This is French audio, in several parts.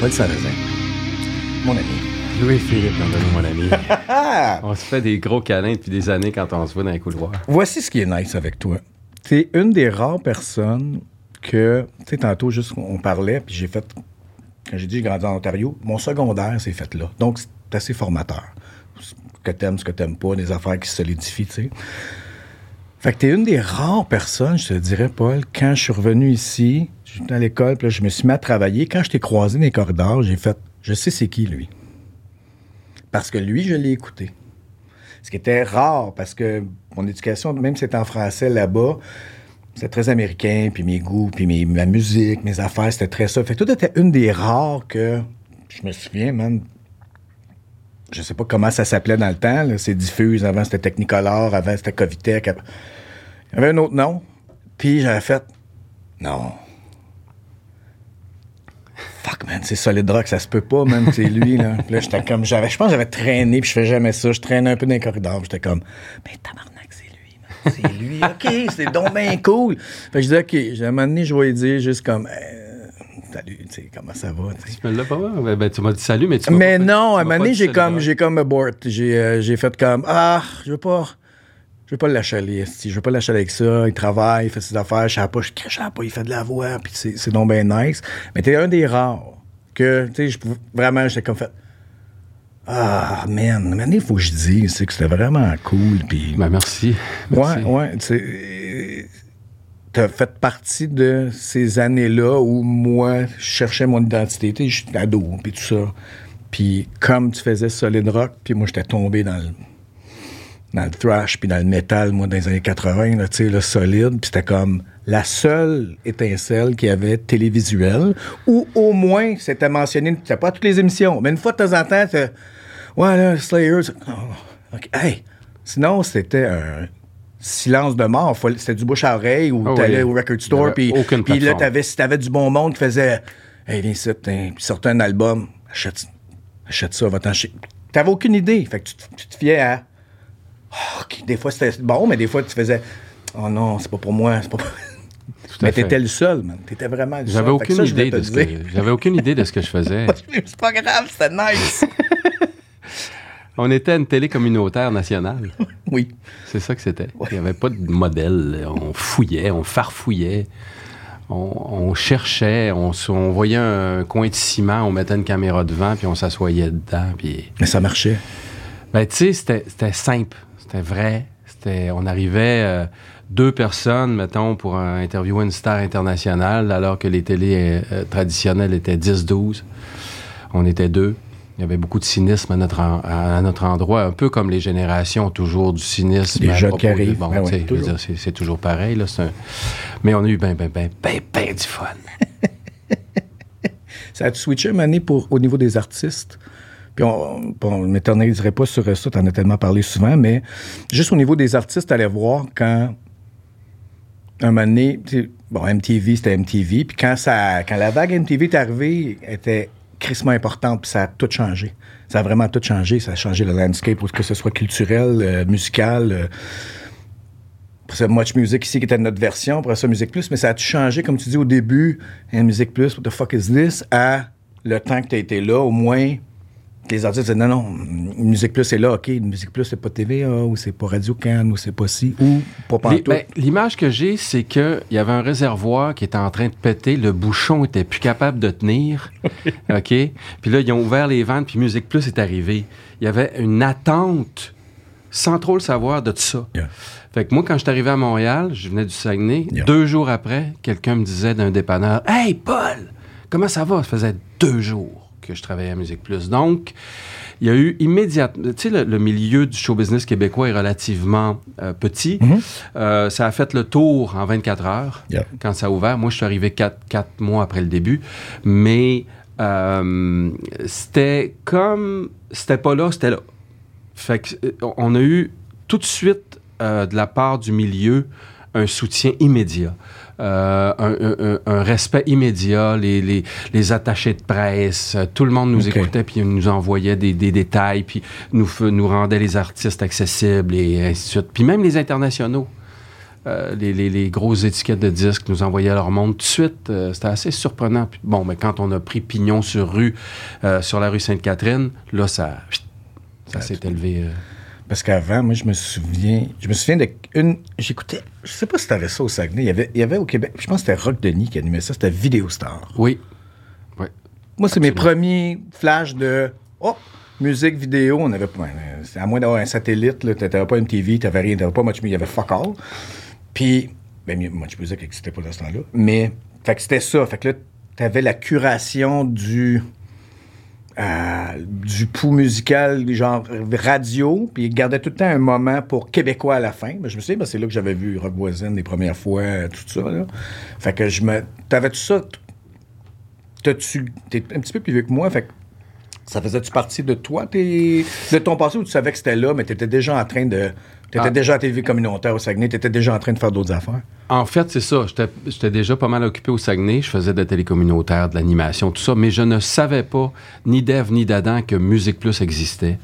Paul Sarrazin, mon ami. Louis-Philippe mon ami. on se fait des gros câlins depuis des années quand on se voit dans les couloirs. Voici ce qui est nice avec toi. Tu es une des rares personnes que, tu sais, tantôt, juste on parlait, puis j'ai fait, quand j'ai dit j'ai grandi en Ontario, mon secondaire s'est fait là. Donc, c'est assez formateur. Ce que t'aimes, ce que t'aimes pas, des affaires qui se solidifient, tu sais. Fait que t'es une des rares personnes, je te dirais, Paul, quand je suis revenu ici, j'étais à l'école, puis là, je me suis mis à travailler. Quand je t'ai croisé dans les corridors, j'ai fait, je sais c'est qui, lui. Parce que lui, je l'ai écouté. Ce qui était rare, parce que mon éducation, même si c'était en français là-bas, c'était très américain, puis mes goûts, puis mes, ma musique, mes affaires, c'était très ça. Fait que tout était une des rares que, je me souviens, même, je sais pas comment ça s'appelait dans le temps, c'est diffuse, avant c'était Technicolor, avant c'était Covitec, il y avait un autre nom, puis j'avais fait, non. Fuck, man, c'est Solid Rock, ça se peut pas, man, c'est lui, là. Puis là, j'étais comme, j'avais, je pense que j'avais traîné, puis je fais jamais ça, je traînais un peu dans les corridors, j'étais comme, mais tabarnak, c'est lui, man, c'est lui, OK, c'est donc bien cool. Fait que je dis, OK, à un moment donné, je vais lui dire juste comme, salut, tu sais, comment ça va? Tu me l'as pas ben, ben, tu m'as dit salut, mais tu Mais non, à un moment donné, j'ai comme, j'ai comme abort. J'ai, euh, j'ai fait comme, ah, je veux pas. Je veux pas le lâcher aller. Je veux pas le lâcher avec ça. Il travaille, il fait ses affaires. Je sais pas, je crache pas, il fait de la voix. Puis c'est, donc bien nice. Mais t'es un des rares que, tu sais, vraiment, j'étais comme fait. Ah, man, maintenant, il faut que je dise c'est que c'était vraiment cool. Puis... Ben, merci. merci. Ouais, ouais. Tu tu as fait partie de ces années-là où moi, je cherchais mon identité. Tu sais, j'étais ado, puis tout ça. Puis comme tu faisais solid rock, puis moi, j'étais tombé dans le, dans le thrash, puis dans le metal, moi, dans les années 80, tu sais, le solide. Puis c'était comme la seule étincelle qui avait télévisuel, ou au moins, c'était mentionné, c'était pas toutes les émissions, mais une fois de temps en temps, ouais, là, Slayer, oh, hey, sinon, c'était un silence de mort. C'était du bouche à oreille ou oh t'allais au record store. Puis là, avais, si t'avais du bon monde qui faisait Hey, viens ici, puis sortait un album, achète, achète ça, va-t'en Tu T'avais aucune idée. Fait que tu, te fiais à. Oh, des fois, c'était bon, mais des fois, tu faisais Oh non, c'est pas pour moi. C'est pas mais t'étais le seul, man. T'étais vraiment le seul. J'avais aucune, idée de ce que, j'avais aucune idée de ce que je faisais. c'est pas grave, c'était nice. On était une télé communautaire nationale. oui. C'est ça que c'était. Il n'y avait pas de modèle. On fouillait, on farfouillait. On, cherchait, on, voyait un coin de ciment, on mettait une caméra devant, puis on s'assoyait dedans. Puis... Mais ça marchait. Ben, tu sais, c'était simple. C'était vrai. On arrivait euh, deux personnes, mettons, pour interviewer une star internationale, alors que les télés euh, traditionnelles étaient 10-12. On était deux. Il y avait beaucoup de cynisme à notre, à notre endroit, un peu comme les générations toujours du cynisme. Les jeunes qui arrivent. Bon, ben c'est toujours pareil. Là, Mais on a eu ben, ben, ben, ben, ben du fun. ça a switché une année pour, au niveau des artistes? Puis on ne m'éterniserait pas sur ça, tu en as tellement parlé souvent, mais juste au niveau des artistes, allais voir quand un moment donné, bon, MTV, c'était MTV, puis quand, ça, quand la vague MTV est arrivée, était crissement important, puis ça a tout changé. Ça a vraiment tout changé. Ça a changé le landscape, que ce soit culturel, euh, musical. Euh, pour ça, Much Music ici, qui était notre version, pour ça, Musique Plus, mais ça a tout changé, comme tu dis au début, hein, Musique Plus, what the fuck is this, à le temps que tu as été là, au moins, les artistes disaient non, non, Musique Plus est là, OK, Musique Plus, c'est pas TVA, ou c'est pas Radio Cannes, ou c'est pas ci, ou pas partout. Ben, l'image que j'ai, c'est qu'il y avait un réservoir qui était en train de péter, le bouchon était plus capable de tenir, OK? Puis là, ils ont ouvert les ventes, puis Musique Plus est arrivé. Il y avait une attente, sans trop le savoir, de tout ça. Fait que moi, quand je suis arrivé à Montréal, je venais du Saguenay, deux jours après, quelqu'un me disait d'un dépanneur, « Hey, Paul, comment ça va? Ça faisait deux jours que je travaillais à Musique Plus. Donc, il y a eu immédiatement, tu sais, le, milieu du show business québécois est relativement euh, petit. Mm-hmm. Euh, ça a fait le tour en 24 heures quand ça a ouvert. Moi, je suis arrivé quatre, quatre mois après le début, mais euh, c'était comme, c'était pas là, c'était là. Fait que, on a eu tout de suite de la part du milieu un soutien immédiat. Euh, un, respect immédiat, les, les, attachés de presse, euh, tout le monde nous écoutait, puis nous envoyait des, détails, puis nous, nous rendait les artistes accessibles, et ainsi de suite. Puis même les internationaux. euh, les, les- les grosses étiquettes de disques nous envoyaient leur monde tout de suite. Euh, C'était assez surprenant. Puis, bon, mais quand on a pris pignon sur rue, euh, sur la rue Sainte-Catherine, là, ça, ça s'est élevé. Parce qu'avant, moi, je me souviens. Je me souviens d'une. J'écoutais. Je sais pas si t'avais ça au Saguenay. Il y avait, il y avait au Québec. Je pense que c'était Rock Denis qui animait ça. C'était Vidéostar. Oui. Oui. Moi, c'est mes premiers flashs de. Oh! Musique, vidéo, on avait pas. À moins d'avoir un satellite, là, t'avais pas MTV, t'avais rien, t'avais pas Much Music, il y avait fuck all. Puis, ben, Much Music n'existait pas dans ce temps-là. Mais, fait que c'était ça. Fait que là, t'avais la curation du. Euh, du pouls musical, genre radio, puis il gardait tout le temps un moment pour québécois à la fin. Ben, je me souviens, ben, c'est là que j'avais vu Rock Voisine les premières fois, tout ça. Là. Fait que je me. T'avais tout ça. T'as-tu. T'es un petit peu plus vieux que moi, fait que ça faisait-tu partie de toi, tes- de ton passé, où tu savais que c'était là, mais t'étais déjà en train de. T'étais Ah. déjà à TV communautaire au Saguenay, t'étais déjà en train de faire d'autres affaires. En fait, c'est ça. J'étais- déjà pas mal occupé au Saguenay. Je faisais de la télé communautaire, de l'animation, tout ça. Mais je ne savais pas, ni d'Ève ni d'Adam, que Musique Plus existait.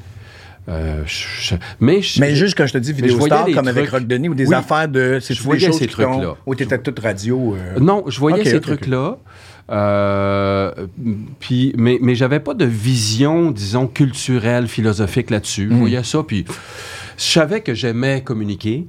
Euh, je- je- mais je- Mais juste quand je te dis vidéo star, comme avec trucs. Rock Denis, ou des Oui. affaires de. Je voyais ces trucs-là. Où t'étais toute radio. euh, Non, je voyais ces trucs-là. Euh, puis, mais mais j'avais pas de vision, disons, culturelle, philosophique là-dessus. Je Hmm. voyais ça, puis je savais que j'aimais communiquer.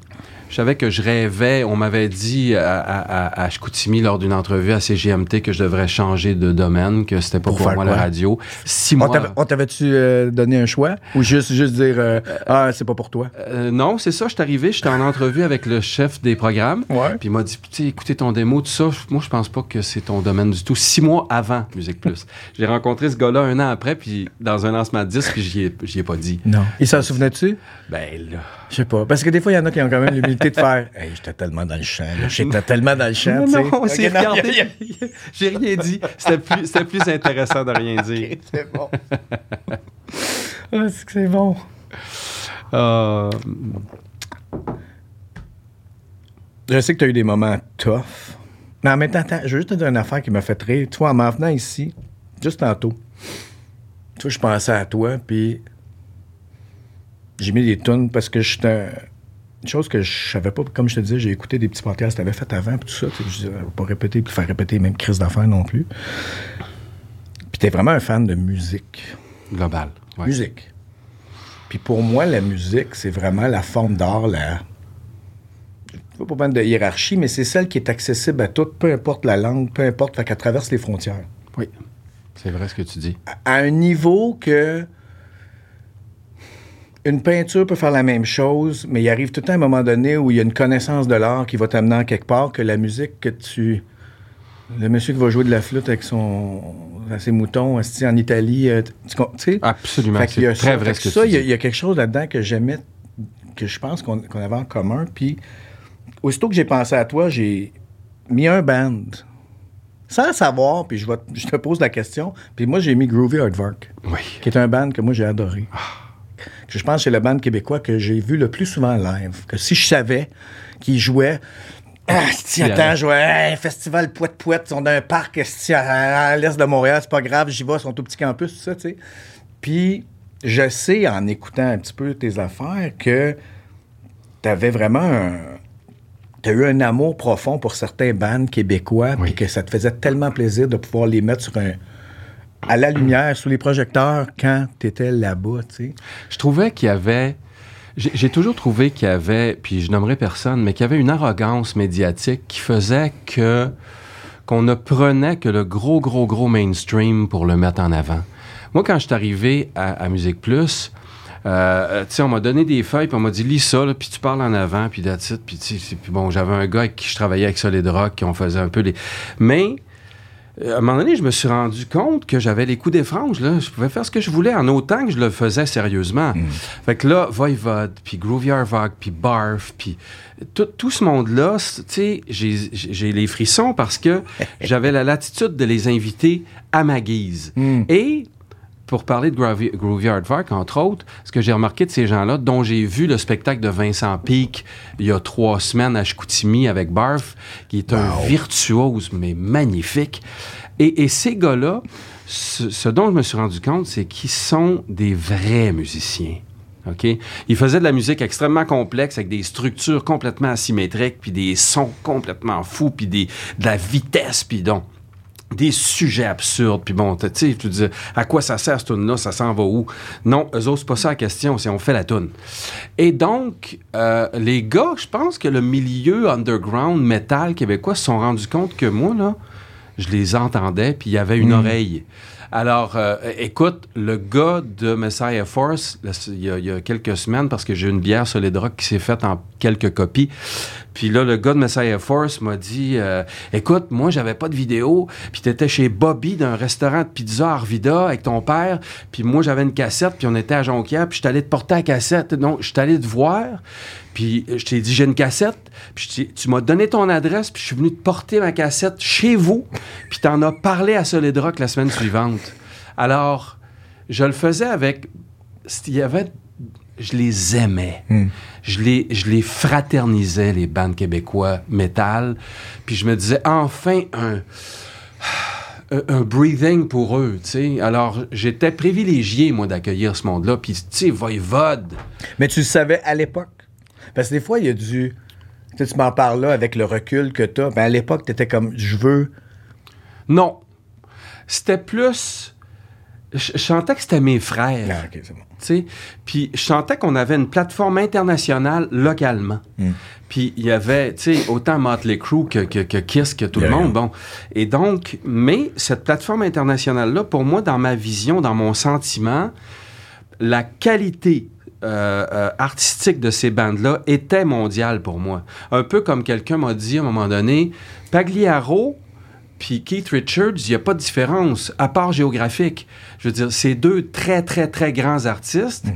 Je savais que je rêvais. On m'avait dit à, à, à- à Chicoutimi lors d'une entrevue à CGMT que je devrais changer de domaine, que c'était pas Pour moi quoi? la radio. Six On mois. t'avait- on t'avait-tu euh, donné un choix? Ou juste, juste dire euh, Ah, c'est pas pour toi? Euh, non, c'est ça. Je suis arrivé, j'étais en entrevue avec le chef des programmes. Ouais. Puis il m'a dit, écoutez ton démo, tout ça, moi, je pense pas que c'est ton domaine du tout. Six mois avant Musique Plus. J'ai rencontré ce gars-là un an après, puis dans un lancement de disque, puis j'y ai, ai pas dit. Non. Il s'en souvenait-tu? Ben là. Je sais pas. Parce que des fois, il y en a qui ont quand même l'humilité de faire Hey, j'étais tellement dans le champ. J'étais tellement dans le champ. Non, non, on s'est regardé. J'ai rien dit. C'était plus, c'était plus intéressant de rien dire. C'est bon. ah, c'est que c'est bon. Euh, Je sais que tu as eu des moments tough. Mais en même temps, attends, je veux juste te dire une affaire qui m'a fait rire. Tu vois, en m'en venant ici, juste tantôt, tu vois, je pensais à toi, puis j'ai mis des tunes parce que j'étais. Une chose que je savais pas, comme je te disais, j'ai écouté des petits podcasts que tu avais fait avant, puis tout ça. tu Je disais, pas répéter, puis faire répéter les mêmes crises d'affaires non plus. Puis t'es vraiment un fan de musique. global. ouais. Musique. Puis pour moi, la musique, c'est vraiment la forme d'art, la. Je pas parler de hiérarchie, mais c'est celle qui est accessible à toutes, peu importe la langue, peu importe, fait qu'elle traverse les frontières. Oui. C'est vrai ce que tu dis. À un niveau que. Une peinture peut faire la même chose, mais il arrive tout le temps un moment donné où il y a une connaissance de l'art qui va t'amener en quelque part que la musique que tu. Le monsieur qui va jouer de la flûte avec son, ses moutons en Italie, euh, tu sais, Absolument. C'est très ça. vrai ce que ça, il y, a- y quelque chose là-dedans que j'aimais, que je pense qu'on qu'on avait en commun. Puis, aussitôt que j'ai pensé à toi, j'ai mis un band. Sans savoir, puis je, vais- je te pose la question. Puis moi, j'ai mis Groovy Hardvark, Oui. qui est un band que moi, j'ai adoré. Que je pense que c'est le band québécois que j'ai vu le plus souvent live. Que si je savais qu'il jouait... Ah, si, allais. attends, je vois un festival ils sont dans un parc à, à l'est de Montréal, c'est pas grave, j'y vais, ils sont au petit campus, tout ça, tu sais. Puis, je sais, en écoutant un petit peu tes affaires, que t'avais vraiment un... T'as eu un amour profond pour certains bands québécois, puis que ça te faisait tellement plaisir de pouvoir les mettre sur un... à la lumière, sous les projecteurs, quand t'étais là-bas, tu sais. Je trouvais qu'il y avait. J'ai toujours trouvé qu'il y avait, puis je nommerai personne, mais qu'il y avait une arrogance médiatique qui faisait que qu'on ne prenait que le gros, gros, gros mainstream pour le mettre en avant. Moi, quand je suis arrivé à, à Musique Plus, euh, tu sais, on m'a donné des feuilles, puis on m'a dit, lis ça, puis tu parles en avant, puis it. Puis, tu bon, j'avais un gars avec qui je travaillais avec Solid Rock, qui on faisait un peu les... Mais euh, à un moment donné, je me suis rendu compte que j'avais les coups des franges. Là. Je pouvais faire ce que je voulais en autant que je le faisais sérieusement. Fait que là, Voivode, puis Groovy Arvog, puis Barf, puis tout, tout ce monde-là, tu sais, j'ai- j'ai les frissons parce que j'avais la latitude de les inviter à ma guise. Et pour parler de Groovy, Groovy Aardvark, entre autres, ce que j'ai remarqué de ces gens-là, dont j'ai vu le spectacle de Vincent Peake il y a trois semaines à Chicoutimi avec Barf, qui est un virtuose, mais magnifique. Et, et ces gars-là, ce, ce dont je me suis rendu compte, c'est qu'ils sont des vrais musiciens. OK? Il faisait de la musique extrêmement complexe avec des structures complètement asymétriques, puis des sons complètement fous, puis des, de la vitesse, puis donc des sujets absurdes. Puis bon, tu sais, tu dis, à quoi ça sert cette tune-là? Ça s'en va où? Non, eux autres, c'est pas ça la question, c'est on fait la tune. Et donc, euh, les gars, je pense que le milieu underground metal québécois se sont rendus compte que moi, là, je les entendais, puis il y avait une oreille. Alors, euh, écoute, le gars de Messiah Force, il, y a, il y a quelques semaines, parce que j'ai une bière Solid Rock qui s'est faite en quelques copies, puis là, le gars de Messiah Force m'a dit euh, Écoute, moi, j'avais pas de vidéo, puis t'étais chez Bobby d'un restaurant de pizza Arvida avec ton père, puis moi, j'avais une cassette, puis on était à Jonquière, puis je allé te porter la cassette. Donc, je allé te voir, puis je t'ai dit J'ai une cassette, puis tu m'as donné ton adresse, puis je suis venu te porter ma cassette chez vous, puis t'en as parlé à Solid Rock la semaine suivante. Alors, je le faisais avec. Il y avait. Je les aimais. Je les, je les fraternisais, les bandes québécois métal. Puis je me disais, enfin, un, breathing pour eux, tu sais. Alors, j'étais privilégié, moi, d'accueillir ce monde-là. Puis, tu sais, Voivode. Mais tu le savais à l'époque. Parce que des fois, il y a du. Tu sais, tu m'en parles là avec le recul que tu as. Mais à l'époque, tu étais comme je veux. Non. C'était plus... Je, sentais que c'était mes frères. Ah, ok, c'est bon. tu sais. Puis je sentais qu'on avait une plateforme internationale localement. Hmm. Puis il y avait, tu sais, autant Motley Crue que, que, que Kiss, que tout le monde. yeah. Bon. Et donc, mais cette plateforme internationale-là, pour moi, dans ma vision, dans mon sentiment, la qualité euh, euh, artistique de ces bandes-là était mondiale pour moi. Un peu comme quelqu'un m'a dit à un moment donné, Pagliaro puis Keith Richards, il n'y a pas de différence, à part géographique. Je veux dire, c'est deux très, très, très grands artistes,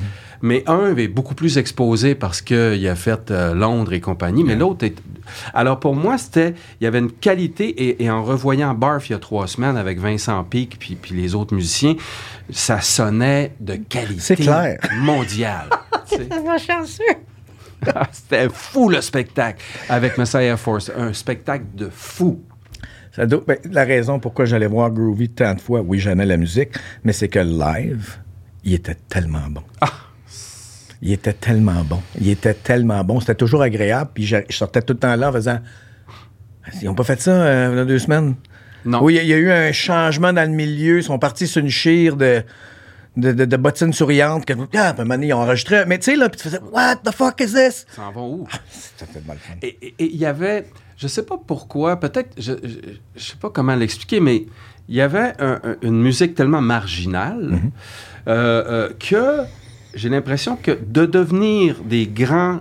mais un est beaucoup plus exposé parce qu'il a fait euh, Londres et compagnie, mais l'autre est... Alors pour moi, c'était... Il y avait une qualité, et, et en revoyant Barf il y a trois semaines avec Vincent Pic puis, puis les autres musiciens, ça sonnait de qualité C'est clair. mondiale. tu sais. Ah, C'était fou le spectacle avec Messiah Force, un spectacle de fou. Ça doit- ben, la raison pourquoi j'allais voir Groovy tant de fois, oui, j'aimais la musique, mais c'est que live, il était tellement bon. Il était tellement bon. Il était tellement bon. C'était toujours agréable. Puis je, je sortais tout le temps là en faisant Ils n'ont pas fait ça euh, il y a deux semaines. Non. Oui, il y a- il y, a eu un changement dans le milieu. Ils sont partis sur une chire de, de, de, de bottines souriantes. Que, ah, puis à un moment donné, ils ont enregistré. Mais tu sais, là, puis tu faisais What the fuck is this? Ça en va où? C'était mal fun. Et il y avait, je sais pas pourquoi, peut-être, je, je, je sais pas comment l'expliquer, mais il y avait un- un- une musique tellement marginale euh, euh, que j'ai l'impression que de devenir des grands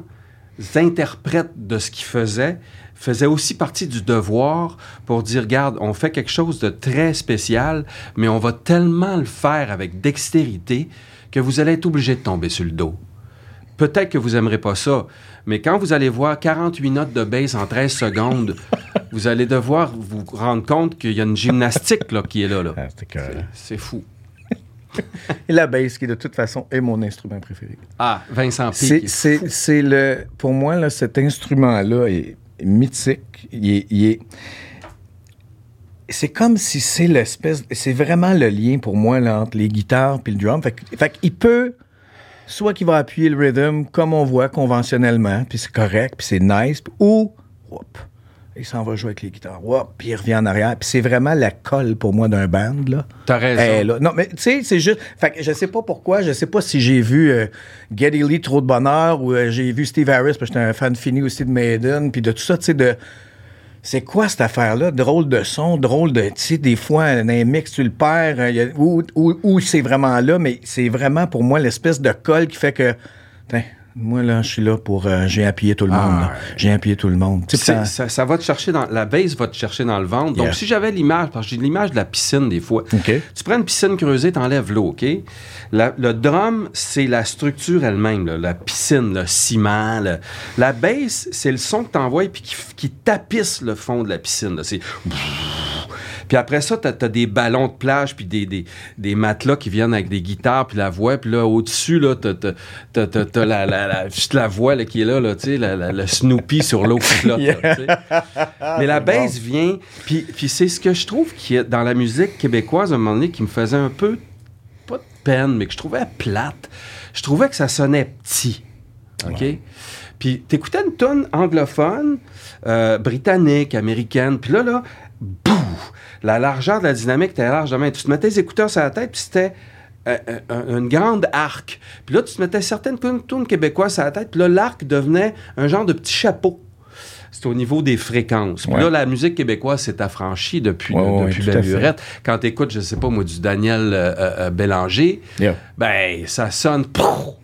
interprètes de ce qu'ils faisaient faisait aussi partie du devoir pour dire, regarde, on fait quelque chose de très spécial, mais on va tellement le faire avec dextérité que vous allez être obligé de tomber sur le dos. Peut-être que vous aimerez pas ça, mais quand vous allez voir 48 notes de bass en 13 secondes, vous allez devoir vous rendre compte qu'il y a une gymnastique là, qui est là. là. Ah, C'est- fou. Et la bass, qui de toute façon est mon instrument préféré. Ah, Vincent C'est, Pic. c'est, c'est le. Pour moi, là, cet instrument-là est mythique. Il est. il est- c'est comme si c'est l'espèce. C'est vraiment le lien pour moi là, entre les guitares et le drum. Fait, qu'il peut. Soit qu'il va appuyer le rhythm comme on voit conventionnellement, puis c'est correct, puis c'est nice, ou. whoop, il s'en va jouer avec les guitares. Whoop, puis il revient en arrière. Puis c'est vraiment la colle pour moi d'un band. Là. T'as raison. Eh, là. Non, mais tu sais, c'est juste. Fait que je sais pas pourquoi. Je sais pas si j'ai vu euh, Geddy Lee Trop de Bonheur ou euh, j'ai vu Steve Harris, parce que j'étais un fan fini aussi de Maiden, puis de tout ça, tu sais, de. C'est quoi cette affaire-là? Drôle de son, drôle de. Tu sais, des fois, dans un mix, tu le perds, euh, ou- ou c'est vraiment là, mais c'est vraiment pour moi l'espèce de colle qui fait que. Moi, là, je suis là pour. euh, j'ai appuyé tout le monde. Ah. J'ai appuyé tout le monde. Ça- ça, ça va te chercher dans la base va te chercher dans le ventre. Donc Yeah. si j'avais l'image parce que j'ai l'image de la piscine des fois. Tu prends une piscine creusée, t'enlèves l'eau, OK? La- le drum, c'est la structure elle-même, la piscine, le ciment, la base, c'est le son que t'envoies puis qui, qui tapisse le fond de la piscine. C'est puis après ça, t'as as des ballons de plage, puis des, des, des matelas qui viennent avec des guitares, puis la voix. Puis là, au-dessus, là, t'as la, la, la, juste la voix là, qui est là, là tu sais, le Snoopy sur l'eau qui flotte. là, tu. Mais la bass vient... Puis, puis c'est ce que je trouve qui est dans la musique québécoise, à un moment donné, qui me faisait un peu... Pas peine, mais que je trouvais plate. Je trouvais que ça sonnait petit. OK? Puis t'écoutais une tonne anglophone, euh, britannique, américaine, puis là, là, bouf! La largeur de la dynamique était large de. Tu te mettais les écouteurs sur la tête, puis c'était euh, euh, une grande arc. Puis là, tu te mettais certaines tunes québécoises sur la tête, puis là, l'arc devenait un genre de petit chapeau. C'est au niveau des fréquences. Puis Ouais. là, la musique québécoise s'est affranchie depuis, Ouais, ouais, depuis à fait. Lurette. Quand tu écoutes, je sais pas moi, du Daniel euh, euh, euh, Bélanger, Yeah. ben, ça sonne. Pouf!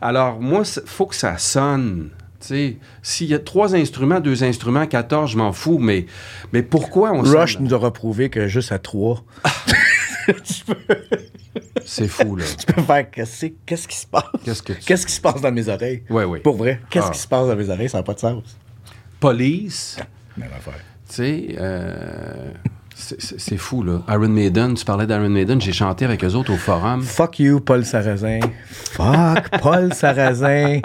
Alors, moi, il faut que ça sonne. Tu sais, s'il y a trois instruments, deux instruments, 14, je m'en fous, mais, mais pourquoi on Rush nous aura prouvé que juste à trois, C'est fou, là. tu peux faire qu'est-ce qu'est-ce qui se passe? Qu'est-ce que tu- Qu'est-ce qui se passe dans mes oreilles? Ouais, ouais. Pour vrai, qu'est-ce Ah. qui se passe dans mes oreilles? Ça n'a pas de sens. Police, Même affaire. tu sais, euh, c'est fou, là. Iron Maiden, tu parlais d'Iron Maiden, j'ai chanté avec eux autres au forum. Fuck you, Paul Sarrazin. Fuck, Paul Sarrazin.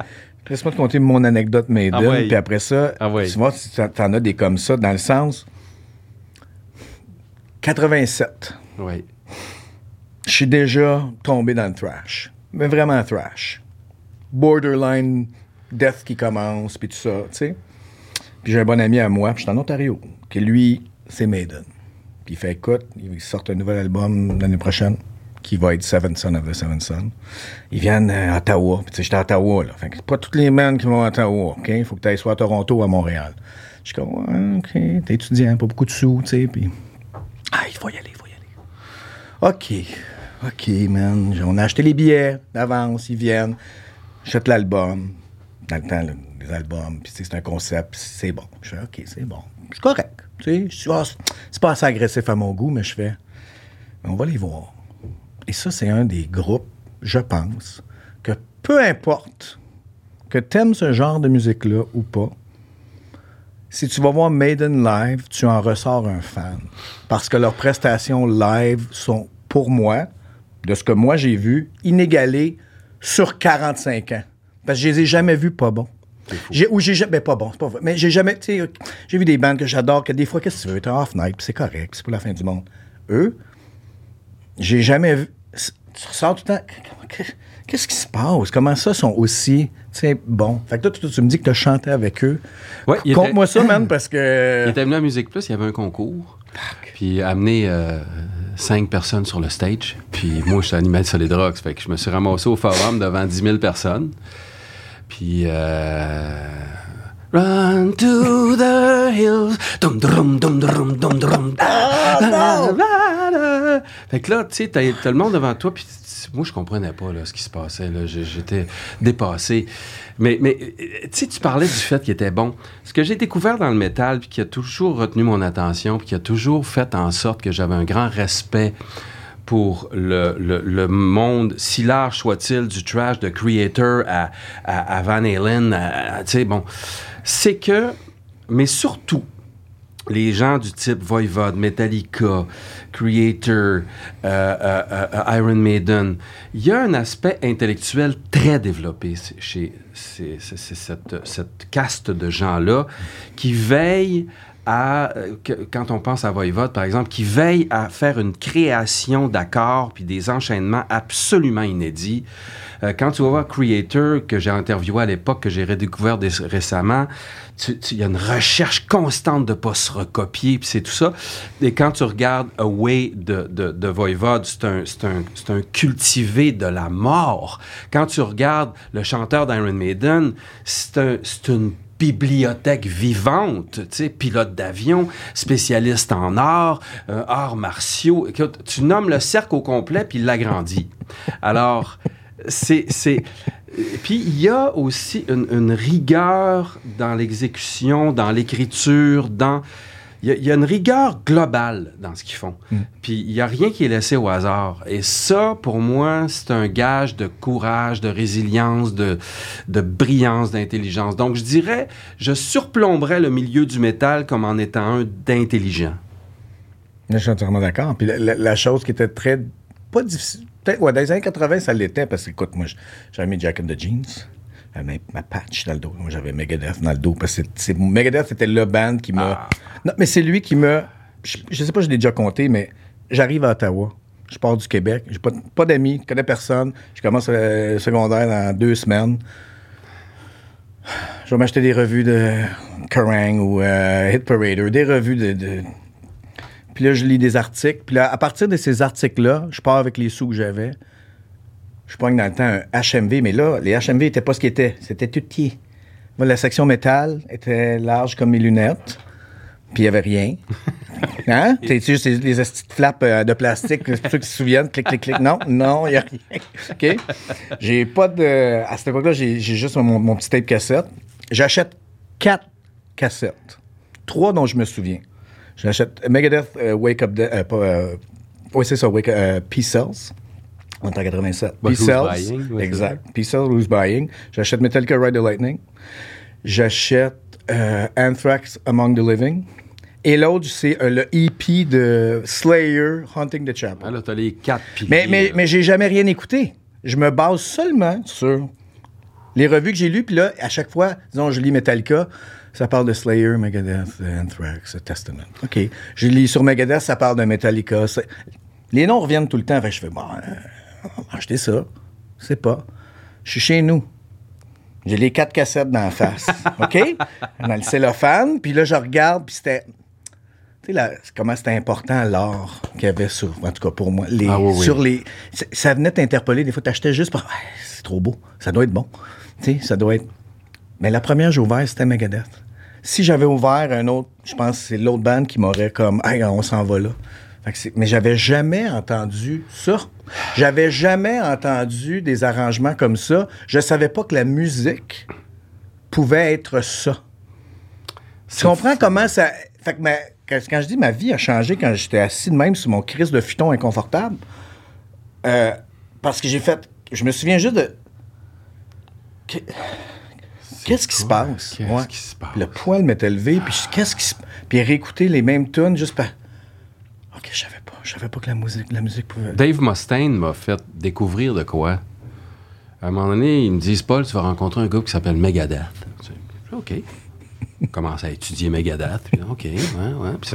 Laisse-moi te conter mon anecdote Maiden, Ah ouais. puis après ça, Ah ouais. tu vois, t'en as des comme ça, dans le sens... 87. Oui. Je suis déjà tombé dans le thrash. Mais vraiment thrash. Borderline death qui commence, puis tout ça, tu sais. Puis j'ai un bon ami à moi, puis je suis en Ontario, qui lui, c'est Maiden. Puis il fait, écoute, il sort un nouvel album l'année prochaine, qui va être Seven Son of the Seven Son. Ils viennent à Ottawa, puis tu sais, j'étais à Ottawa, là. Fait que c'est pas tous les men qui vont à Ottawa, OK? Il faut que tu ailles soit à Toronto ou à Montréal. Je suis comme, OK, t'es étudiant, pas beaucoup de sous, tu sais, puis... Ah, il faut y aller, il faut y aller. OK. OK, man. On a acheté les billets d'avance, ils viennent. J'achète l'album. Dans le temps, le- les albums, puis c'est un concept, c'est bon. Je fais, OK, c'est bon. C'est correct. Tu sais, c'est pas assez agressif à mon goût, mais je fais, on va les voir. Et ça, c'est un des groupes, je pense, que peu importe que t'aimes ce genre de musique-là ou pas, si tu vas voir Maiden live, tu en ressors un fan. Parce que leurs prestations live sont, pour moi, de ce que moi j'ai vu, inégalées sur 45 ans. Parce que je les ai jamais vus pas bons. J'ai, ou j'ai jamais, ben pas bon, c'est pas vrai. Mais j'ai jamais, tu sais, j'ai vu des bandes que j'adore, que des fois, qu'est-ce que tu veux, t'es off night, c'est correct, c'est pas la fin du monde. Eux, j'ai jamais vu. Tu ressors tout le temps. Qu'est-ce qui se passe? Comment ça sont aussi, tu sais, bons? Fait que toi, tu, tu me dis que tu as chanté avec eux. Ouais, était- ça, man, parce que. Il était venu à Musique Plus, il y avait un concours. Puis amené euh, cinq personnes sur le stage. Puis moi, je suis animé de Solid Rocks. Fait que je me suis ramassé au forum devant 10 000 personnes. Puis. Euh, Run to the hills. Dum, drum, dum, drum, dum, drum. Da, da, da. Fait que là, tu sais, t'as t'as le monde devant toi, puis moi, je comprenais pas là, ce qui se passait. là. J'étais dépassé. Mais, mais euh, tu sais, tu parlais du fait qu'il était bon. Ce que j'ai découvert dans le métal, puis qui a toujours retenu mon attention, puis qui a toujours fait en sorte que j'avais un grand respect pour le, le- le monde, si large soit-il, du trash de Creator à, à- à Van Halen, à- à- tu sais, bon, c'est que, mais surtout, les gens du type Voivod, Metallica, Creator, euh, euh, euh, Iron Maiden, il y a un aspect intellectuel très développé chez cette, cette caste de gens-là qui veillent euh, quand on pense à Voivod, par exemple, qui veillent à faire une création d'accords puis des enchaînements absolument inédits. Euh, quand tu vas voir Creator, que j'ai interviewé à l'époque, que j'ai redécouvert récemment, il y a une recherche constante de pas se recopier, puis c'est tout ça. Et quand tu regardes Away de, de, de Voivod, c'est un, un, un cultivé de la mort. Quand tu regardes le chanteur d'Iron Maiden, c'est un, une bibliothèque vivante, tu pilote d'avion, spécialiste en arts, euh, arts martiaux. Tu nommes le cercle au complet, puis il l'agrandit. Alors, c'est... c'est puis il y a aussi une, une rigueur dans l'exécution, dans l'écriture, dans... Il y, a, il y a une rigueur globale dans ce qu'ils font. Puis il n'y a rien qui est laissé au hasard. Et ça, pour moi, c'est un gage de courage, de résilience, de, de brillance, d'intelligence. Donc je dirais, je surplomberais le milieu du métal comme en étant un d'intelligent. Je suis entièrement d'accord. Puis la, la- la chose qui était très. Pas difficile. Peut-être, ouais, dans les années 80, ça l'était, parce que, écoute, moi, j'avais mis Jack and the Jeans, ma, ma patch dans le dos. Moi, j'avais Megadeth dans le dos, parce que c'est- Megadeth, c'était le band qui m'a. Non, mais c'est lui qui m'a. Je, je sais pas, je l'ai déjà compté, mais j'arrive à Ottawa. Je pars du Québec. J'ai pas, pas d'amis, je connais personne. Je commence le secondaire dans deux semaines. Je vais m'acheter des revues de Kerrang ou euh, Hit Parader, des revues de, de- Puis là, je lis des articles. Puis là, à partir de ces articles-là, je pars avec les sous que j'avais. Je pogne dans le temps un HMV, mais là, les HMV n'étaient pas ce qu'ils étaient. C'était tout petit. Moi, la section métal était large comme mes lunettes. Puis il n'y avait rien. Hein? Sais, juste les, de flaps euh, de plastique, pour ceux qui se souviennent, clic, clic, clic? Non, non, il n'y a rien. OK? J'ai pas de. À cette époque-là, j'ai juste mon, mon petit tape cassette. J'achète quatre cassettes. Trois dont je me souviens. J'achète Megadeth euh, Wake Up Dead. euh, pas, euh, oui, c'est ça, Wake Up, Peace Cells. On est en 87. But Peace. Buying, c'est exact. Peace Cells, Who's Buying? J'achète Metallica Ride the Lightning. J'achète euh, Anthrax Among the Living. Et l'autre, c'est euh, le EP de Slayer, Hunting the Chapel. Ah, là, t'as les quatre piliers. Mais, mais, mais j'ai jamais rien écouté. Je me base seulement sur les revues que j'ai lues. Puis là, à chaque fois, disons, je lis Metallica, ça parle de Slayer, Megadeth, Anthrax, Testament. OK. Je lis sur Megadeth, ça parle de Metallica. Les noms reviennent tout le temps. Fait je fais, bon, euh, acheter ça. Je sais pas. Je suis chez nous. J'ai les quatre cassettes dans la face. OK? Dans le cellophane. Puis là, je regarde, puis c'était. Tu sais, là, c'est comment c'était important l'art qu'il y avait sur, en tout cas pour moi, les, Ah oui, oui. sur les. c'est- Ça venait t'interpeller. Des fois, t'achetais juste pour. Ouais, c'est trop beau. Ça doit être bon. Tu sais, ça doit être. Mais la première j'ai ouvert, c'était Megadeth. Si j'avais ouvert un autre, je pense que c'est l'autre band qui m'aurait comme, hey, on s'en va là. Mais j'avais jamais entendu ça. J'avais jamais entendu des arrangements comme ça. Je savais pas que la musique pouvait être ça. Tu comprends comment ça. Fait que ma- quand, je dis ma vie a changé quand j'étais assis de même sur mon crise de futon inconfortable, euh, parce que j'ai fait. Je me souviens juste de. Que- Qu'est-ce qui se passe? Qu'est-ce Ouais. qui se passe? Le poil m'était levé, puis qu'est-ce qui se. Puis réécouter les mêmes tunes juste par. Ok, je savais pas. Je savais pas que la musique, la musique pouvait. Dave Mustaine m'a fait découvrir de quoi. À un moment donné, ils me disent Paul, tu vas rencontrer un gars qui s'appelle Megadeth. Je dis, OK. Commence à étudier Megadeth. Puis, OK, ouais, ouais. Puis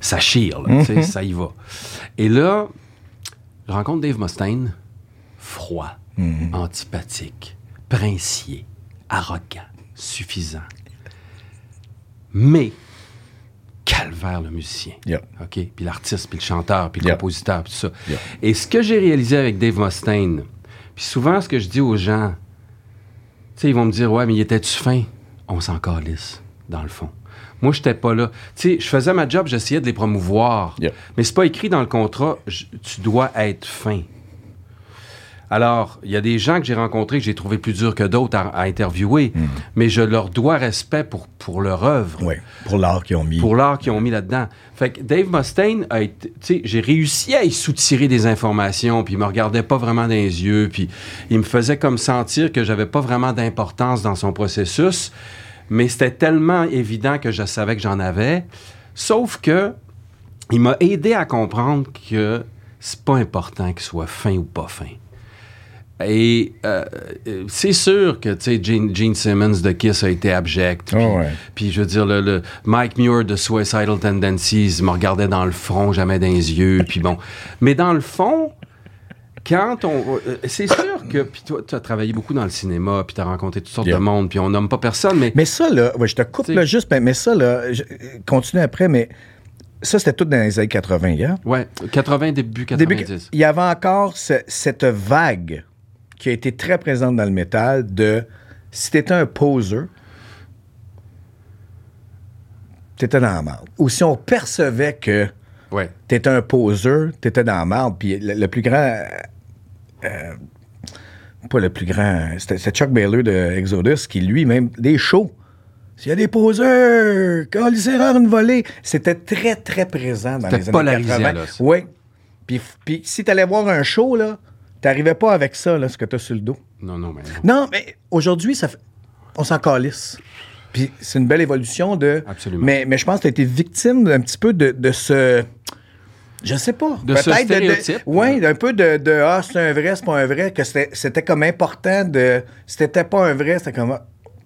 ça, chire, là, sais, ça y va. Et là, je rencontre Dave Mustaine, froid, antipathique, princier, arrogant, suffisant. Mais, calvaire le musicien. Yeah. OK? Puis l'artiste, puis le chanteur, puis le Yeah. compositeur, puis tout ça. Yeah. Et ce que j'ai réalisé avec Dave Mustaine, puis souvent ce que je dis aux gens, tu sais, ils vont me dire, ouais, mais il était-tu fin? On s'en calisse, dans le fond. Moi, j'étais pas là. Tu sais, je faisais ma job, j'essayais de les promouvoir. Yeah. Mais c'est pas écrit dans le contrat, tu dois être fin. Alors, il y a des gens que j'ai rencontrés que j'ai trouvé plus durs que d'autres à, à interviewer, mais je leur dois respect pour, pour leur œuvre Oui, pour l'art qu'ils ont mis. pour l'art qu'ils ont mis là-dedans. Fait que Dave Mustaine a été, tu sais, j'ai réussi à y soutirer des informations, puis il me regardait pas vraiment dans les yeux, puis il me faisait comme sentir que j'avais pas vraiment d'importance dans son processus, mais c'était tellement évident que je savais que j'en avais, sauf que il m'a aidé à comprendre que c'est pas important qu'il soit fin ou pas fin. Et euh, euh, c'est sûr que, tu sais, Gene, Gene Simmons de Kiss a été abject. Puis, ouais. puis je veux dire, le, le Mike Muir de Suicidal Tendencies me regardait dans le front, jamais dans les yeux. Puis bon. Mais dans le fond, quand on. euh, c'est sûr que. Puis toi, tu as travaillé beaucoup dans le cinéma, puis tu as rencontré toutes sortes Yeah. de monde, puis on nomme pas personne, mais. Mais ça, là, ouais, je te coupe là juste, mais, mais ça, là, je- continue après, mais ça, c'était tout dans les années 80, hein? Ouais, 80, début 90. Début- il y avait encore ce- cette vague qui a été très présente dans le métal de si t'étais un poseur, t'étais dans la merde. Ou si on percevait que Ouais. t'étais un poseur, t'étais dans la merde. Puis le, le plus grand. euh, pas le plus grand. C'était Chuck Baylor de Exodus qui, lui, même des shows. S'il y a des poseurs, quand l'erreur une volée, c'était très, très présent dans les années polarisé, 80. là, ça. Oui. Puis, puis si t'allais voir un show, là, t'arrivais pas avec ça, là, ce que t'as sur le dos. Non, non, mais non. Non, mais aujourd'hui, ça fait- on s'en calisse. Puis c'est une belle évolution de. Absolument. Mais, mais je pense que tu été victime d'un petit peu de, de ce. Je sais pas. De ce Peut-être stéréotype. Oui, d'un peu de, de Ah, c'est un vrai, c'est pas un vrai, que c'était c'était comme important de. Si t'étais pas un vrai, c'était comme.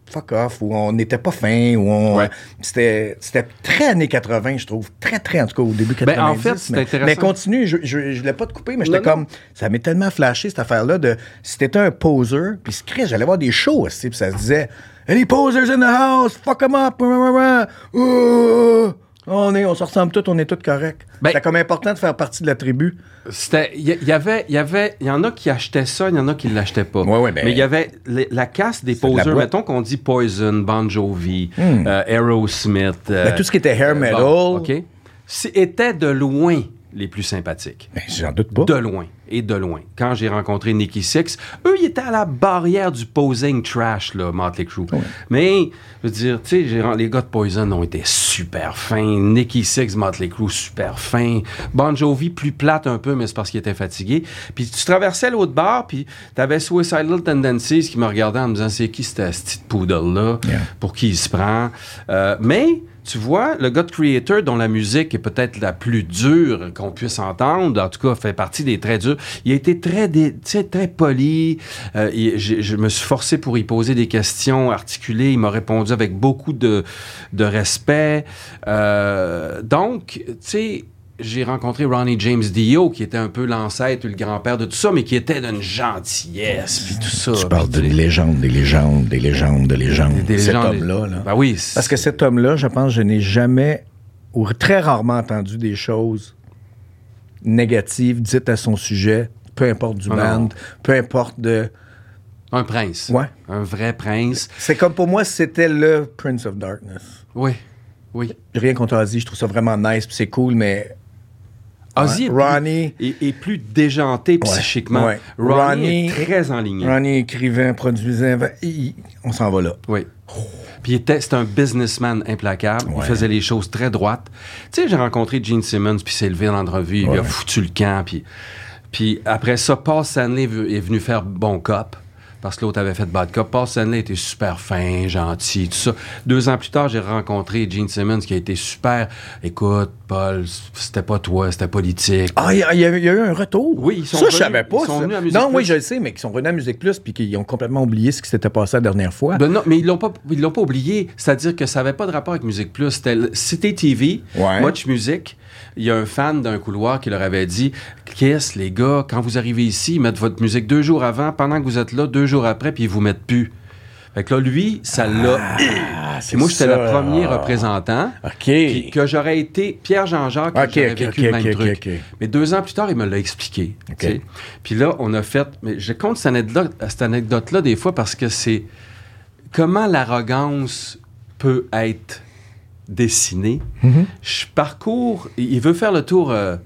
Ah, fuck off, ou on n'était pas fin, ou on. Ouais. C'était, c'était très années 80, je trouve. Très, très, en tout cas, au début 90. Ben, en fait, c'est mais, intéressant. mais continue, je, je, je voulais pas te couper, mais j'étais Non, non. comme. Ça m'est tellement flashé, cette affaire-là, de. Si t'étais un poser, puis ce j'allais voir des shows, aussi, puis ça se disait. Any posers in the house, fuck them up, rah, rah, rah. Oh, on est, on se ressemble tous, on est tous corrects. Ben- C'était comme important de faire partie de la tribu. C'était, il y, y avait, il y avait, il y en a qui achetaient ça, il y en a qui l'achetaient pas. Ouais, ouais, ben- Mais il y avait les- la casse des poseurs. Mettons qu'on dit Poison, Bon Jovi, euh, Aerosmith. euh, Ben, tout ce qui était hair bon, metal. étaient de loin les plus sympathiques. Ben, j'en doute pas. De loin et de loin. Quand j'ai rencontré Nicky Six, eux, ils étaient à la barrière du posing trash, là, Motley Crue. Mais, je veux dire, tu sais, les gars de Poison ont été super fins. Nicky Six, Motley Crue, super fin. Bon Jovi, plus plate un peu, mais c'est parce qu'il était fatigué. Puis tu traversais l'autre bar, puis t'avais Suicidal Tendencies qui me regardait en me disant, c'est qui cette petite poodle-là? Yeah. Pour qui il se prend? Euh, mais... Tu vois, le de Creator, dont la musique est peut-être la plus dure qu'on puisse entendre, en tout cas fait partie des très durs, il a été très, dé- très poli. Euh, il- je me suis forcé pour y poser des questions articulées. Il m'a répondu avec beaucoup de, de respect. Euh, donc, tu sais, j'ai rencontré Ronnie James Dio, qui était un peu l'ancêtre le grand-père de tout ça, mais qui était d'une gentillesse, puis tout ça. Tu parles puis, de tu sais, légendes, des légendes, des légendes, des légendes. des Cet homme-là, là. Ben oui. Parce que cet homme-là, je pense, je n'ai jamais ou très rarement entendu des choses négatives dites à son sujet, peu importe du Ah non. band, peu importe de. Un prince. Ouais. Un vrai prince. C'est comme pour moi, c'était le Prince of Darkness. Oui. Oui. Rien contre Ozzy, je trouve ça vraiment nice, puis c'est cool, mais Ozzy Ouais. est, Ronnie- plus, est- est plus déjanté psychiquement. ouais. Ronnie, Ronnie- est très enligné. Ronnie écrivait, produisait, on s'en va là. Oui. Puis c'était un businessman implacable. Il Ouais. faisait les choses très droites. Tu sais, j'ai rencontré Gene Simmons, puis c'est levé dans l'entrevue, il lui a Ouais. foutu le camp. Puis, puis après ça, Paul Stanley est venu faire bon cop. Parce que l'autre avait fait bad cop. Paul Stanley était super fin, gentil, tout ça. Deux ans plus tard, j'ai rencontré Gene Simmons qui a été super. Écoute, Paul, c'était pas toi, c'était politique. Ah, il y, a- y y eu un retour. Oui, ils sont Ça, je savais pas. ils sont venus à Musique non, oui, je le sais, mais qu'ils sont venus à Musique Plus puis qu'ils ont complètement oublié ce qui s'était passé la dernière fois. Ben non, mais ils l'ont pas, ils l'ont pas oublié. C'est-à-dire que ça n'avait pas de rapport avec Musique Plus. C'était Cité TV, Ouais. Much Music. Il y a un fan d'un couloir qui leur avait dit Kiss, les gars, quand vous arrivez ici, ils mettent votre musique deux jours avant, pendant que vous êtes là, deux jours après, puis ils vous mettent plus. Fait que là, lui, ça l'a. Ah, Puis moi, j'étais le premier représentant. OK. Que j'aurais été Pierre Jean-Jacques, Ok, j'aurais ok, vécu ok, le même ok, truc. ok. Mais deux ans plus tard, il me l'a expliqué. Puis là, on a fait. Mais je compte cette anecdote- cette anecdote-là des fois parce que c'est comment l'arrogance peut être dessinée. Mm-hmm. Je parcours. Il veut faire le tour. euh,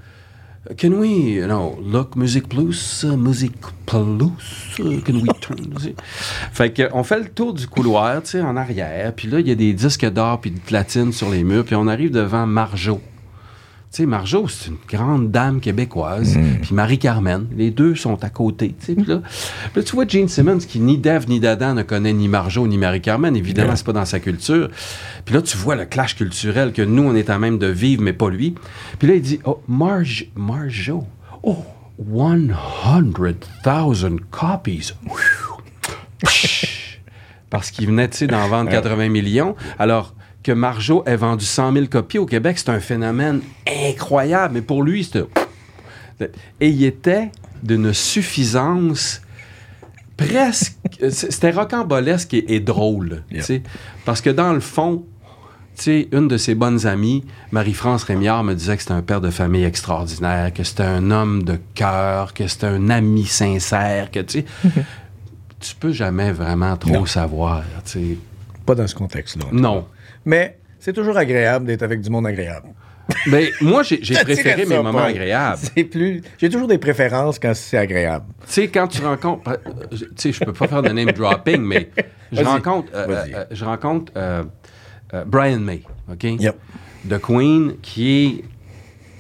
Can we, no, look, Music Plus, uh, Music Plus, uh, can we turn? fait que, on fait le tour du couloir, tu sais, en arrière, puis là, il y a des disques d'or puis de platine sur les murs, puis on arrive devant Marjo. Tu sais, Marjo, c'est une grande dame québécoise, puis Marie-Carmen, les deux sont à côté, tu sais, puis là, tu vois Gene Simmons, qui ni d'Ève ni d'Adam ne connaît ni Marjo ni Marie-Carmen, évidemment, Yeah. c'est pas dans sa culture. Puis là, tu vois le clash culturel que nous, on est à même de vivre, mais pas lui. Puis là, il dit, oh, Marge, Marjo, oh, 100,000 copies. Parce qu'il venait, tu sais, d'en vendre 80 millions. Alors que Marjo ait vendu 100 000 copies au Québec, c'est un phénomène incroyable. Mais pour lui, c'était... Et il était d'une suffisance presque... C'était rocambolesque et, et drôle, tu Yeah. sais. Parce que dans le fond, tu sais, une de ses bonnes amies, Marie-France Rémiard, me disait que c'était un père de famille extraordinaire, que c'était un homme de cœur, que c'était un ami sincère, que, tu sais, tu peux jamais vraiment trop Non. savoir, tu sais. Pas dans ce contexte-là. Non. Mais c'est toujours agréable d'être avec du monde agréable. Mais moi, j'ai préféré mes moments agréables. C'est plus. J'ai toujours des préférences quand c'est agréable. Tu sais, quand tu rencontres. euh, Tu sais, je peux pas faire de name dropping, mais je rencontre, euh, euh, je rencontre euh, Brian May, OK? Yep. de Queen, qui est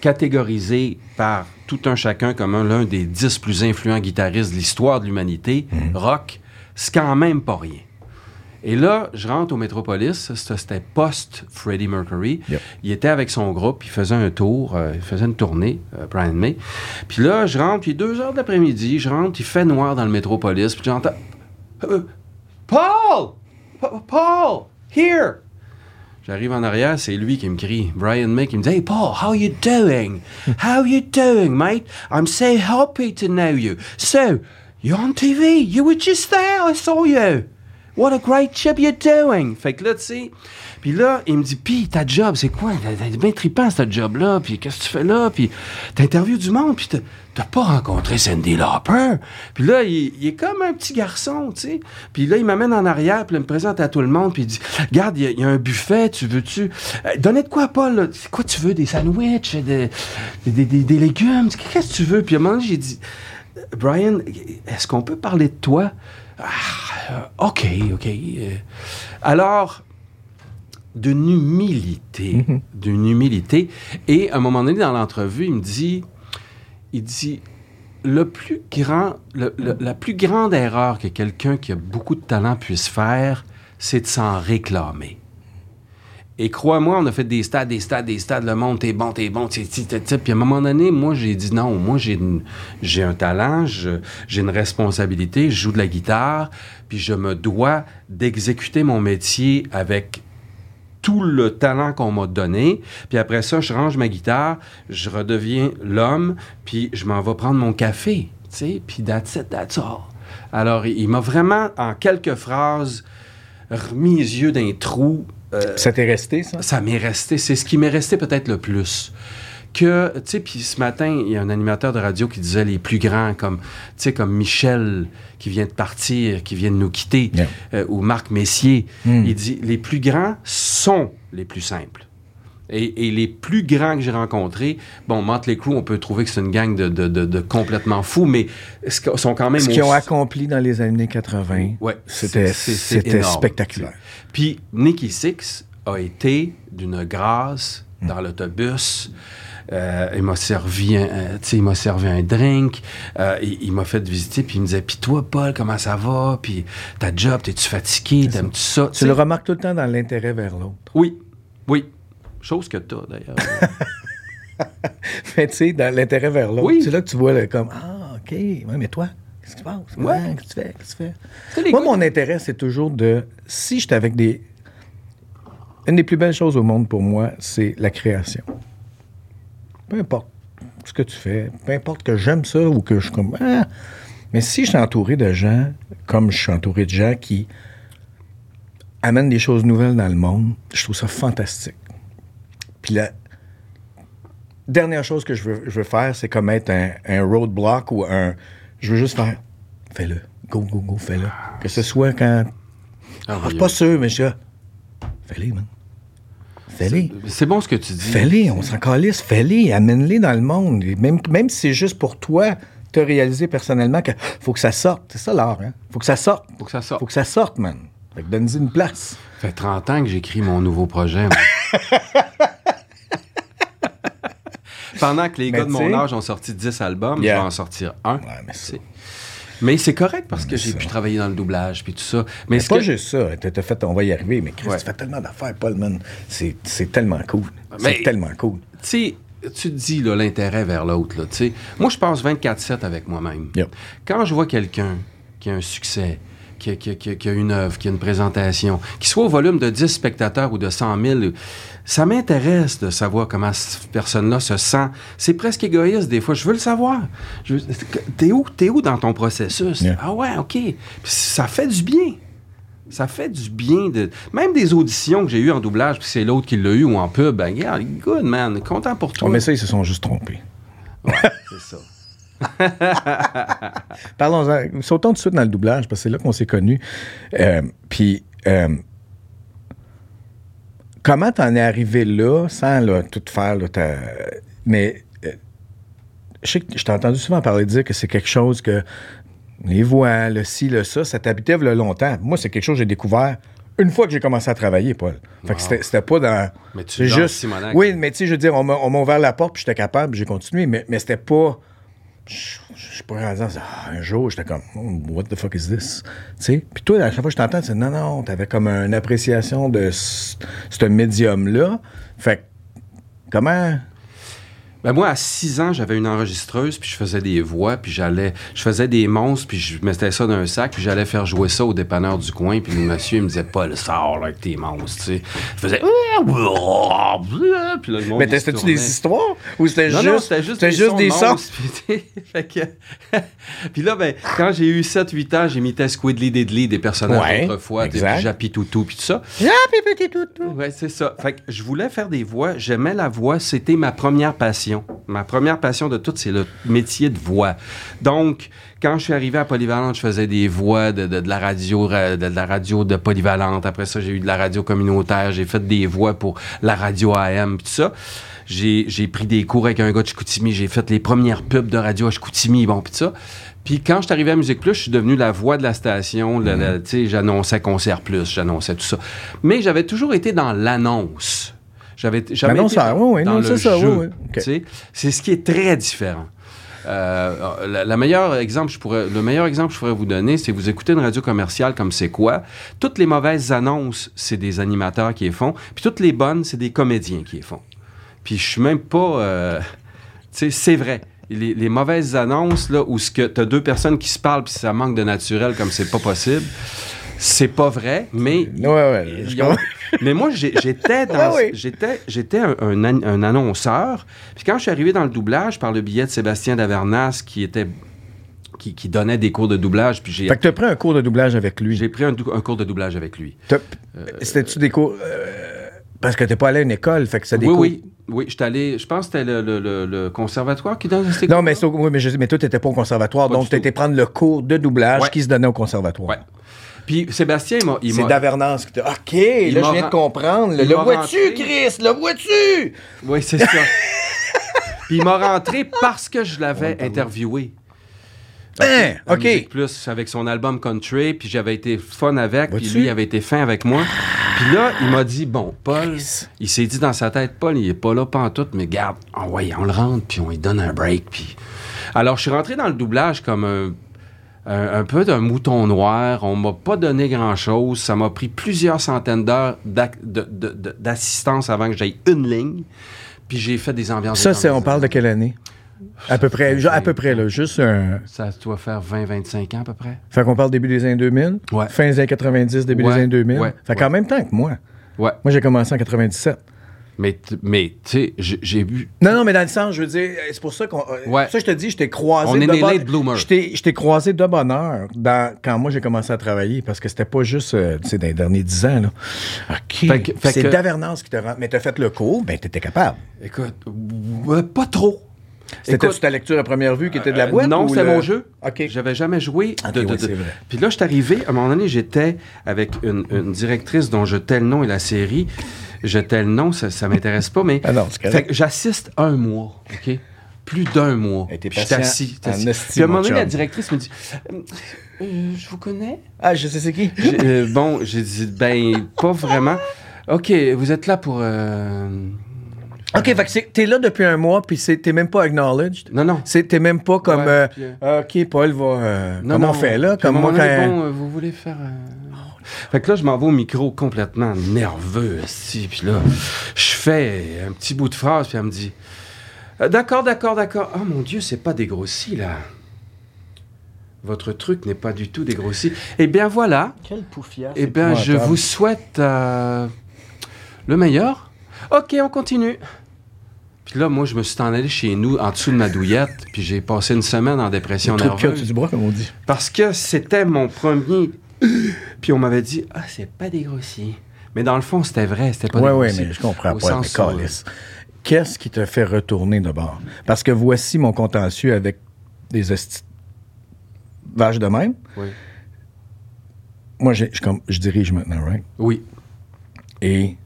catégorisé par tout un chacun comme un- l'un des dix plus influents guitaristes de l'histoire de l'humanité, Mhm. rock, c'est quand même pas rien. Et là, je rentre au Metropolis, c'était post-Freddie Mercury. Yep. Il était avec son groupe, il faisait un tour, euh, il faisait une tournée, euh, Brian May. Puis là, je rentre, puis deux heures d'après-midi, je rentre, il fait noir dans le Métropolis, puis j'entends... Euh, Paul! Pa- Paul, here! J'arrive en arrière, c'est lui qui me crie. Brian May qui me dit Hey Paul, how you doing? How you doing, mate? I'm so happy to know you. So, you're on TV. You were just there. I saw you. What a great job you're doing. Fait que là, tu sais. Puis là, il me dit Puis ta job, c'est quoi? T'es bien trippant, ce job-là. Puis qu'est-ce que tu fais là? Puis t'interviews du monde. Puis t'as- pas rencontré Cindy Lauper. Puis là, il, est comme un petit garçon, tu sais. Puis là, il m'amène en arrière. Puis il me présente à tout le monde. Puis il dit Regarde, il y, a- un buffet. Tu veux-tu. Euh, donnez de quoi, Paul? C'est quoi tu veux? Des sandwichs? Des, des, des- légumes? Qu'est-ce que tu veux? Puis à un moment j'ai dit Brian, est-ce qu'on peut parler de toi? Ah, OK, OK. euh. alors, d'une humilité, d'une humilité. Et à un moment donné, dans l'entrevue, il me dit, il dit, le plus grand, le- le- la plus grande erreur que quelqu'un qui a beaucoup de talent puisse faire, c'est de s'en réclamer. Et crois-moi, on a fait des stades, des stades, des stades. Le monde, t'es bon, t'es bon, t'es. Puis à un moment donné, moi, j'ai dit non. Moi, j'ai un talent, j'ai une responsabilité, je joue de la guitare, puis je me dois d'exécuter mon métier avec tout le talent qu'on m'a donné. Puis après ça, je range ma guitare, je redeviens l'homme, puis je m'en vais prendre mon café. Tu sais, puis that's it, that's all. Alors, il m'a vraiment, en quelques phrases, remis les yeux d'un trou. Euh, Ça t'est resté, ça? ça m'est resté, c'est ce qui m'est resté peut-être le plus. Que, tu sais, puis ce matin, il y a un animateur de radio qui disait les plus grands, comme, tu sais, comme Michel, qui vient de partir, qui vient de nous quitter, Yeah. euh, ou Marc Messier. Mm. Il dit, les plus grands sont les plus simples. Et, et les plus grands que j'ai rencontrés, bon, Motley Crue, on peut trouver que c'est une gang de, de- de- de complètement fous, mais sont quand même... Ce qu'ils ont accompli dans les années 80, Ouais, c'était spectaculaire. Puis Nicky Six a été d'une grâce dans l'autobus. Euh, il m'a servi un, euh, il m'a servi un drink, euh, il, il m'a fait visiter, puis il me disait, puis toi, Paul, comment ça va? Puis ta job, t'es-tu fatigué? T'aimes-tu ça? Tu le remarques tout le temps dans l'intérêt vers l'autre. Oui, oui. Chose que t'as, d'ailleurs. Mais tu sais, dans l'intérêt vers l'autre, Oui. c'est là que tu vois le, comme Ah, OK, ouais, mais toi, qu'est-ce qui se passe? Ouais. Ouais, Qu'est-ce que tu fais? Qu'est-ce que tu fais? Moi, mon intérêt, c'est toujours de. Si j'étais avec des. Une des plus belles choses au monde pour moi, c'est la création. Peu importe ce que tu fais, peu importe que j'aime ça ou que je suis comme. Ah! Mais si je suis entouré de gens, comme je suis entouré de gens qui amènent des choses nouvelles dans le monde, je trouve ça fantastique. Puis la dernière chose que je veux, je veux faire, c'est comme être un, un roadblock ou un. Je veux juste faire. Fais-le. Go, go, go, fais-le. Que ce soit quand. Ah, Ah, je suis pas sûr, mais je Fais-les, man. Fais-les. C'est bon ce que tu dis. Fais-les, on s'en calisse, fais-les, amène-les dans le monde. Même, même si c'est juste pour toi, te réaliser personnellement que faut que ça sorte. C'est ça l'art, hein? Faut que ça sorte. Faut que ça sorte. Faut que ça sorte, man. Fait que donne-y une place. Ça fait 30 ans que j'écris mon nouveau projet. Pendant que les gars de mon âge ont sorti 10 albums, Yeah. je vais en sortir un. Ouais, mais C'est- Mais c'est correct parce que j'ai pu travailler dans le doublage puis tout ça. Mais, Mais ce pas que- juste ça. T'as fait, on va y arriver, mais Chris, Ouais. tu fais tellement d'affaires, Paul, man. C'est c'est tellement cool. C'est tellement cool. tu sais, tu te dis là, l'intérêt vers l'autre. là. Moi, je passe 24-7 avec moi-même. Yep. Quand je vois quelqu'un qui a un succès, qui a, qui a- qui a- qui a une œuvre, qui a une présentation, qui soit au volume de 10 spectateurs ou de 100 000, ça m'intéresse de savoir comment cette personne-là se sent. C'est presque égoïste des fois. Je veux le savoir. Je veux- T'es où, t'es où dans ton processus? Yeah. Ah ouais, OK. Puis ça fait du bien. Ça fait du bien de. Même des auditions que j'ai eues en doublage, puis c'est l'autre qui l'a eu ou en pub, ben, regarde, good man, content pour toi. Oh, mais ça, ils se sont juste trompés. Ouais, c'est ça. Parlons-en. Sautons tout de suite dans le doublage, parce que c'est là qu'on s'est connus. Euh, Puis, euh, comment t'en es arrivé là, sans là, tout faire, là, mais euh, je sais que je t'ai entendu souvent parler de dire que c'est quelque chose que les voix, le ci, le ça, ça t'habitait là, longtemps. Moi, c'est quelque chose que j'ai découvert une fois que j'ai commencé à travailler, Paul. Fait que c'était- pas dans... Mais tu juste... Simonac. Oui, mais tu sais, je veux dire, on m'a on m'a ouvert la porte, puis j'étais capable, j'ai continué, mais, mais c'était pas... Je suis pas Ah, un jour, j'étais comme, Oh, what the fuck is this? Puis toi, à chaque fois que je t'entends, tu dis, non, non, t'avais comme une appréciation de ce médium-là. Fait comment. Ben moi, à 6 ans, j'avais une enregistreuse, puis je faisais des voix, puis j'allais... Je faisais des monstres, puis je mettais ça dans un sac, puis j'allais faire jouer ça au dépanneur du coin, puis le monsieur, il me disait, pas le sort là, avec tes monstres, tu sais. Je faisais... Puis là, le monde, Mais tournait. des histoires? Ou c'était juste, non, c'était juste, c'était juste de des sons? monstres, puis, tu sais, fait que- puis là, ben, quand j'ai eu 7-8 ans, j'imitais Squidly Diddly, des personnages d'autrefois, des. Jappy Toutou, puis tout ça. Puis petit toutou. Ouais, c'est ça. Fait que je voulais faire des voix. J'aimais la voix. C'était ma première passion. Ma première passion de tout, c'est le métier de voix. Donc, quand je suis arrivé à Polyvalente, je faisais des voix de, de- de la radio, ra- de, de la radio de Polyvalente. Après ça, j'ai eu de la radio communautaire. J'ai fait des voix pour la radio AM, tout ça. J'ai j'ai pris des cours avec un gars de Chicoutimi. J'ai fait les premières pubs de radio à Chicoutimi, bon, puis tout ça. Puis quand je suis arrivé à Musique Plus, je suis devenu la voix de la station. sais, j'annonçais Concert Plus, j'annonçais tout ça. Mais j'avais toujours été dans l'annonce. J'avais jamais été L'annonceur, dans, oui, oui, dans non, le c'est ça, jeu. oui. C'est ce qui est très différent. Euh, la, la meilleure exemple, je pourrais, le meilleur exemple que je pourrais vous donner, c'est vous écoutez une radio commerciale comme c'est quoi. Toutes les mauvaises annonces, c'est des animateurs qui les font. Puis toutes les bonnes, c'est des comédiens qui les font. Puis je suis même pas... euh, tu sais, c'est vrai. Les, les mauvaises annonces, là, où tu as deux personnes qui se parlent puis ça manque de naturel comme c'est pas possible, c'est pas vrai, mais Ouais, ouais. je ils ont- comprends. mais moi, j'étais dans, Ouais, oui. j'étais, j'étais un, un an- un annonceur. Puis quand je suis arrivé dans le doublage par le billet de Sébastien Davernas, qui était, qui, qui donnait des cours de doublage, puis j'ai, Fait que t'as pris un cours de doublage avec lui. j'ai pris un, cours de doublage avec lui. T'as- C'était-tu des cours... euh, parce que t'es pas allé à une école, fait que c'est des oui, cours... oui, oui. J'étais allé, je pense que c'était le, le- le- le conservatoire qui donnait ces Non, mais, oui, mais, je, mais toi, t'étais pas au conservatoire, Pas donc été tout. prendre le cours de doublage Ouais. qui se donnait au conservatoire. Ouais. Puis Sébastien, il m'a, C'est Davernance qui t'a... OK, là, je viens de comprendre. Le, vois-tu, Chris? Le vois-tu? Oui, c'est ça. Puis il m'a rentré parce que je l'avais interviewé. Hein, À OK. Musique Plus avec son album Country, puis j'avais été fun avec, puis lui il avait été fin avec moi. Puis là, il m'a dit bon, Paul, Chris. il s'est dit dans sa tête, Paul, il est pas là pantoute, mais garde, ah ouais, on le rentre, puis on lui donne un break, puis alors je suis rentré dans le doublage comme un un, peu d'un mouton noir. On m'a pas donné grand-chose. Ça m'a pris plusieurs centaines d'heures d'assistance avant que j'aille une ligne. Puis j'ai fait des ambiances. Ça, c'est, on parle de quelle année? À peu près, à peu près, là, juste un... Ça doit faire 20-25 ans à peu près. Fait qu'on parle début des années 2000, Ouais. fin des années 90, début Ouais, des années 2000. ouais, fait qu'en même temps que moi. Moi, j'ai commencé en 97. Mais, mais tu sais, j'ai vu. Non, non, mais dans le sens, je veux dire, c'est pour ça qu'on. euh, Ouais. Ça, je te dis, je t'ai croisé. On est de des bon- late bloomers. Je t'ai- je t'ai croisé de bonne heure dans- quand moi j'ai commencé à travailler parce que c'était pas juste, euh, tu sais, dans les derniers dix ans, là. OK. C'est que- Davernance qui te rend. Mais t'as fait le cours, ben t'étais capable. Écoute, pas trop. C'était ta lecture à première vue qui était de la Euh, boîte? non, c'est le- mon jeu. OK. J'avais jamais joué. De, de- oui, de- vrai. Puis là, je suis arrivé, à un moment donné, j'étais avec une, une directrice dont je tais le nom et la série. Je tais le nom, ça, ça m'intéresse pas, mais. Ah non. Fait que j'assiste un mois, OK? Plus d'un mois. Patient assis. assis. Puis à un moment donné, la directrice me dit Euh, Je vous connais Ah, je sais c'est qui? Euh, Bon, j'ai dit Ben, pas vraiment. OK, vous êtes là pour. euh, OK, fait que t'es là depuis un mois, puis t'es même pas acknowledged? Non, non. T'es même pas comme. Ouais, euh, puis, OK, Paul va. Non, comme non. on fait là? Comme moi quand. bon, vous voulez faire. Fait que là, je m'en vais au micro complètement nerveux, si, puis là, je fais un petit bout de phrase, puis elle me dit Euh, D'accord, d'accord, d'accord. Oh mon Dieu, c'est pas dégrossi, là. Votre truc n'est pas du tout dégrossi. Eh bien, voilà. Quel poufias. Eh bien, je vous souhaite euh, le meilleur. OK, on continue. Puis là, moi, je me suis en allé chez nous, en dessous de ma douillette, puis j'ai passé une semaine en dépression nerveuse. du bras, comme on dit. Parce que c'était mon premier. Puis on m'avait dit, ah, c'est pas dégrossi. Mais dans le fond, c'était vrai, c'était pas Oui, oui, dégrossi. mais je comprends pas, câlisse. Qu'est-ce qui te fait retourner de bord? Parce que voici mon contentieux avec des esti- vaches de même. Oui. Moi, je, je dirige maintenant, right? Oui. Et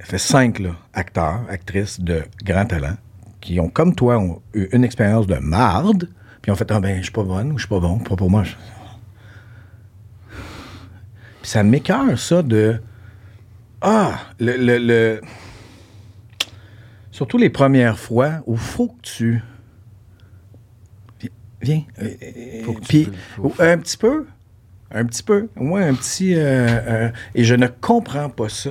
ça fait cinq là, acteurs, actrices de grand talent qui ont, comme toi, ont eu une expérience de marde, puis ont fait Ah ben, je suis pas bonne ou je suis pas bon, pas pour moi. Puis ça m'écœure, ça, de Ah, le, le, le- Surtout les premières fois où faut que tu. Vi- Viens. euh, euh, Faut que tu puis, peux- faut- ou- un petit peu. Un petit peu. Moins un petit. euh, et je ne comprends pas ça.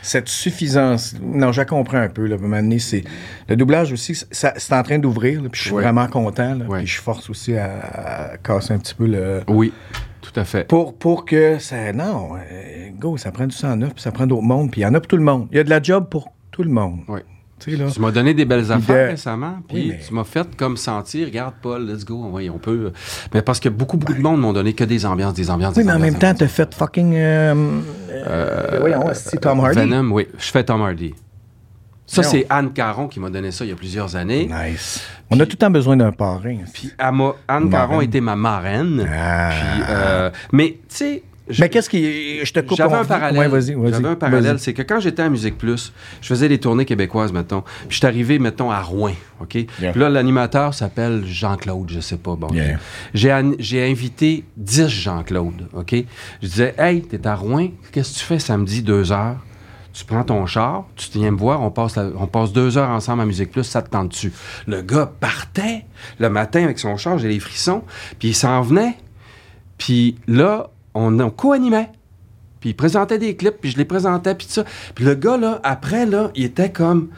cette suffisance. Non, je la comprends un peu. Là, à c'est le doublage aussi. c'est en train d'ouvrir. Puis je suis Ouais. vraiment content. là, Ouais. Puis je force aussi à, à casser un petit peu le. Oui, tout à fait. Pour, pour que ça. Non, euh, go, ça prend du sang neuf, puis ça prend d'autres mondes, puis il y en a pour tout le monde. Il y a de la job pour tout le monde. Oui. Tu sais, là. Tu m'as donné des belles affaires de- récemment, puis Oui, mais- tu m'as fait comme sentir, regarde Paul, let's go, oui, on peut. Mais parce que beaucoup, beaucoup de monde m'ont donné que des ambiances, des ambiances, Oui, des mais en même temps, t'as fait fucking. Euh, euh, voyons, c'est Tom Hardy. Venom, oui, je fais Tom Hardy. Ça, c'est Anne Caron qui m'a donné ça il y a plusieurs années. Nice. On a tout le temps besoin d'un parrain. Puis elle m'a- Anne Caron était ma marraine. Ah. Puis, euh, mais tu sais, je- Mais qu'est-ce qui. Je te coupe J'avais un parallèle. Ouais, vas-y, vas-y. J'avais un parallèle, c'est que quand j'étais à Musique Plus, je faisais des tournées québécoises, mettons. Puis je suis arrivé, mettons, à Rouen, OK? Yeah. Puis là, l'animateur s'appelle Jean-Claude, je sais pas. Bon, Yeah. j'ai invité 10 Jean-Claude, OK? Je disais, hey, t'es à Rouen, qu'est-ce que tu fais samedi, 2 heures? Tu prends ton char, tu viens me voir, on passe, la- on passe deux heures ensemble à Musique Plus, ça te tente dessus. Le gars partait le matin avec son char, j'ai les frissons, puis il s'en venait. Puis là, on, on co-animait. Puis il présentait des clips, puis je les présentais, puis tout ça. Puis le gars, là, après, là, il était comme...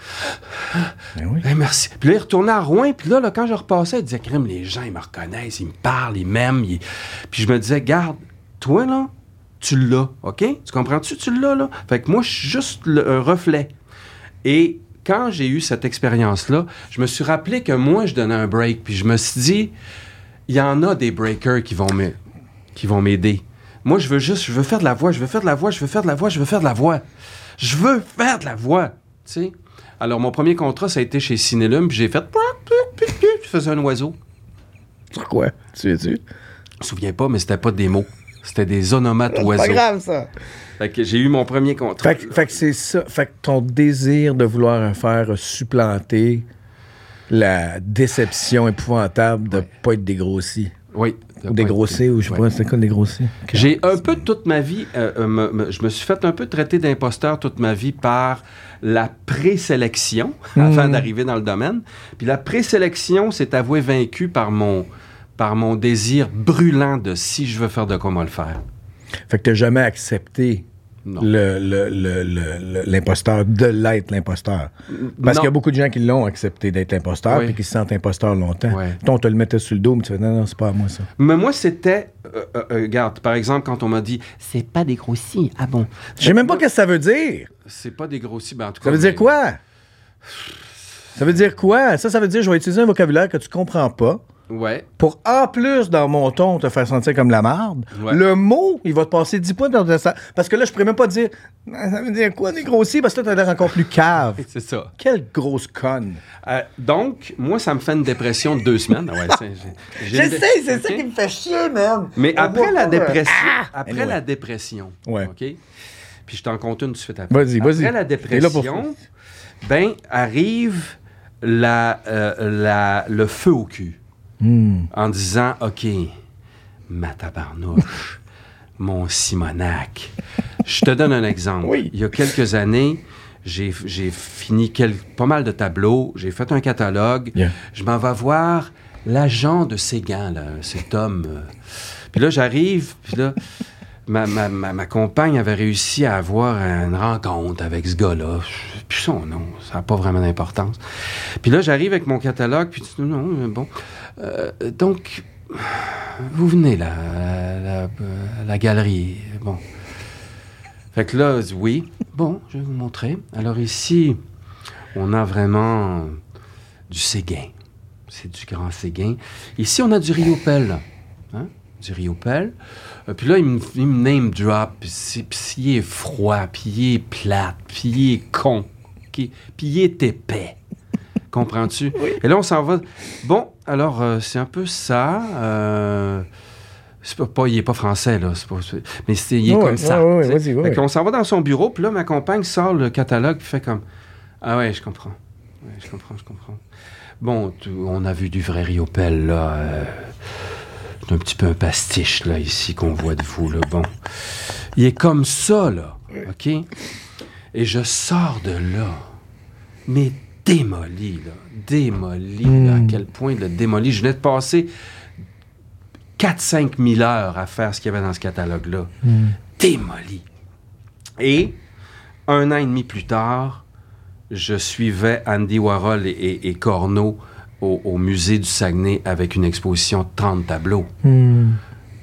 Ben oui. Eh, merci. Puis là, il retournait à Rouen, puis là, là, quand je repassais, il disait, crème, les gens, ils me reconnaissent, ils me parlent, ils m'aiment. ils- Puis je me disais, garde, toi, là, tu l'as, OK? Tu comprends-tu? Tu l'as, là? Fait que moi, je suis juste le- un reflet. Et quand j'ai eu cette expérience-là, je me suis rappelé que moi, je donnais un break, puis je me suis dit, il y en a des breakers qui vont m'a- qui vont m'aider. Moi, je veux juste, je veux faire de la voix, je veux faire de la voix, je veux faire de la voix, je veux faire de la voix. Je veux faire de la voix, tu sais. Alors, mon premier contrat, ça a été chez Cinélum, puis j'ai fait... Je faisais un oiseau. Pourquoi? Tu es-tu? Je me souviens pas, mais c'était pas des mots. C'était des onomates C'est oiseaux. pas grave, ça. Fait que j'ai eu mon premier contrat. Fait, que- fait que c'est ça. Fait que ton désir de vouloir faire a supplanté la déception épouvantable de pas être dégrossi. Oui. Ou dégrossé, ou je sais Ouais. pas, c'est quoi dégrossi? J'ai un peu toute ma vie, euh, euh, me- me- je me suis fait un peu traiter d'imposteur toute ma vie par la présélection Hmm. d'arriver dans le domaine. Puis la présélection s'est avouée vaincue par mon, par mon désir brûlant de si je veux faire de quoi moi le faire. Fait que t'as jamais accepté l'imposteur, de l'être l'imposteur. Parce qu'il y a beaucoup de gens qui l'ont accepté d'être imposteur, Oui. puis qui se sentent imposteurs longtemps. Toi, on te le mettait sur le dos, mais tu fais non, non, c'est pas à moi ça. Mais moi, c'était. euh, euh, euh, regarde, par exemple, quand on m'a dit c'est pas des grossis. Ah bon? Je sais même pas qu'est-ce que ça veut dire. C'est pas des grossis, ben en tout cas. Ça veut dire quoi? Ça veut dire quoi? Ça, ça veut dire je vais utiliser un vocabulaire que tu comprends pas Ouais. pour, en plus, dans mon ton, te faire sentir comme la marde. Ouais. Le mot, il va te passer 10 points dans ta... Parce que là, je pourrais même pas dire ça veut dire quoi, des grossis? Parce que là, t'as l'air encore plus cave. C'est ça. Quelle grosse conne. Euh, donc, moi, ça me fait une dépression de deux semaines. Ah ouais, c'est- j'ai- j'ai une dé- OK? me fait chier, man. Mais On après voit la dépression, ah! après Anyway. la dépression, Ouais. OK? Puis je t'en compte une tout de suite après. Vas-y, vas-y. Après la dépression, ben, arrive la, euh, la, le feu au cul. En disant, OK, ma tabarnouche, mon Simonac. Je te donne un exemple. Oui. Il y a quelques années, j'ai fini quel- pas mal de tableaux, j'ai fait un catalogue. Yeah. Je m'en vais voir l'agent de Séguin, là, cet homme. Puis là, j'arrive, puis là, ma, compagne avait réussi à avoir une rencontre avec ce gars-là. Puis son nom, ça n'a pas vraiment d'importance. Puis là, j'arrive avec mon catalogue, puis non, euh, bon. Euh, donc, vous venez là, à la, à la galerie. Bon. Fait que là, oui. Bon, je vais vous montrer. Alors ici, on a vraiment du Séguin. C'est du grand Séguin. Ici, on a du Riopel. Hein? Du Riopel. Euh, puis là, il me, il me name drop. Puis il est froid, puis il est plate, puis il est con. OK? Puis il est épais. Comprends-tu? Et là, on s'en va. Bon, alors, euh, c'est un peu ça. euh, c'est pas, pas- il est pas français, là. c'est pas- mais c'est, il est Ouais, comme ça. ouais, ouais, Fait qu'on s'en va dans son bureau, puis là, ma compagne sort le catalogue, puis fait comme Ah ouais, je comprends. Je comprends, je comprends. Bon, on a vu du vrai Riopel, là. C'est un petit peu un pastiche, là, ici, qu'on voit de vous, là. Bon. Il est comme ça, là. OK? Et je sors de là, mais démoli, là. Démoli, là. À quel point le démoli. Je venais de passer 4-5 000 heures à faire ce qu'il y avait dans ce catalogue-là. Démoli. Et un an et demi plus tard, je suivais Andy Warhol et, et, et Corneau au, au musée du Saguenay avec une exposition de 30 tableaux.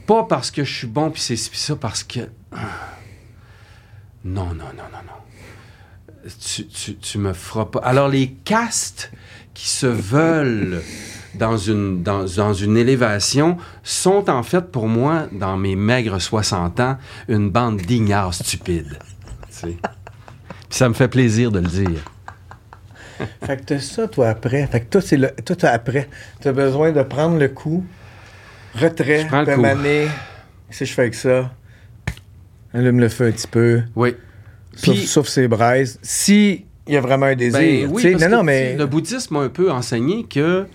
Pas parce que je suis bon, puis c'est ça, parce que... Non, non, non, non, non. Tu, tu, tu me feras pas... Alors, les castes qui se veulent dans une, dans, dans une élévation sont en fait pour moi, dans mes maigres 60 ans, une bande d'ignards stupides. Tu sais. Puis ça me fait plaisir de le dire. Fait que t'as ça, toi, après. Fait que toi, c'est le. Toi, t'as après. T'as besoin de prendre le coup, retrait, Je prends le puis coup. maner. Si je fais avec ça, allume le feu un petit peu, Oui. sauf, Puis- sauf ses braises. Si il y a vraiment un désir. Ben oui, parce non, que, non, mais. le bouddhisme m'a un peu enseigné que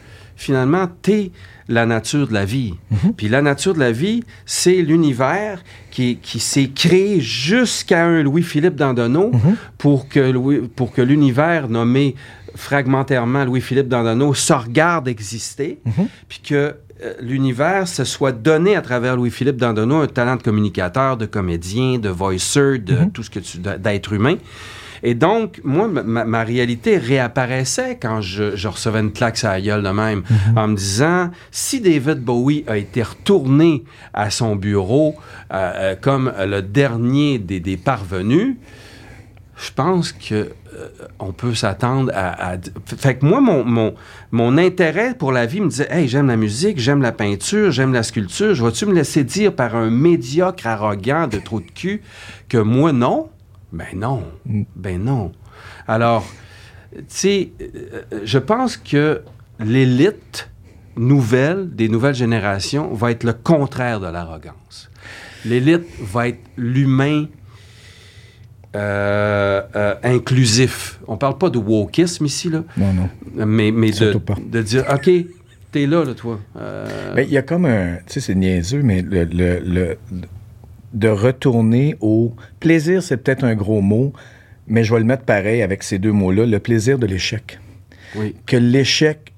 finalement, t'es la nature de la vie. Mhm. Puis la nature de la vie, c'est l'univers qui, qui s'est créé jusqu'à un Louis-Philippe Dandonneau Mhm. pour que, Louis- pour que l'univers nommé fragmentairement Louis-Philippe Dandonneau se regarde exister, Mhm. puis que euh, l'univers se soit donné à travers Louis-Philippe Dandonneau un talent de communicateur, de comédien, de voicer, de tout ce que tu d'être humain. Et donc, moi, ma- réalité réapparaissait quand je, je recevais une claque sur la gueule de même, en me disant, si David Bowie a été retourné à son bureau euh, euh, comme le dernier des, des parvenus, je pense que euh, on peut s'attendre à, à- Fait que moi, mon, mon, mon intérêt pour la vie me disait Hey, j'aime la musique, j'aime la peinture, j'aime la sculpture. Je vais-tu me laisser dire par un médiocre arrogant de trou de cul que moi, non? Ben non. Ben non. Alors, tu sais, euh, je pense que l'élite nouvelle, des nouvelles générations, va être le contraire de l'arrogance. L'élite va être l'humain euh, euh, inclusif. On parle pas de wokisme ici, là, Non, non. mais, mais de, dire, OK, t'es là, là, toi. Euh, Mais il y a comme un. Tu sais, c'est niaiseux, mais le, le- le- de retourner au. Plaisir, c'est peut-être un gros mot, mais je vais le mettre pareil avec ces deux mots-là. Le plaisir de l'échec. oui, Que l'échec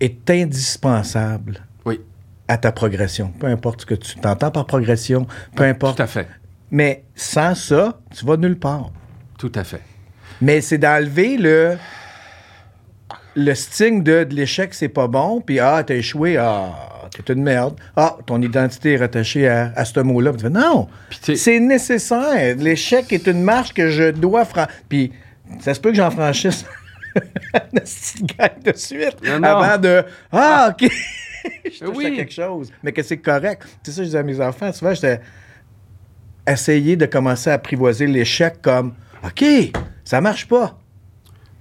est indispensable oui, à ta progression. Peu importe ce que tu t'entends par progression, peu importe. tout à fait. Mais sans ça, tu vas nulle part. Tout à fait. Mais c'est d'enlever le le sting de, de l'échec, c'est pas bon, puis ah, t'as échoué, ah, t'es une merde. Ah, ton identité est rattachée à, à ce mot-là. Non, c'est nécessaire. L'échec est une marche que je dois franchir. Puis ça se peut que j'en franchisse de suite Non, non. avant de ah, OK. je touche Oui. à quelque chose. Mais que c'est correct. C'est ça que je disais à mes enfants. Souvent, j'étais essayer de commencer à apprivoiser l'échec comme OK, ça marche pas.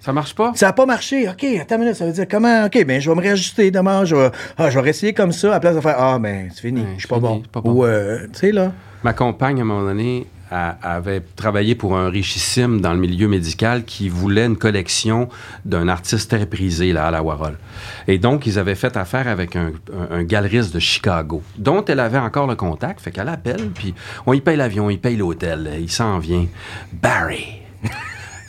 Ça marche pas? Ça n'a pas marché. OK, attends une minute, ça veut dire comment? OK, ben je vais me réajuster demain. Je vais, ah, je vais réessayer comme ça à la place de faire Ah, ben c'est fini, Ouais, je suis pas, bon. c'est pas bon. Ou, euh, tu sais, là. Ma compagne, à un moment donné, a- avait travaillé pour un richissime dans le milieu médical qui voulait une collection d'un artiste très prisé, là, à la Warhol. Et donc, ils avaient fait affaire avec un, un- un galeriste de Chicago, dont elle avait encore le contact. Fait qu'elle appelle, puis on y paye l'avion, il paye l'hôtel, il s'en vient. Barry.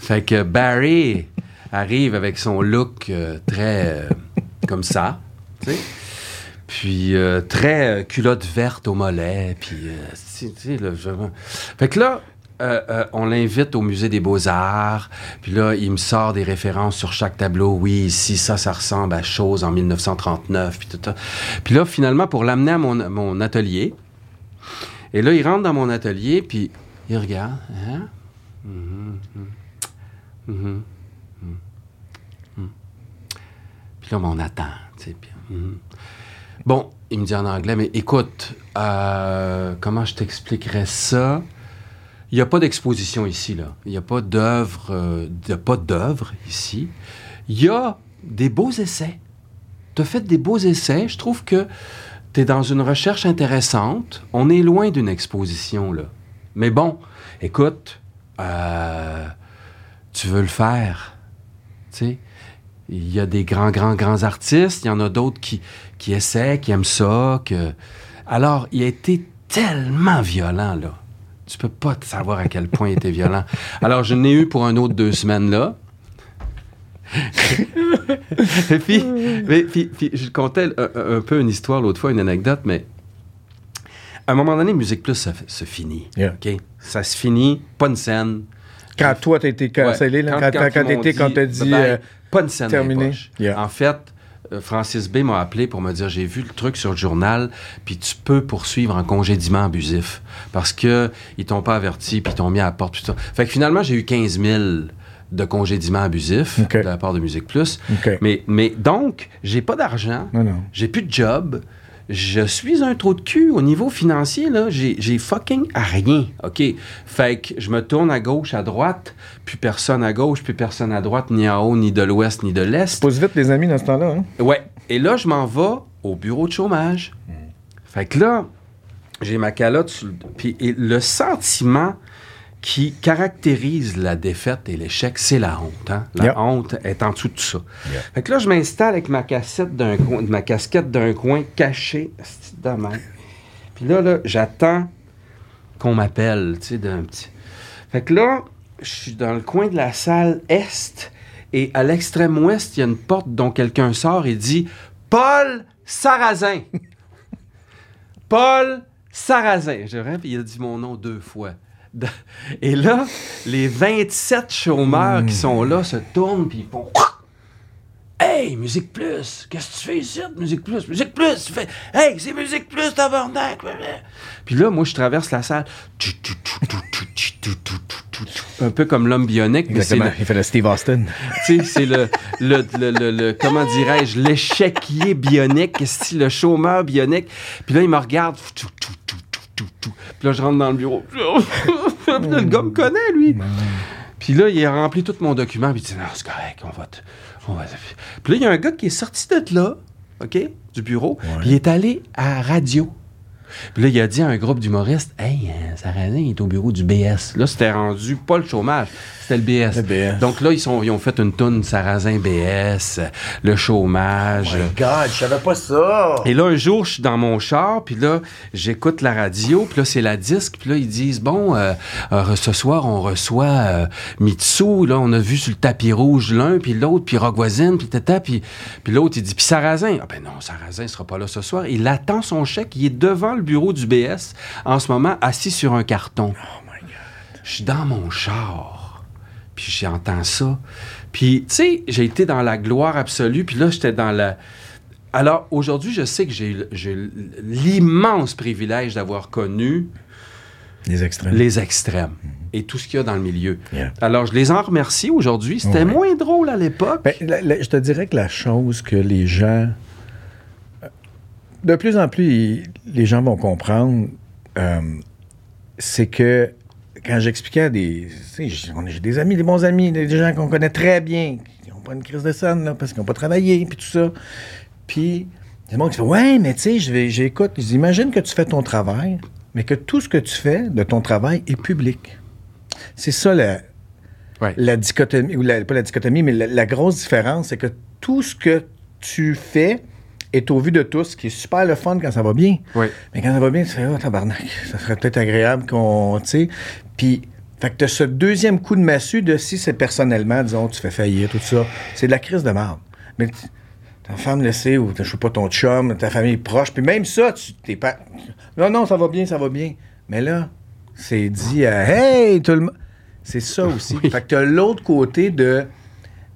fait que Barry arrive avec son look euh, très euh, comme ça, tu sais. Puis euh, très culotte verte au mollet, puis tu sais, là, vraiment. Fait que là, euh, euh, on l'invite au musée des beaux-arts, puis là, il me sort des références sur chaque tableau. Oui, ici, ça, ça ressemble à chose en 1939, puis tout ça. Puis là, finalement, pour l'amener à mon, mon atelier, et là, il rentre dans mon atelier, puis il regarde. Hein? Mhm, mhm, mhm, mhm, mhm. Puis on attend, mhm. Bon, il me dit en anglais, mais écoute, euh, comment je t'expliquerais ça? Il n'y a pas d'exposition ici, là. Il n'y a pas d'œuvre, euh, pas d'œuvre ici. Il y a des beaux essais. Tu as fait des beaux essais. Je trouve que tu es dans une recherche intéressante. On est loin d'une exposition, là. Mais bon, écoute, euh, tu veux le faire. Tu sais, il y a des grands, grands, grands artistes. Il y en a d'autres qui, qui essaient, qui aiment ça. Que... Alors, il a été tellement violent, là. Tu peux pas te savoir à quel point il était violent. Alors, je n'ai eu pour un autre deux semaines, là. Et puis, mais- puis- puis je contais un, un peu une histoire l'autre fois, une anecdote, mais à un moment donné, Musique Plus se, se finit. Yeah. Ça se finit, pas une scène. Quand toi, t'as été cancellé, Ouais, là, quand, quand, quand quand t'as dit. Pas une scène terminé. Yeah. En fait, euh, Francis B m'a appelé pour me dire j'ai vu le truc sur le journal, puis tu peux poursuivre en congédiement abusif parce que ils t'ont pas averti, puis ils t'ont mis à la porte. Ça. Fait que finalement, j'ai eu 15 000 de congédiement abusif OK. de la part de Musique Plus. Mais, mais donc, j'ai pas d'argent, Non, non. j'ai plus de job. Je suis un trou de cul au niveau financier, là. J'ai fucking à rien, OK? Fait que je me tourne à gauche, à droite, puis personne à gauche, puis personne à droite, ni en haut, ni de l'ouest, ni de l'est. Pose vite, les amis, dans ce temps-là. Hein? Ouais. Et là, je m'en vais au bureau de chômage. Fait que là, j'ai ma calotte. Puis et le sentiment qui caractérise la défaite et l'échec, c'est la honte. hein? La honte est en dessous de tout ça. Fait que là, je m'installe avec ma cassette d'un coin, ma casquette d'un coin cachée. Puis là, là, j'attends qu'on m'appelle, tu sais, d'un petit. Fait que là, je suis dans le coin de la salle est et à l'extrême ouest, il y a une porte dont quelqu'un sort et dit Paul Sarrazin. Paul Sarrazin. Je rêve, il a dit mon nom deux fois. Et là, les 27 chômeurs qui sont là se tournent puis ils font Hey, Musique Plus, qu'est-ce que tu fais ici, Musique Plus? Musique Plus, tu fais Hey, c'est Musique Plus, tabarnak! Puis là, moi, je traverse la salle. Un peu comme l'homme bionique, mais Exactement. le, Il fait le Steve Austin. tu sais, c'est le, le, le, comment dirais-je, l'échiquier bionique, c'est le chômeur bionique. Puis là, il me regarde. Tout. Puis là, je rentre dans le bureau. Puis là, le gars me connaît, lui. Puis là, il a rempli tout mon document. Puis il dit, non, c'est correct, on va te... On va Puis là, il y a un gars qui est sorti de là, OK, du bureau. Puis il est allé à la radio. Puis là, il a dit à un groupe d'humoristes, Hey, euh, Sarrazin il est au bureau du BS. Là, c'était rendu pas le chômage, c'était le BS. Le BS. Donc là, ils, sont, ils ont fait une toune Sarrazin BS, le chômage. God, je savais pas ça. Et là, un jour, je suis dans mon char, puis là, j'écoute la radio, puis là, c'est la disque, puis là, ils disent, bon, euh, euh, ce soir, on reçoit euh, Mitsu, là, on a vu sur le tapis rouge l'un, puis l'autre, puis Rock Voisine, puis tata, puis, puis l'autre, il dit, puis Sarrazin. Ah ben non, Sarrazin sera pas là ce soir. Il attend son chèque, il est devant le bureau du BS, en ce moment, assis sur un carton. Oh my God. Je suis dans mon char, puis j'entends ça. Puis, tu sais, j'ai été dans la gloire absolue, puis là, j'étais dans la... Alors, aujourd'hui, je sais que j'ai l'immense privilège d'avoir connu Les extrêmes. les extrêmes et tout ce qu'il y a dans le milieu. Yeah. Alors, je les en remercie aujourd'hui. C'était Ouais. moins drôle à l'époque. Ben, je te dirais que la chose que les gens. De plus en plus, ils- les gens vont comprendre, euh, c'est que quand j'expliquais à des. J'ai des amis, des bons amis, des gens qu'on connaît très bien, qui n'ont pas une crise de scène, là, parce qu'ils n'ont pas travaillé, puis tout ça. Puis, il y a des gens qui font Ouais, mais tu sais, je vais- j'écoute. Je dis, Imagine que tu fais ton travail, mais que tout ce que tu fais de ton travail est public. C'est ça la, Ouais. la dichotomie, ou la- pas la dichotomie, mais la, la grosse différence, c'est que tout ce que tu fais est au vu de tous, ce qui est super le fun quand ça va bien. Oui. Mais quand ça va bien, tu fais, oh, tabarnak, ça serait peut-être agréable qu'on, tu sais. Puis, fait que t'as ce deuxième coup de massue de si c'est personnellement, disons, tu fais faillir, tout ça, c'est de la crise de merde. Mais ta femme sait, ou je sais pas, ton chum, ta famille proche, puis même ça, tu t'es pas. Non, non, ça va bien, ça va bien. Mais là, c'est dit à Hey, tout le monde. C'est ça aussi. Oui. Fait que t'as l'autre côté de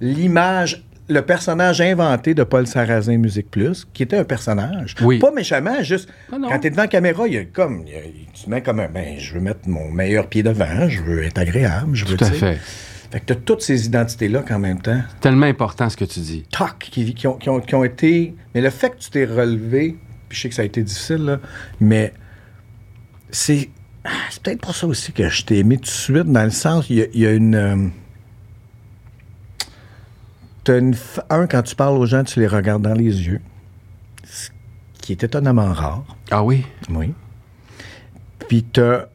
l'image, le personnage inventé de Paul Sarrazin Musique Plus, qui était un personnage. Oui. Pas méchamment, juste Ah quand t'es devant la caméra, il y a comme. il y a- tu te mets comme un. Ben, je veux mettre mon meilleur pied devant, je veux être agréable, je veux. Tout à tu fait. Fait que t'as toutes ces identités-là qu'en même temps. Tellement important ce que tu dis. Toc, qui, qui ont, qui ont- qui ont été. Mais le fait que tu t'es relevé, puis je sais que ça a été difficile, là, mais c'est. ah, C'est peut-être pour ça aussi que je t'ai aimé tout de suite, dans le sens, il y a, il y a une. euh, une. f- Un, quand tu parles aux gens, tu les regardes dans les yeux, ce qui est étonnamment rare. Ah oui? Oui. Puis t'as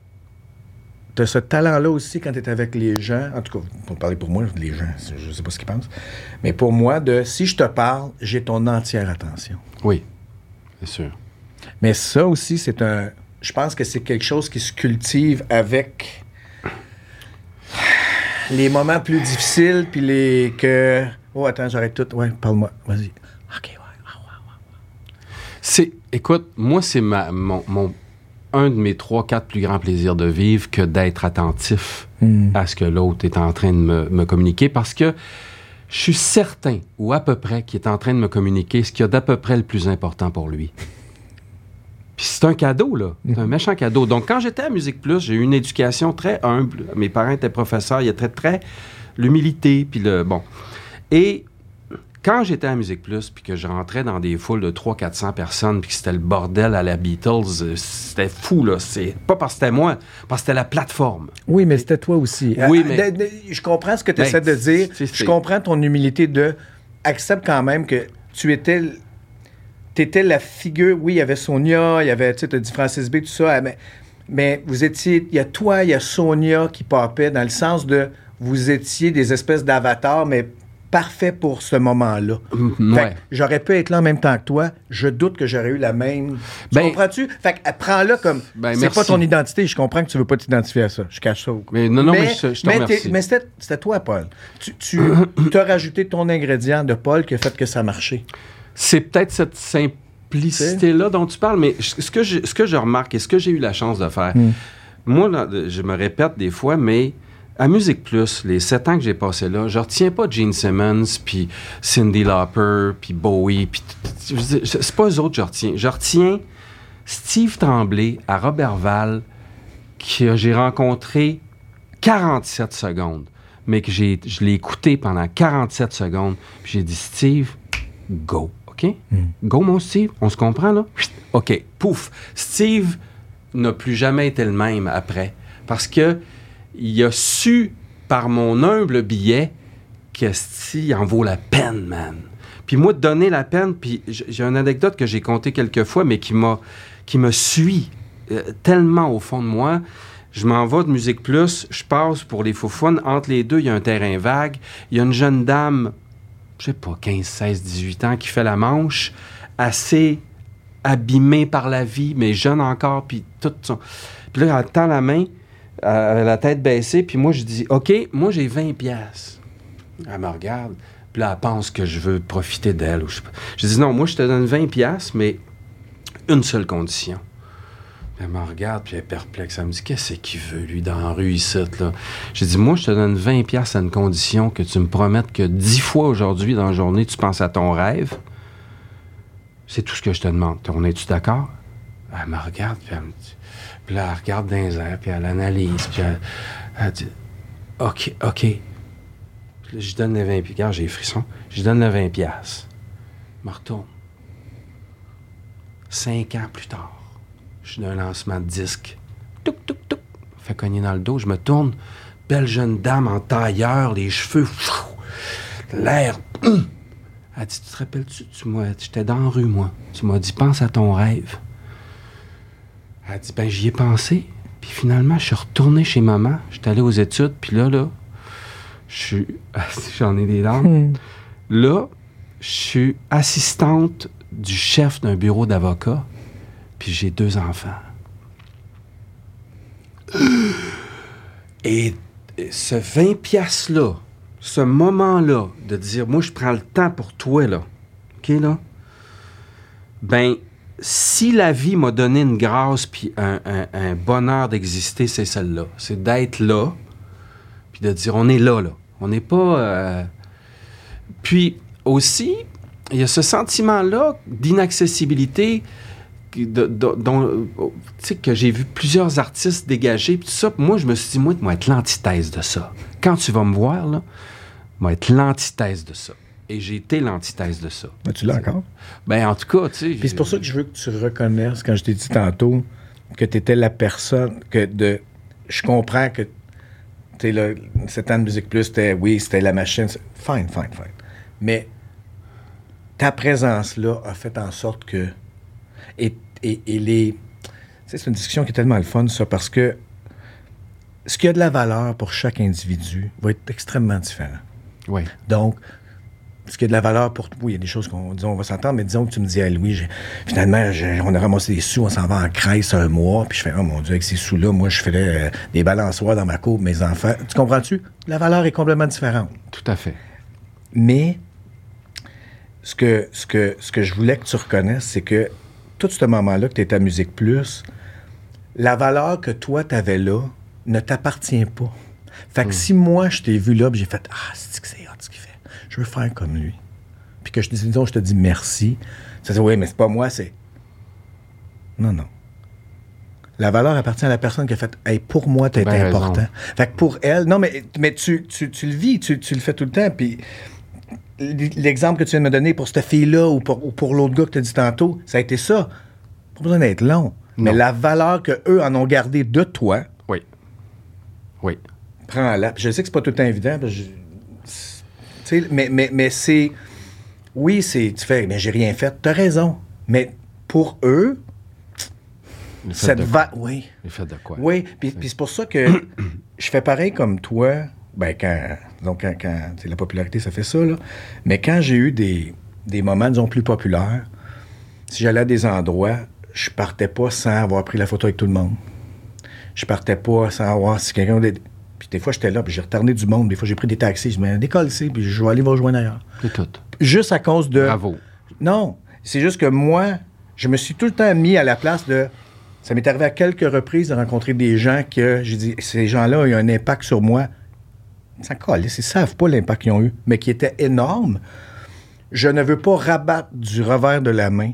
as ce talent-là aussi quand tu es avec les gens. En tout cas, pour parler pour moi, les gens, je sais pas ce qu'ils pensent. Mais pour moi, de si je te parle, j'ai ton entière attention. Oui. C'est sûr. Mais ça aussi, c'est un. Je pense que c'est quelque chose qui se cultive avec les moments plus difficiles, puis les que. Oh, attends, j'arrête tout. Ouais, parle-moi. Vas-y. OK, ouais. C'est, écoute, moi, c'est ma, mon, mon- un de mes trois, quatre plus grands plaisirs de vivre que d'être attentif Hmm. à ce que l'autre est en train de me, me communiquer parce que je suis certain, ou à peu près, qu'il est en train de me communiquer ce qu'il y a d'à peu près le plus important pour lui. Puis c'est un cadeau, là. C'est un méchant cadeau. Donc, quand j'étais à Musique Plus, j'ai eu une éducation très humble. Mes parents étaient professeurs. Il y a très, très l'humilité, puis le... Bon. Et quand j'étais à Musique Plus, puis que je rentrais dans des foules de 300-400 personnes, puis que c'était le bordel à la Beatles, euh, c'était fou, là. C'est pas parce que c'était moi, parce que c'était la plateforme. Oui, mais c'était toi aussi. Oui, Euh, mais- je comprends ce que tu Ben, essaies de dire. c'est- c'est- Je comprends ton humilité de. Accepte quand même que tu étais. Tu étais la figure. Oui, il y avait Sonia, il y avait. Tu sais, as dit Francis B, tout ça. Mais, mais vous étiez. Il y a toi, il y a Sonia qui popait dans le sens de. Vous étiez des espèces d'avatars, mais parfaits pour ce moment-là. Mm, ouais. j'aurais pu être là en même temps que toi. Je doute que j'aurais eu la même. Ben- comprends-tu? Fait que prends-le comme. Ben, c'est pas ton identité. Je comprends que tu veux pas t'identifier à ça. Je cache ça. Mais non, non, mais je- mais remercie. t'es- mais c'était toi, Paul. Tu, tu as rajouté ton ingrédient de Paul qui a fait que ça marchait. C'est peut-être cette simplicité-là dont tu parles, mais ce que, je, ce que je remarque et ce que j'ai eu la chance de faire, Mm. moi, là, je me répète des fois, mais à Musique Plus, les sept ans que j'ai passé là, je retiens pas Gene Simmons, puis Cindy Lauper, puis Bowie, puis c'est pas eux autres que je retiens. Je retiens Steve Tremblay à Robertval, que j'ai rencontré 47 secondes, mais que j'ai, je l'ai écouté pendant 47 secondes, puis j'ai dit, Steve, go, OK? Go, mon Steve, on se comprend, là? OK, pouf. Steve n'a plus jamais été le même après, parce que il a su, par mon humble billet, que Steve en vaut la peine, man. Puis moi, de donner la peine, puis j'ai une anecdote que j'ai contée quelques fois, mais qui m'a qui me suit euh, tellement au fond de moi. Je m'en vais de Musique Plus, je passe pour les Foufounes. Entre les deux, il y a un terrain vague. Il y a une jeune dame, je sais pas, 15, 16, 18 ans, qui fait la manche, assez abîmée par la vie, mais jeune encore, puis tout son... Puis là, elle tend la main, euh, la tête baissée, puis moi, je dis, OK, moi, j'ai 20 pièces. Elle me regarde, puis là, elle pense que je veux profiter d'elle. Je, dis, non, moi, je te donne 20 pièces, mais une seule condition. Elle me regarde, puis elle est perplexe. Elle me dit, qu'est-ce qu'il veut, lui, dans la rue, ici, là? Dit, moi, je te donne 20 pièces à une condition que tu me promettes que 10 fois aujourd'hui dans la journée, tu penses à ton rêve. C'est tout ce que je te demande. On est-tu d'accord? Elle me regarde, puis elle me dit... Puis là, elle regarde dans les puis elle analyse, puis elle, elle dit, OK, OK. Puis là, je donne les 20 pièces. Regarde, j'ai les frissons. Je donne les 20 pièces. Je me retourne. Cinq ans plus tard, je suis d'un lancement de disque. Touc, touc, touc. Fait cogner dans le dos. Je me tourne. Belle jeune dame en tailleur, les cheveux. L'air. Elle dit Tu te rappelles-tu tu m'as- J'étais dans la rue, moi. Tu m'as dit Pense à ton rêve. Elle dit Ben, j'y ai pensé. Puis finalement, je suis retourné chez maman. J'étais allé aux études. Puis là, là, je suis. J'en ai des larmes. Là, je suis assistante du chef d'un bureau d'avocat, puis j'ai deux enfants. Et ce 20 piastres-là, ce moment-là, de dire, moi, je prends le temps pour toi, là, OK, là, ben, si la vie m'a donné une grâce puis un, bonheur d'exister, c'est celle-là. C'est d'être là, puis de dire, on est là, là. On n'est pas... euh, puis aussi, il y a ce sentiment-là d'inaccessibilité qui- de- dont, tu sais, que j'ai vu plusieurs artistes dégager. Puis tout ça, moi, je me suis dit, moi, moi, être l'antithèse de ça. Quand tu vas me voir, là, moi, être l'antithèse de ça. Et j'ai été l'antithèse de ça. Mais tu l'as encore? Ben, en tout cas, tu sais. Puis c'est pour ça que je veux que tu reconnaisses, quand je t'ai dit tantôt, que tu étais la personne, que de. Je comprends que. Tu sais, là, 7 ans de Musique Plus, c'était. Oui, c'était la machine. Fine, fine, fine. Mais ta présence là a fait en sorte que. Et, et, et les. Tu sais, c'est une discussion qui est tellement le fun, ça, parce que ce qui a de la valeur pour chaque individu va être extrêmement différent. Oui. Donc, ce qui a de la valeur pour oui, il y a des choses qu'on disons, on va s'entendre, mais disons que tu me dis, ah, Louis, finalement, on a ramassé des sous, on s'en va en crèche un mois, puis je fais, oh mon Dieu, avec ces sous-là, moi, je ferais euh, des balançoires dans ma cour, mes enfants. Tu comprends-tu? La valeur est complètement différente. Tout à fait. Mais ce que, ce que, ce que je voulais que tu reconnaisses, c'est que tout ce moment-là que tu étais à Musique Plus, la valeur que toi, tu avais là ne t'appartient pas. Fait que si moi, je t'ai vu là, puis j'ai fait Ah, c'est que c'est hot ce qu'il fait. Je veux faire comme lui. Puis que je te dis, disons, je te dis merci. Ça dit, oui, mais c'est pas moi, c'est. Non, non. La valeur appartient à la personne qui a fait Hey, pour moi, t'es Ben important. raison. Fait que pour elle, non, mais, mais tu, tu, tu le vis, tu, tu le fais tout le temps. Puis l'exemple que tu viens de me donner pour cette fille-là ou pour, ou pour l'autre gars que tu as dit tantôt, ça a été ça. Pas besoin d'être long. Mais la valeur qu'eux en ont gardé de toi, Oui. Oui. prends-la. Je sais que c'est pas tout le temps évident. parce que mais, mais, mais c'est. Oui, c'est. Tu fais, mais j'ai rien fait. T'as raison. Mais pour eux, cette de, va. Oui. de quoi? Oui. Puis, puis c'est pour ça que je fais pareil comme toi. Ben, quand. Donc, quand. la popularité, ça fait ça, là. Mais quand j'ai eu des, des moments, disons, plus populaires, si j'allais à des endroits, je partais pas sans avoir pris la photo avec tout le monde. Je partais pas sans avoir si quelqu'un. Puis des fois, j'étais là, puis j'ai retardé du monde. Des fois, j'ai pris des taxis. Je me décolle ici, puis je vais aller vous rejoindre ailleurs. C'est tout. Juste à cause de. Bravo. Non. C'est juste que moi, je me suis tout le temps mis à la place de. Ça m'est arrivé à quelques reprises de rencontrer des gens que j'ai dit, ces gens-là, ont un impact sur moi. Ça colle, ils savent pas l'impact qu'ils ont eu, mais qui était énorme. Je ne veux pas rabattre du revers de la main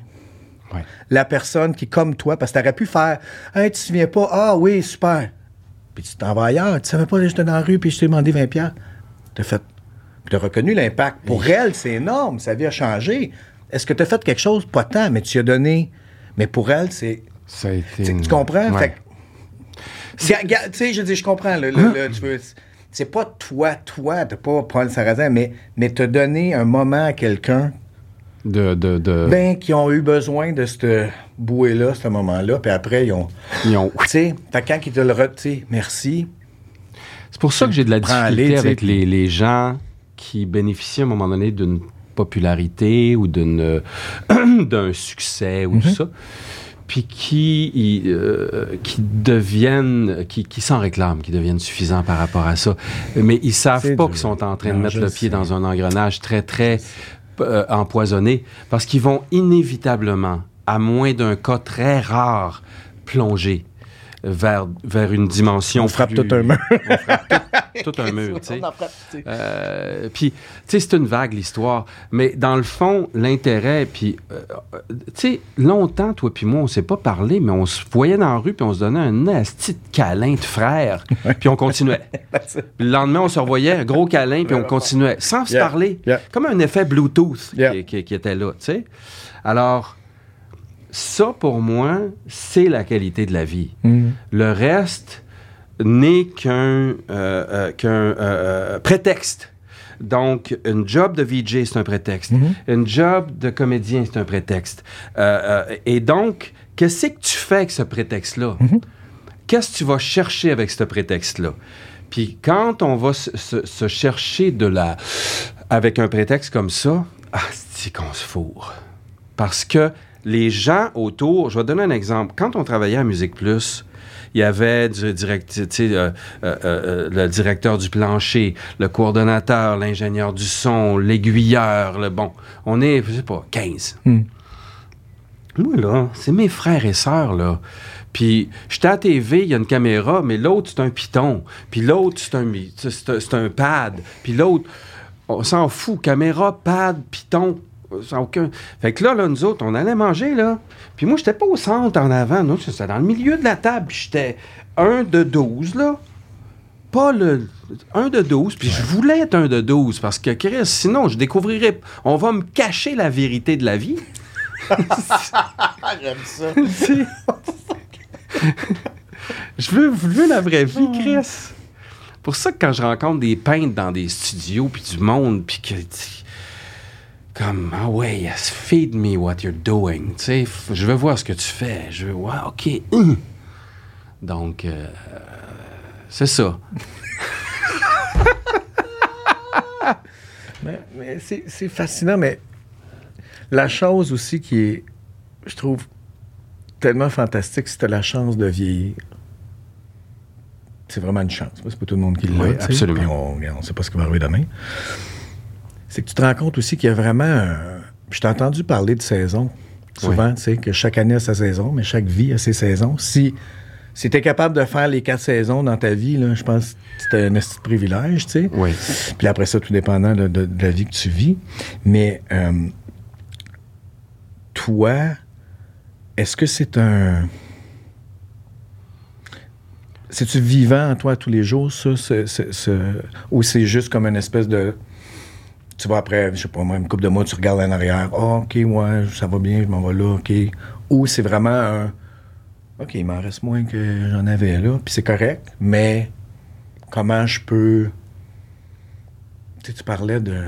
Ouais. la personne qui, comme toi, parce que tu aurais pu faire Hey, tu te souviens pas? Ah oui, super. Puis tu t'en vas ailleurs. Tu savais pas, j'étais dans la rue, puis je t'ai demandé 20$. piastres. T'as fait. Tu as reconnu l'impact. Pour elle, c'est énorme. Sa vie a changé. Est-ce que tu as fait quelque chose? Pas tant, mais tu as donné. Mais pour elle, c'est. Ça a été. Tu une- tu comprends? Ouais. Fait que- Tu sais, je dis, je comprends. tu veux- c'est pas toi, toi, t'as pas Paul Sarrazin, mais, mais t'as donné un moment à quelqu'un De, de, de- ben, qui ont eu besoin de cette bouée-là, ce moment-là, puis après, ils ont. ils ont- Tu sais, quand ils te le re... tu sais, merci. C'est pour ça que j'ai de la difficulté avec les, les gens qui bénéficient à un moment donné d'une popularité ou d'une d'un succès ou Mhm. tout ça, puis qui, y- euh, qui deviennent, qui, qui s'en réclament, qui deviennent suffisants par rapport à ça. Mais ils savent C'est pas dur. qu'ils sont en train de mettre le pied dans un engrenage très, très euh, empoisonné parce qu'ils vont inévitablement, à moins d'un cas très rare, plonger vers, vers une dimension. On frappe plus- tout un mur. on frappe tout, tout un mur, tu sais. Euh, puis, tu sais, c'est une vague, l'histoire. Mais dans le fond, l'intérêt, puis, euh, euh, tu sais, longtemps, toi puis moi, on s'est pas parlé, mais on se voyait dans la rue, puis on se donnait un asti de câlin de frère, puis on continuait. Le lendemain, on se revoyait, un gros câlin, puis on continuait, sans se parler. yeah. Comme un effet Bluetooth Yeah. qui, qui- qui était là, tu sais. Alors, ça, pour moi, c'est la qualité de la vie. Mhm. Le reste n'est qu'un euh, euh, euh, prétexte. Donc, une job de VJ, c'est un prétexte. Une job de comédien, c'est un prétexte. Euh, euh, et donc, qu'est-ce que tu fais avec ce prétexte-là? Qu'est-ce que tu vas chercher avec ce prétexte-là? Puis quand on va se, se- se chercher de la... avec un prétexte comme ça, ah, c'est qu'on se fourre. Parce que les gens autour, je vais donner un exemple. Quand on travaillait à Musique Plus, il y avait du direct, euh, euh, euh, le directeur du plancher, le coordonnateur, l'ingénieur du son, l'aiguilleur, le bon. On est, je sais pas, 15. Hmm. Moi, là, c'est mes frères et sœurs, là. Puis, j'étais à TV, il y a une caméra, mais l'autre, c'est un piton. Puis l'autre, c'est un, mi- c'est un, c'est un pad. Puis l'autre, on s'en fout. Caméra, pad, piton, sans aucun... Fait que là, là, nous autres, on allait manger, là. Puis moi, j'étais pas au centre, en avant. Nous, c'était dans le milieu de la table. Puis j'étais un de 12, là. Pas le... Un de 12. Puis je voulais être un de 12 parce que, Chris, sinon, je découvrirais... On va me cacher la vérité de la vie. J'aime ça. Je, veux, veux la vraie vie, Chris. Pour ça que quand je rencontre des peintres dans des studios, puis du monde, puis que... Comme, ah ouais, yes, feed me what you're doing. Tu sais, je veux voir ce que tu fais. Je veux, ouais, OK. hum. Donc, euh, c'est ça. Mais, mais c'est fascinant, mais la chose aussi qui est, je trouve, tellement fantastique, c'est que t'as la chance de vieillir. C'est vraiment une chance. C'est pas tout le monde qui l'a. Oui, absolument. On ne sait pas ce qui va arriver demain. C'est que tu te rends compte aussi qu'il y a vraiment. un- Je t'ai entendu parler de saison. Souvent, tu sais, que chaque année a sa saison, mais chaque vie a ses saisons. Si, Si t'es capable de faire les quatre saisons dans ta vie, là, je pense que c'était un de privilège, tu sais. Oui. Puis après ça, tout dépendant de, de- de la vie que tu vis. Mais euh, toi, est-ce que c'est un. C'est-tu vivant en toi tous les jours, ça? ce- ce- ce- Ou c'est juste comme une espèce de. Tu vas après, je sais pas moi, une couple de mois, tu regardes en arrière. Ah, OK, ouais, ça va bien, je m'en vais là, OK. Ou c'est vraiment un. OK, il m'en reste moins que j'en avais là, puis c'est correct, mais comment je peux. Tu sais, tu parlais de.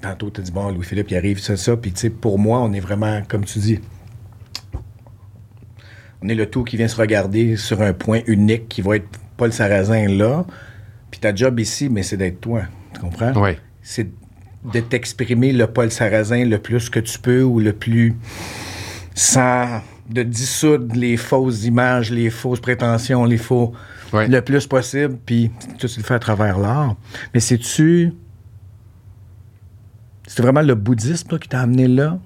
Tantôt, tu as dit, bon, Louis-Philippe, il arrive, ça, ça. Puis, tu sais, pour moi, on est vraiment, comme tu dis, on est le tout qui vient se regarder sur un point unique qui va être Paul Sarrazin là. Puis ta job ici, mais c'est d'être toi. Tu comprends? Oui. C'est de t'exprimer le Paul Sarrazin le plus que tu peux ou le plus sans de dissoudre les fausses images, les fausses prétentions, les faux Ouais. le plus possible, puis tout tu le fais à travers l'art. Mais c'est-tu. C'est vraiment le bouddhisme toi, qui t'a amené là?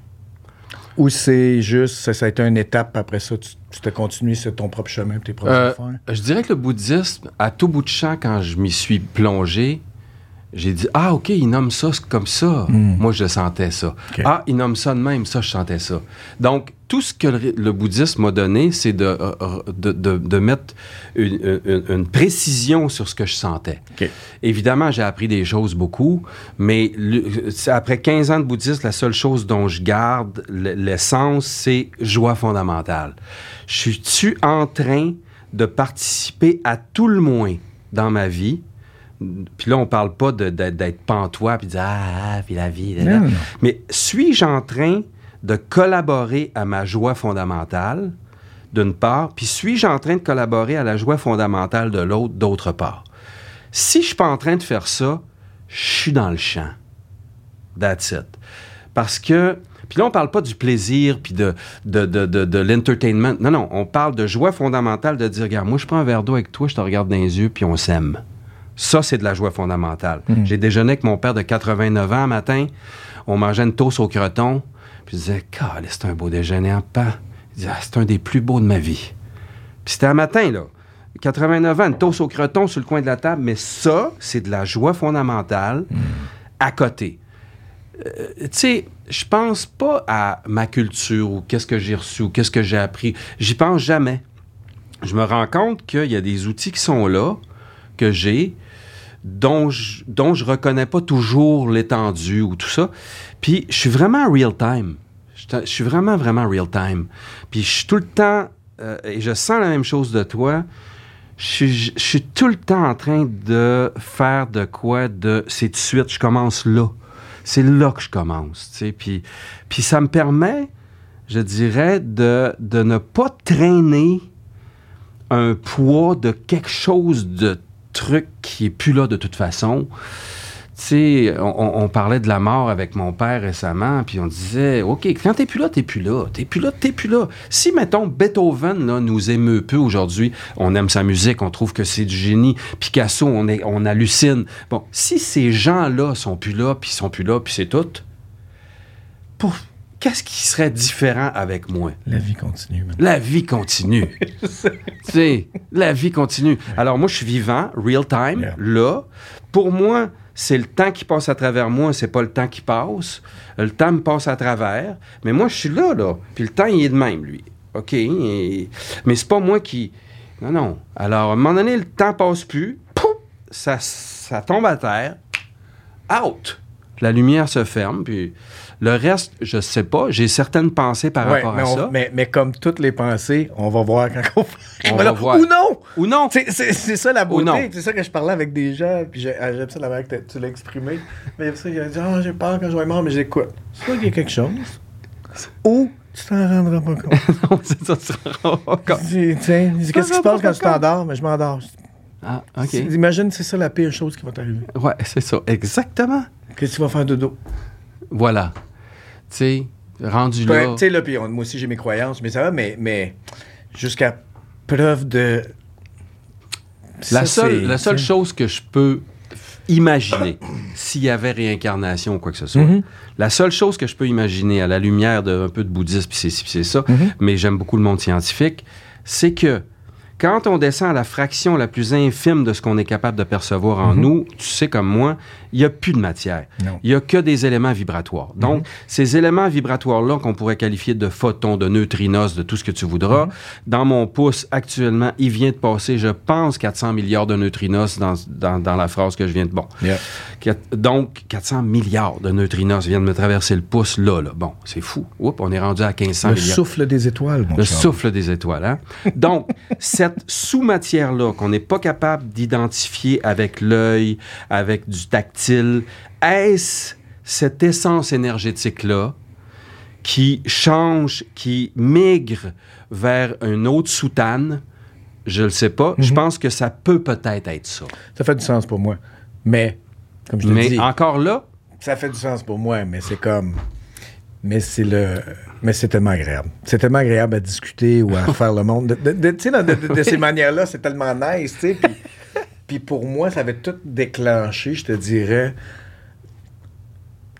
Ou c'est juste, ça, ça a été une étape, après ça, tu, tu t'as continué sur ton propre chemin, tes propres Euh, affaires? je dirais que le bouddhisme, à tout bout de champ, quand je m'y suis plongé, j'ai dit Ah, OK, il nomme ça comme ça. Moi, je sentais ça. Hmm. Ah, il nomme ça de même, ça, je sentais ça. Donc, tout ce que le, le bouddhisme m'a donné, c'est de, euh, euh, de, de- de mettre une, une- une précision sur ce que je sentais. Évidemment, j'ai appris des choses beaucoup, mais le- après 15 ans de bouddhisme, la seule chose dont je garde l'essence, c'est joie fondamentale. Je suis-tu en train de participer à tout le moins dans ma vie? Puis là, on parle pas d'être pantois puis de dire Ah, ah, puis la vie. là, là. Non, non. Mais suis-je en train de collaborer à ma joie fondamentale, d'une part, puis suis-je en train de collaborer à la joie fondamentale de l'autre, d'autre part? Si je suis pas en train de faire ça, je suis dans le champ. That's it. Parce que, puis là, on parle pas du plaisir, puis de, de, de, de, de l'entertainment. Non, non, on parle de joie fondamentale, de dire, regarde, moi, je prends un verre d'eau avec toi, je te regarde dans les yeux, puis on s'aime. Ça, c'est de la joie fondamentale. J'ai déjeuné avec mon père de 89 ans un matin. On mangeait une toast au croton. Puis je disais, c'est un beau déjeuner en pain. Il disait, Ah, c'est un des plus beaux de ma vie. Puis c'était un matin, là. 89 ans, une toast au croton sur le coin de la table. Mais ça, c'est de la joie fondamentale à côté. Euh, tu sais, je pense pas à ma culture ou qu'est-ce que j'ai reçu ou qu'est-ce que j'ai appris. J'y pense jamais. Je me rends compte qu'il y a des outils qui sont là, que j'ai, dont je, dont je reconnais pas toujours l'étendue ou tout ça. Puis je suis vraiment real time. Je je suis vraiment, vraiment real time. Puis je suis tout le temps, euh, et je sens la même chose de toi, je suis, je suis tout le temps en train de faire de quoi de... C'est tout de suite, je commence là. C'est là que je commence, tu sais. Puis, puis ça me permet, je dirais, de, de ne pas traîner un poids de quelque chose de truc qui est plus là de toute façon. Tu sais, on, parlait de la mort avec mon père récemment, puis on disait, OK, quand t'es plus là, t'es plus là. T'es plus là, t'es plus là. Si, mettons, Beethoven là, nous émeut peu aujourd'hui, on aime sa musique, on trouve que c'est du génie. Picasso, on, est, on hallucine. Bon, si ces gens-là sont plus là, puis sont plus là, puis c'est tout, pour... qu'est-ce qui serait différent avec moi? La vie continue. La vie continue. tu sais, la vie continue. Alors moi, je suis vivant, real time, Yeah. là. Pour moi, c'est le temps qui passe à travers moi, c'est pas le temps qui passe. Le temps me passe à travers, mais moi, je suis là, là. Puis le temps, il est de même, lui. OK? Et- Mais c'est pas moi qui... Non, non. Alors, à un moment donné, le temps passe plus. Pouf! Ça, ça tombe à terre. Out! La lumière se ferme, puis le reste, je sais pas. J'ai certaines pensées par Ouais, rapport mais, à on- ça. mais, mais comme toutes les pensées, on va voir quand on, On Voilà. va voir. Ou non! Ou non! C'est- ça la beauté. C'est ça que je parlais avec des gens. Puis ah, j'aime ça la manière que tu l'as exprimé. Mais il y a ça, il a dit Ah, j'ai peur quand je vais mort, mais j'écoute. Soit qu'il y a quelque chose, ou tu t'en rendras pas compte. Non, c'est ça, tu te rends pas compte. Tu- Tiens, qu'est-ce qui se passe quand tu t'endors? Mais je m'endors. Ah, OK. Imagine, c'est ça la pire chose qui va t'arriver. Ouais, c'est ça. Exactement. Qu'est-ce que tu vas faire dodo? Voilà. Tu sais, rendu Ben, là. Tu sais, là, puis on- moi aussi j'ai mes croyances, mais ça va, mais, mais jusqu'à preuve de. La Ça, seule, la chose que je peux imaginer, s'il y avait réincarnation ou quoi que ce soit, Mhm. la seule chose que je peux imaginer à la lumière d'un peu de bouddhisme, puis c'est c'est ça, Mhm. mais j'aime beaucoup le monde scientifique, c'est que quand on descend à la fraction la plus infime de ce qu'on est capable de percevoir en nous, tu sais comme moi, il n'y a plus de matière. Non. Il n'y a que des éléments vibratoires. Donc, ces éléments vibratoires-là qu'on pourrait qualifier de photons, de neutrinos, de tout ce que tu voudras, dans mon pouce, actuellement, il vient de passer, je pense, 400 milliards de neutrinos dans, dans, dans la phrase que je viens de... Bon. Yeah. Donc, 400 milliards de neutrinos viennent me traverser le pouce là, là. Bon, c'est fou. Oups, on est rendu à 1500 Le milliards. souffle des étoiles, mon Le souffle des étoiles. Hein? Donc, cette sous-matière-là qu'on n'est pas capable d'identifier avec l'œil, avec du tactile, est-ce cette essence énergétique-là qui change, qui migre vers une autre soutane? Je ne le sais pas. Mhm. Je pense que ça peut peut-être être ça. Ça fait du sens pour moi. Mais, comme je Mais dis, encore là, ça fait du sens pour moi, mais c'est comme. Mais c'est le. Mais c'est tellement agréable. C'est tellement agréable à discuter ou à refaire le monde. De- de ces manières-là, c'est tellement nice, tu sais. Puis, pour moi, ça avait tout déclenché, je te dirais.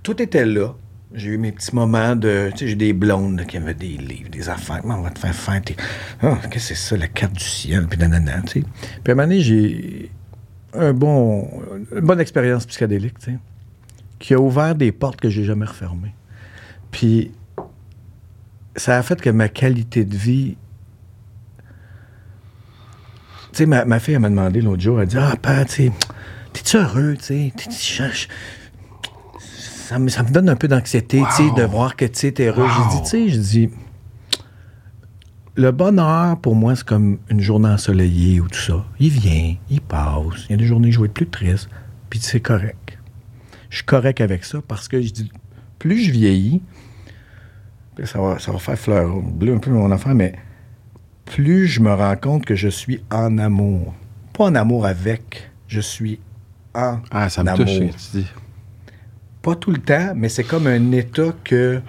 Tout était là. J'ai eu mes petits moments de. Tu sais, j'ai des blondes qui avaient des livres, des affaires. Comment on va te faire faire. Ah, qu'est-ce que c'est ça, la carte du ciel, puis nanana, tu sais. Puis à un j'ai un bon, une bonne expérience psychédélique, tu sais, qui a ouvert des portes que j'ai jamais refermées. Puis ça a fait que ma qualité de vie. Tu sais, ma, ma fille, elle m'a demandé l'autre jour, elle dit Ah, père, tu t'es-tu heureux, tu sais? Je- je- Ça me, ça me donne un peu d'anxiété, tu sais, Wow. de voir que tu t'es heureux. Wow. J'ai dit, tu sais, je dis, le bonheur, pour moi, c'est comme une journée ensoleillée ou tout ça. Il vient, il passe. Il y a des journées où je vais être plus triste, puis c'est correct. Je suis correct avec ça parce que je dis, plus je vieillis, ça va, ça va faire fleur bleu un peu mon enfant, mais plus je me rends compte que je suis en amour. Pas en amour avec, je suis en ah, ça me amour. touche, ce que tu dis. Pas tout le temps, mais c'est comme un état que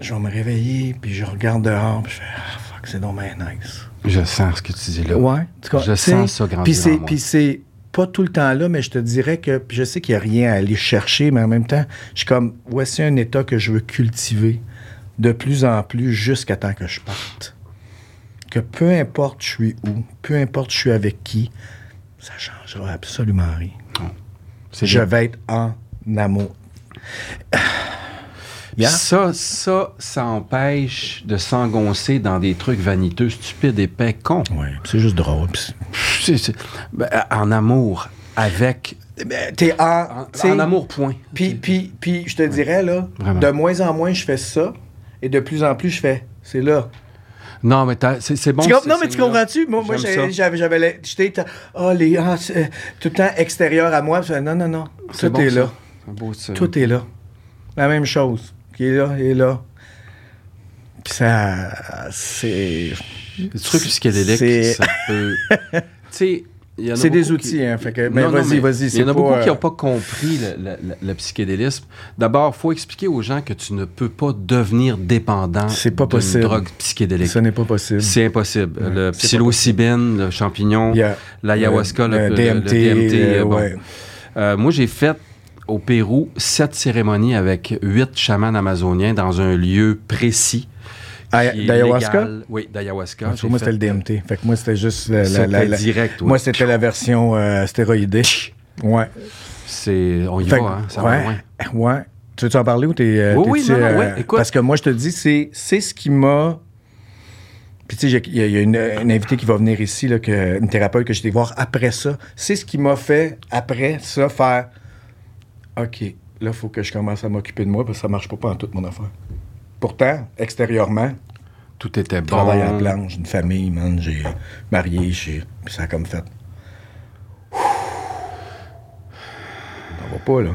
je vais me réveiller, puis je regarde dehors, puis je fais ah, fuck, c'est donc bien nice. Je sens ce que tu dis là. Ouais. Je sens ça grandir Puis c'est, puis pas tout le temps là, mais je te dirais que puis je sais qu'il n'y a rien à aller chercher, mais en même temps, je suis comme voici un état que je veux cultiver de plus en plus jusqu'à temps que je parte. Que peu importe je suis où, peu importe je suis avec qui, ça changera absolument rien. Je bien. vais être en amour. Yeah. Ça, ça, ça empêche de s'engoncer dans des trucs vaniteux, stupides, épais, cons. Ouais, c'est juste drôle. ben, en amour, avec. Ben, T'es en, En, amour, point. Puis, puis, puis, je te dirais, là, Vraiment. de moins en moins, je fais ça, et de plus en plus, je fais, c'est là. Non, mais t'as- c'est c'est bon. Tu non, mais tu comprends-tu? Moi, moi j'avais, j'étais, ah, les, ah, tout le temps extérieur à moi. non, non, non, tout bon, est là. Beau. Tout est là. La même chose. Qui est là, est là. Puis ça, c'est... Les trucs psychédéliques, C'est- ça peut. tu sais, C'est des outils, qui- hein, fait que- ben, vas-y, vas-y, Il y en a beaucoup qui euh, n'ont pas compris le, le- le- le psychédélisme. D'abord, il faut expliquer aux gens que tu ne peux pas devenir dépendant C'est pas d'une possible. drogue psychédélique. Ce n'est pas possible. C'est impossible. Ouais, le psilocybine, le champignon, l'ayahuasca, le, DMT, DMT, euh, bon. ouais. Euh, moi, j'ai fait au Pérou sept cérémonies avec huit chamans amazoniens dans un lieu précis. Ah, d'ayahuasca? Oui, d'ayahuasca. J'ai moi, c'était le DMT. Fait que moi, c'était juste la, la- C'était la- la- direct. Moi, c'était la version euh, stéroïdée. Ouais. C'est, on y Fait va, hein, ça va ouais, loin. Ouais. Tu veux-tu en parler ou t'es. euh, Oui, oui, non, non, euh, ouais, écoute. Parce que moi, je te dis, c'est, c'est ce qui m'a. Puis, tu sais, il y, a- y a une, une invitée qui va venir ici, là, que, une thérapeute que j'étais voir après ça. C'est ce qui m'a fait, après ça, faire. OK, là, il faut que je commence à m'occuper de moi parce que ça marche pas, pas en toute mon affaire. Pourtant, extérieurement, Tout était bon. travaille en planche, une famille, man, j'ai marié, j'ai. Puis ça a comme fait. Ça va pas, là.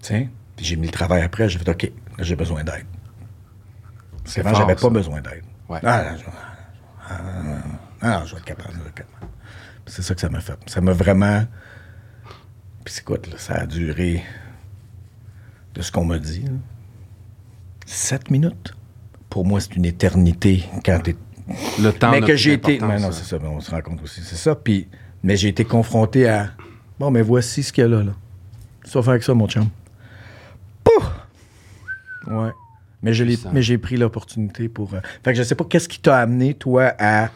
Tiens. Puis j'ai mis le travail après, j'ai fait OK, là, j'ai besoin d'aide. Parce qu'avant, fort, j'avais pas besoin d'aide. Ouais. Ah, là, je... ah, ah, je vais être capable, je vais être capable. Puis C'est ça que ça m'a fait. Ça m'a vraiment. Puis écoute, là, ça a duré de ce qu'on m'a dit. là. Sept minutes? Pour moi, c'est une éternité quand t'es Le temps mais que j'ai été. Mais non, hein. c'est ça, on se rend compte aussi. C'est ça. Puis, mais j'ai été confronté à. Bon, mais voici ce qu'il y a là. là. Tu vas faire avec ça, mon chum. Pouf! Ouais. Mais je l'ai, mais j'ai pris l'opportunité pour. euh, Fait que je sais pas qu'est-ce qui t'a amené toi à.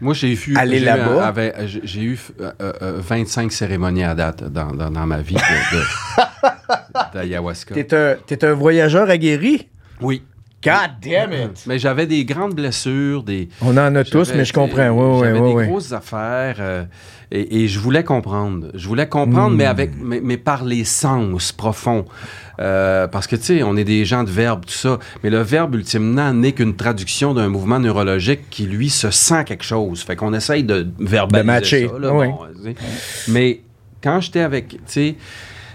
Moi, j'ai eu, Aller j'ai là-bas? avec- j'ai- j'ai eu euh, euh, 25 cérémonies à date dans, dans, dans ma vie de- de- d'ayahuasca. T'es un, t'es un voyageur aguerri? Oui. God damn it. Mais j'avais des grandes blessures, des. On en a tous, mais je comprends. Ouais, ouais, J'avais des grosses affaires euh, et, et je voulais comprendre. Je voulais comprendre, Hmm. mais avec, mais, mais par les sens profonds. Euh, parce que, tu sais, on est des gens de verbe, tout ça. Mais le verbe, ultimement, n'est qu'une traduction d'un mouvement neurologique qui, lui, se sent quelque chose. Fait qu'on essaye de verbaliser De matcher, ça. là, oui. bon, mais quand j'étais avec, tu sais,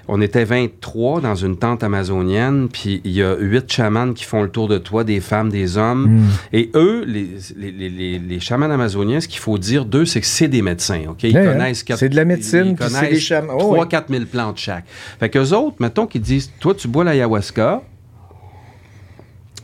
on était 23 dans une tente amazonienne, puis il y a huit chamans qui font le tour de toi, des femmes, des hommes. Hmm. Et eux, les, les, les, les, les chamans amazoniens, ce qu'il faut dire d'eux, c'est que c'est des médecins, OK? Ils Ouais, connaissent... hein. quatre- C'est de la médecine, Ils puis c'est connaissent des chamans. Oh, 3-4 000 plantes chaque. Fait qu'eux autres, mettons qu'ils disent, toi, tu bois l'ayahuasca,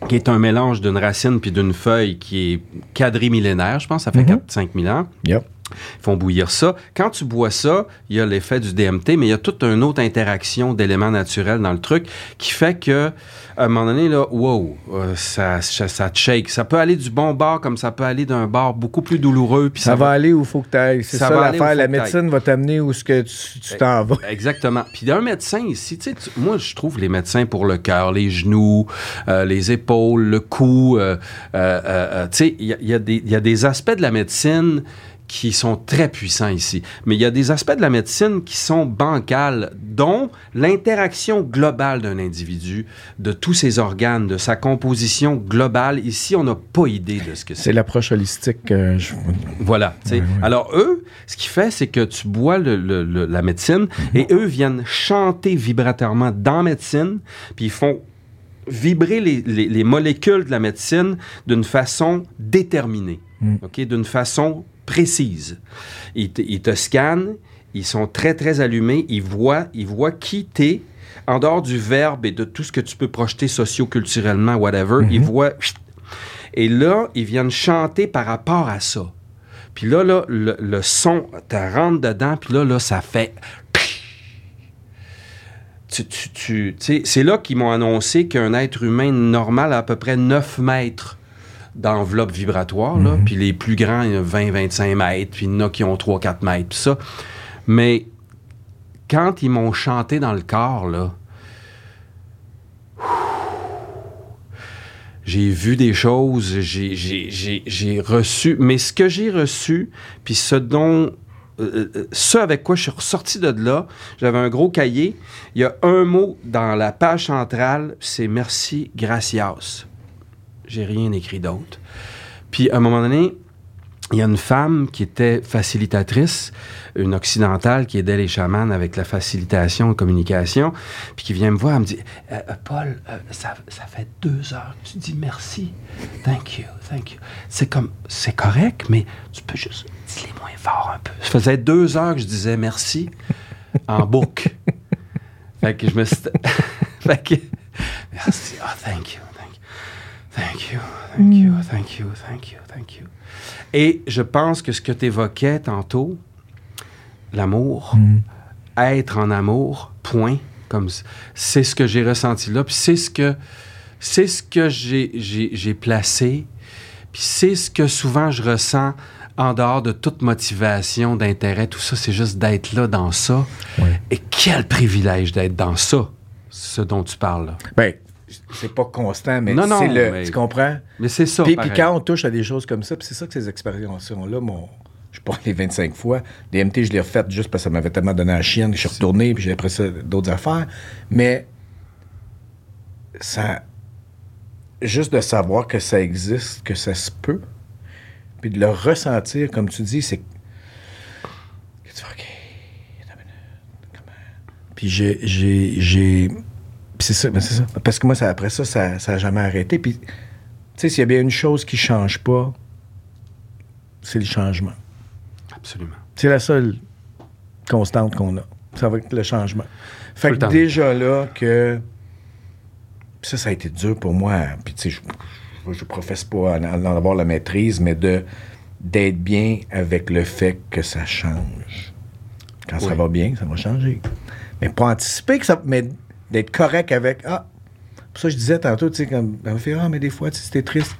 qui est un mélange d'une racine puis d'une feuille qui est quadrimillénaire, je pense, ça fait Mhm. 4-5 000 ans. Yep. Ils font bouillir ça. Quand tu bois ça, il y a l'effet du DMT, mais il y a toute une autre interaction d'éléments naturels dans le truc qui fait que, à un moment donné, là, wow, euh, ça, ça, ça te shake. Ça peut aller du bon bord comme ça peut aller d'un bord beaucoup plus douloureux. Puis Ça, va aller où il faut que tu ailles. C'est Ça l'affaire. La médecine va t'amener où ce que tu t'en vas. Exactement. Puis il y a un médecin ici, tu sais, moi je trouve les médecins pour le cœur, les genoux, euh, les épaules, le cou, euh, tu sais, il y, a- il y a des- il y a des aspects de la médecine qui sont très puissants ici. Mais il y a des aspects de la médecine qui sont bancals, dont l'interaction globale d'un individu, de tous ses organes, de sa composition globale. Ici, on n'a pas idée de ce que c'est. C'est l'approche holistique. euh, je- Voilà. Alors, eux, ce qui fait, c'est que tu bois le- le- le- la médecine et eux viennent chanter vibratoirement dans la médecine, puis ils font vibrer les, les- les molécules de la médecine d'une façon déterminée, OK? d'une façon précise. Ils te, ils te scannent, ils sont très, très allumés, ils voient, ils voient qui t'es, en dehors du verbe et de tout ce que tu peux projeter socio-culturellement, whatever, ils voient... Et là, ils viennent chanter par rapport à ça. Puis là, là le, le son te rentre dedans, puis là, là, ça fait... Tu, tu, tu- tu c'est là qu'ils m'ont annoncé qu'un être humain normal a à peu près 9 mètres d'enveloppe vibratoire, là, puis les plus grands, il y a 20-25 mètres, puis il y en a qui ont 3-4 mètres, puis ça. Mais quand ils m'ont chanté dans le corps, là, j'ai vu des choses, j'ai reçu, mais ce que j'ai reçu, puis ce dont, euh, euh, ce avec quoi je suis ressorti de là, j'avais un gros cahier, il y a un mot dans la page centrale, c'est merci, gracias. J'ai rien écrit d'autre. Puis à un moment donné, il y a une femme qui était facilitatrice, une occidentale qui aidait les chamans avec la facilitation et communication, puis qui vient me voir, elle me dit Euh, Paul, euh, ça, ça fait deux heures que tu dis merci. Thank you, thank you. C'est comme, c'est correct, mais tu peux juste dis-les moins fort un peu. Ça faisait deux heures que je disais merci en boucle. fait que je me suis. fait que. Merci, ah, thank you, thank you. Thank you, thank you, thank you, thank you, thank you. Et je pense que ce que tu évoquais tantôt, l'amour, être en amour, point, comme c'est ce que j'ai ressenti là, puis c'est ce que c'est ce que j'ai- placé, puis c'est ce que souvent je ressens en dehors de toute motivation, d'intérêt, tout ça, c'est juste d'être là dans ça. Ouais. Et quel privilège d'être dans ça, ce dont tu parles là. Ben, c'est pas constant, mais c'est le. mais- Tu comprends? Mais c'est ça. Puis, puis quand on touche à des choses comme ça, puis c'est ça que ces expériences-là, mon, je suis pas allé 25 fois. DMT, je l'ai refait juste parce que ça m'avait tellement donné la chienne que je suis retourné, puis j'ai après ça d'autres affaires. Mais ça. Juste de savoir que ça existe, que ça se peut, puis de le ressentir, comme tu dis, c'est que tu fais OK, attends une minute, comment? Puis j'ai. C'est ça, ben c'est ça. Parce que moi, ça, après ça, ça n'a jamais arrêté. Puis, tu sais, s'il y a bien une chose qui change pas, c'est le changement. Absolument. C'est la seule constante qu'on a. Ça va être le changement. Fait Tout que déjà là, que. Ça, ça a été dur pour moi. Puis, tu sais, je, je professe pas en, en avoir la maîtrise, mais de d'être bien avec le fait que ça change. Quand ça va bien, ça va changer. Mais pas anticiper que ça. Mais d'être correct avec. Ah, pour ça je disais tantôt, tu sais, comme, elle m'a fait, ah, mais des fois, tu sais, c'était triste.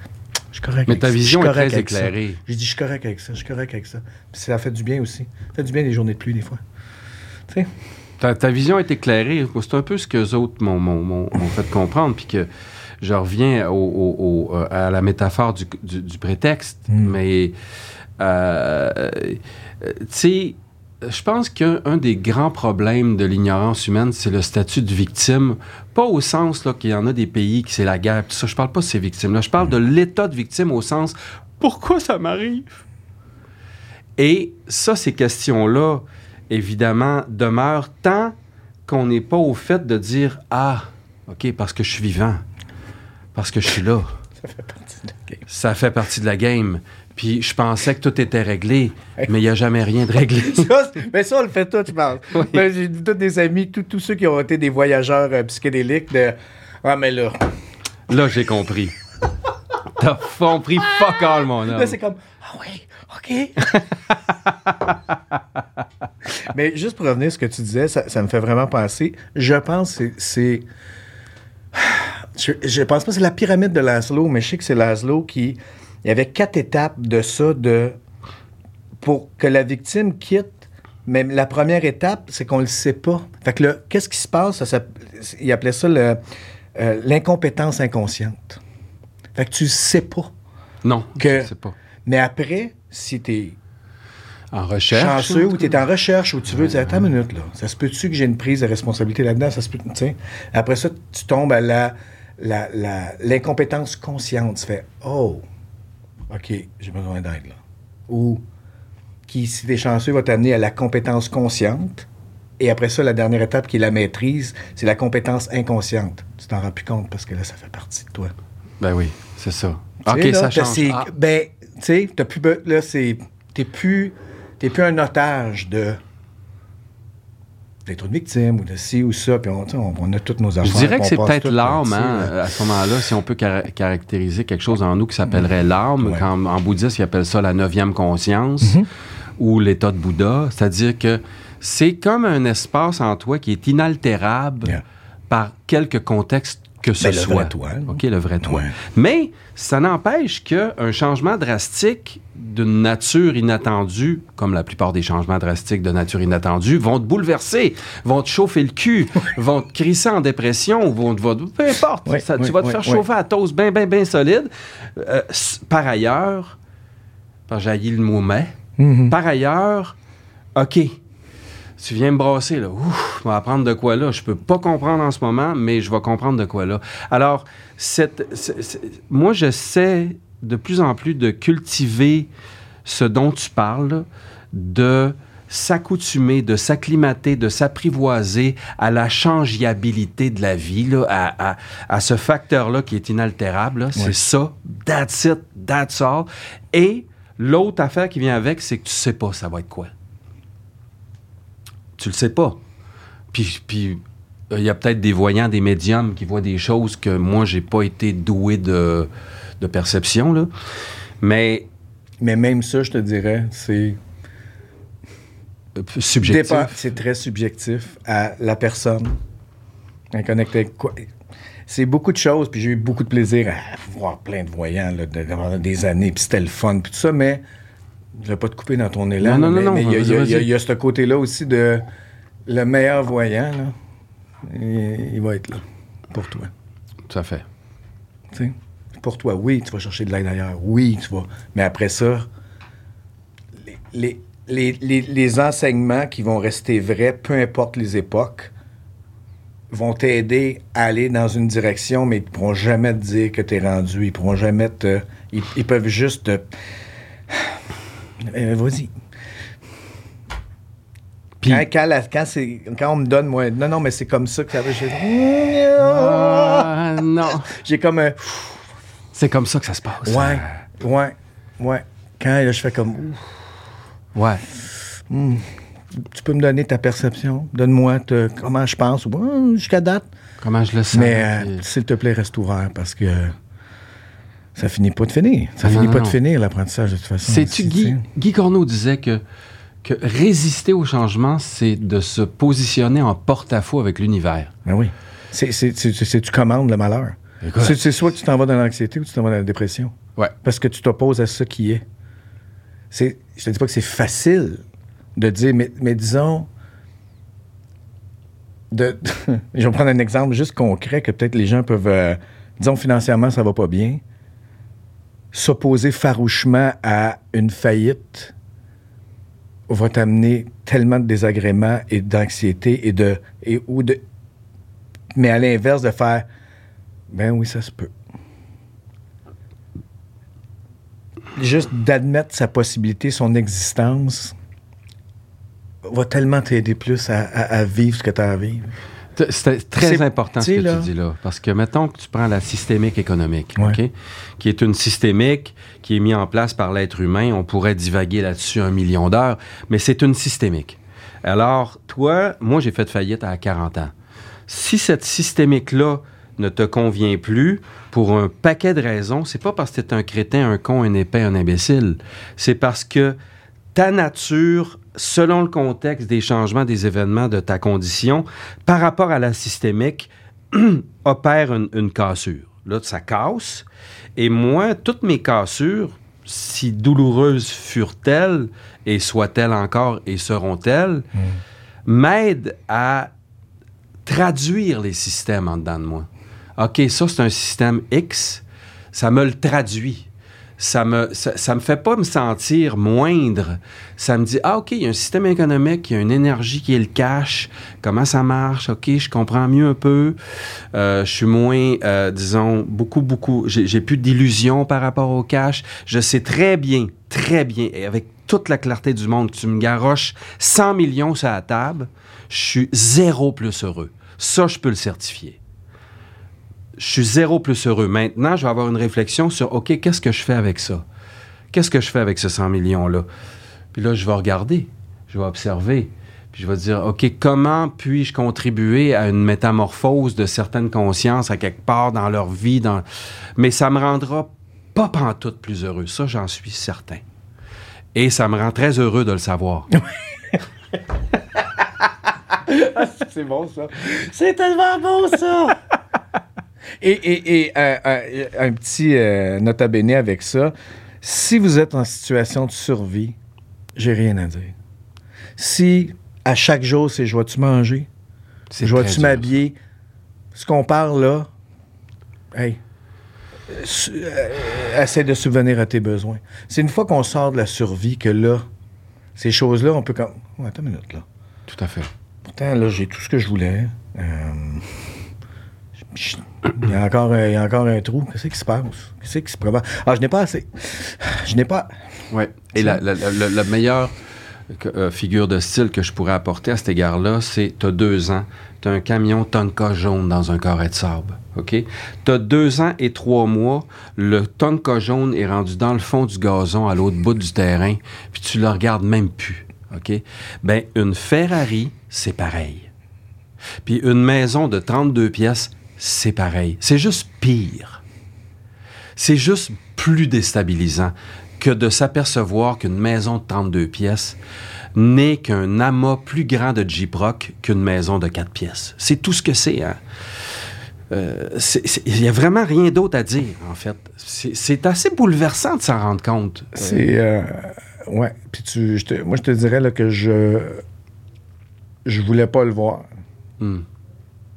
Je suis correct Mais avec ta ça. Vision est très éclairée. J'ai dit, je suis correct avec ça, je suis correct avec ça. Puis ça fait du bien aussi. Ça fait du bien les journées de pluie, des fois. Tu sais? Ta, ta vision est éclairée. C'est un peu ce que les autres m'ont, fait comprendre. Puis que je reviens au- au- au- euh, à la métaphore du, du- du prétexte. Mais, euh, euh, tu sais, je pense qu'un un des grands problèmes de l'ignorance humaine, c'est le statut de victime. Pas au sens qu'il y en a des pays qui c'est la guerre. Tout ça, je parle pas de ces victimes-là. Je parle de l'état de victime au sens pourquoi ça m'arrive? Et ça, ces questions-là, évidemment, demeurent tant qu'on n'est pas au fait de dire Ah, OK, parce que je suis vivant, parce que je suis là. Ça fait partie de la game. Ça fait partie de la game. Puis je pensais que tout était réglé, mais il n'y a jamais rien de réglé. Ça, mais ça, on le fait tout, je pense. Ben, J'ai tous des amis, tous- ceux qui ont été des voyageurs euh, psychédéliques, de Ah, mais là, Là, j'ai compris. T'as compris fuck all, mon homme. là, c'est comme Ah, oui, OK. mais juste pour revenir à ce que tu disais, ça, ça me fait vraiment penser. Je pense que c'est. c'est- Je, je pense pas que c'est la pyramide de Laszlo, mais je sais que c'est Laszlo qui. Il y avait quatre étapes de ça, de pour que la victime quitte. Mais la première étape, c'est qu'on ne le sait pas. Fait que là, qu'est-ce qui se passe? Ça, il appelait ça euh, l'incompétence inconsciente. Fait que tu ne sais pas. Non, Que- je sais pas. Mais après, si tu es En recherche. chanceux ou tu es en recherche ou tu veux dire, attends une minute, là, ça se peut-tu que j'ai une prise de responsabilité là-dedans? Ça se peut, tu. Après ça, tu tombes à la- l'incompétence consciente. Tu fais, oh, OK, j'ai besoin d'aide, là. Ou, qui, si tu es chanceux, va t'amener à la compétence consciente. Et après ça, la dernière étape qui est la maîtrise, c'est la compétence inconsciente. Tu t'en rends plus compte parce que là, ça fait partie de toi. Ben oui, c'est ça. OK, là, ça change. Ah, Ben, tu sais, t'as plus. Là, c'est. T'es plus. T'es plus un otage de. D'être une victime ou de ci ou ça. Puis on, on, on a toutes nos affaires. Je dirais que c'est peut-être l'âme, hein, là. à ce moment-là, si on peut cara- caractériser quelque chose en nous qui s'appellerait l'âme. Ouais. Quand, en bouddhisme, ils appellent ça la neuvième conscience Mhm. ou l'état de Bouddha. C'est-à-dire que c'est comme un espace en toi qui est inaltérable Yeah. par quelque contexte que ce Ben, le soit. vrai toi. OK, le vrai toi. Ouais. Mais ça n'empêche qu'un changement drastique d'une nature inattendue, comme la plupart des changements drastiques de nature inattendue, vont te bouleverser, vont te chauffer le cul, vont te crisser en dépression, ou vont te... Peu importe, ça- tu vas te faire chauffer à toast bien, bien, bien solide. Euh, par ailleurs, par j'ai le mot mais, Mhm. par ailleurs, OK, tu viens me brasser, là. Ouf, je vais apprendre de quoi là. Je peux pas comprendre en ce moment, mais je vais comprendre de quoi là. Alors, cette, c'est- c'est- moi, j'essaie de plus en plus de cultiver ce dont tu parles, de s'accoutumer, de s'acclimater, de s'apprivoiser à la changeabilité de la vie, là, à, à- à ce facteur-là qui est inaltérable. C'est ça. That's it. That's all. Et l'autre affaire qui vient avec, c'est que tu sais pas ça va être quoi. Tu le sais pas. Puis, puis euh, il y a peut-être des voyants, des médiums qui voient des choses que moi, j'ai pas été doué de, de perception, là. Mais Mais même ça, je te dirais, c'est. euh, subjectif. C'est très subjectif à la personne. Avec quoi? C'est beaucoup de choses, puis j'ai eu beaucoup de plaisir à voir plein de voyants là, de- pendant des années, puis c'était le fun, puis tout ça, mais je vais pas te couper dans ton élan. Non, non, non, mais il y a- y, y ce côté-là aussi de le meilleur voyant, là, il, il va être là pour toi. Tout à fait. Pour toi, oui, tu vas chercher de l'aide ailleurs. Oui, tu vas. Mais après ça, les, les, les, les- les enseignements qui vont rester vrais, peu importe les époques, vont t'aider à aller dans une direction, mais ils ne pourront jamais te dire que tu es rendu. Ils pourront jamais te. Ils, ils peuvent juste te. Euh, Vas-y. Puis, Quand, quand, la- quand, c'est- quand on me donne, moi, non, non, mais c'est comme ça que ça va. J'ai, Ah, non. j'ai comme un. C'est comme ça que ça se passe. Ouais, ouais, ouais. Quand là, je fais comme. Ouais. tu peux me donner ta perception? Donne-moi comment je pense? ou, Jusqu'à date. Comment je le sens. Mais euh, s'il te plaît, reste ouvert parce que ça finit pas de finir. Ça Non, finit non, pas non. de finir, l'apprentissage, de toute façon. Guy. Guy Corneau disait que, que résister au changement, c'est de se positionner en porte-à-faux avec l'univers. Ben oui. C'est, c'est, c'est- c'est- tu commandes le malheur. C'est, c'est soit que tu t'en vas dans l'anxiété ou tu t'en vas dans la dépression. Ouais. Parce que tu t'opposes à ce qui est. c'est je te dis pas que c'est facile de dire, mais, mais disons. De, je vais prendre un exemple juste concret que peut-être les gens peuvent. euh, disons, financièrement, ça va pas bien. S'opposer farouchement à une faillite va t'amener tellement de désagréments et d'anxiété et de, et, ou de. Mais à l'inverse de faire. Ben oui, ça se peut. juste d'admettre sa possibilité, son existence, va tellement t'aider plus à, à- vivre ce que tu as à vivre. C'est très important ce que là- tu dis là. Parce que mettons que tu prends la systémique économique, Ouais. Qui est une systémique qui est mise en place par l'être humain. On pourrait divaguer là-dessus un million d'heures, mais c'est une systémique. Alors, toi, moi, j'ai fait faillite à 40 ans. Si cette systémique-là ne te convient plus, pour un paquet de raisons, c'est pas parce que tu es un crétin, un con, un épais, un imbécile. C'est parce que ta nature, selon le contexte des changements des événements de ta condition, par rapport à la systémique, opère une, une cassure. Là, ça casse. Et moi, toutes mes cassures, si douloureuses furent-elles, et soient-elles encore et seront-elles, m'aident à traduire les systèmes en dedans de moi. OK, ça, c'est un système X. Ça me le traduit. Ça me, ça, me fait pas me sentir moindre. Ça me dit, ah, OK, il y a un système économique, il y a une énergie qui est le cash. Comment ça marche? OK, je comprends mieux un peu. Euh, je suis moins, euh, disons, beaucoup, beaucoup. J'ai plus d'illusions par rapport au cash. Je sais très bien, très bien, et avec toute la clarté du monde, tu me garoches 100 millions sur la table, je suis zéro plus heureux. Ça, je peux le certifier je suis zéro plus heureux. Maintenant, je vais avoir une réflexion sur, OK, qu'est-ce que je fais avec ça? Qu'est-ce que je fais avec ce 100 millions-là? Puis là, je vais regarder, je vais observer, puis je vais dire, OK, comment puis-je contribuer à une métamorphose de certaines consciences à quelque part dans leur vie? Dans... Mais ça me rendra pas pantoute plus heureux. Ça, j'en suis certain. Et ça me rend très heureux de le savoir. C'est bon, ça. C'est tellement bon, ça. Et et, et euh, euh, un petit euh, nota bene avec ça. Si vous êtes en situation de survie, j'ai rien à dire. Si à chaque jour, c'est je vais-tu manger? Je vais-tu m'habiller? Ce qu'on parle là, hey, euh, euh, essaie de subvenir à tes besoins. C'est une fois qu'on sort de la survie que là, ces choses-là, on peut comme. Ouais, attends une minute là. Tout à fait. Pourtant, là, j'ai tout ce que je voulais. Il, y a encore, un- y a encore un trou. Qu'est-ce qui se passe? Qu'est-ce qui se prépare? Ah, je n'ai pas assez. Je n'ai pas. Oui. Et la, meilleure euh, figure de style que je pourrais apporter à cet égard-là, c'est tu as deux ans, tu as un camion Tonka jaune dans un carré de sable. OK? Tu as deux ans et trois mois, le Tonka jaune est rendu dans le fond du gazon à l'autre bout du terrain, puis tu le regardes même plus. OK? Ben, une Ferrari, c'est pareil. Puis une maison de 32 pièces, c'est pareil. C'est juste pire. C'est juste plus déstabilisant que de s'apercevoir qu'une maison de 32 pièces n'est qu'un amas plus grand de Jeep Rock qu'une maison de 4 pièces. C'est tout ce que c'est. Hein? Euh, Il n'y a vraiment rien d'autre à dire, en fait. C'est assez bouleversant de s'en rendre compte. C'est. euh, ouais. Puis tu, je te- moi, je te dirais là, que je. Je voulais pas le voir. hmm.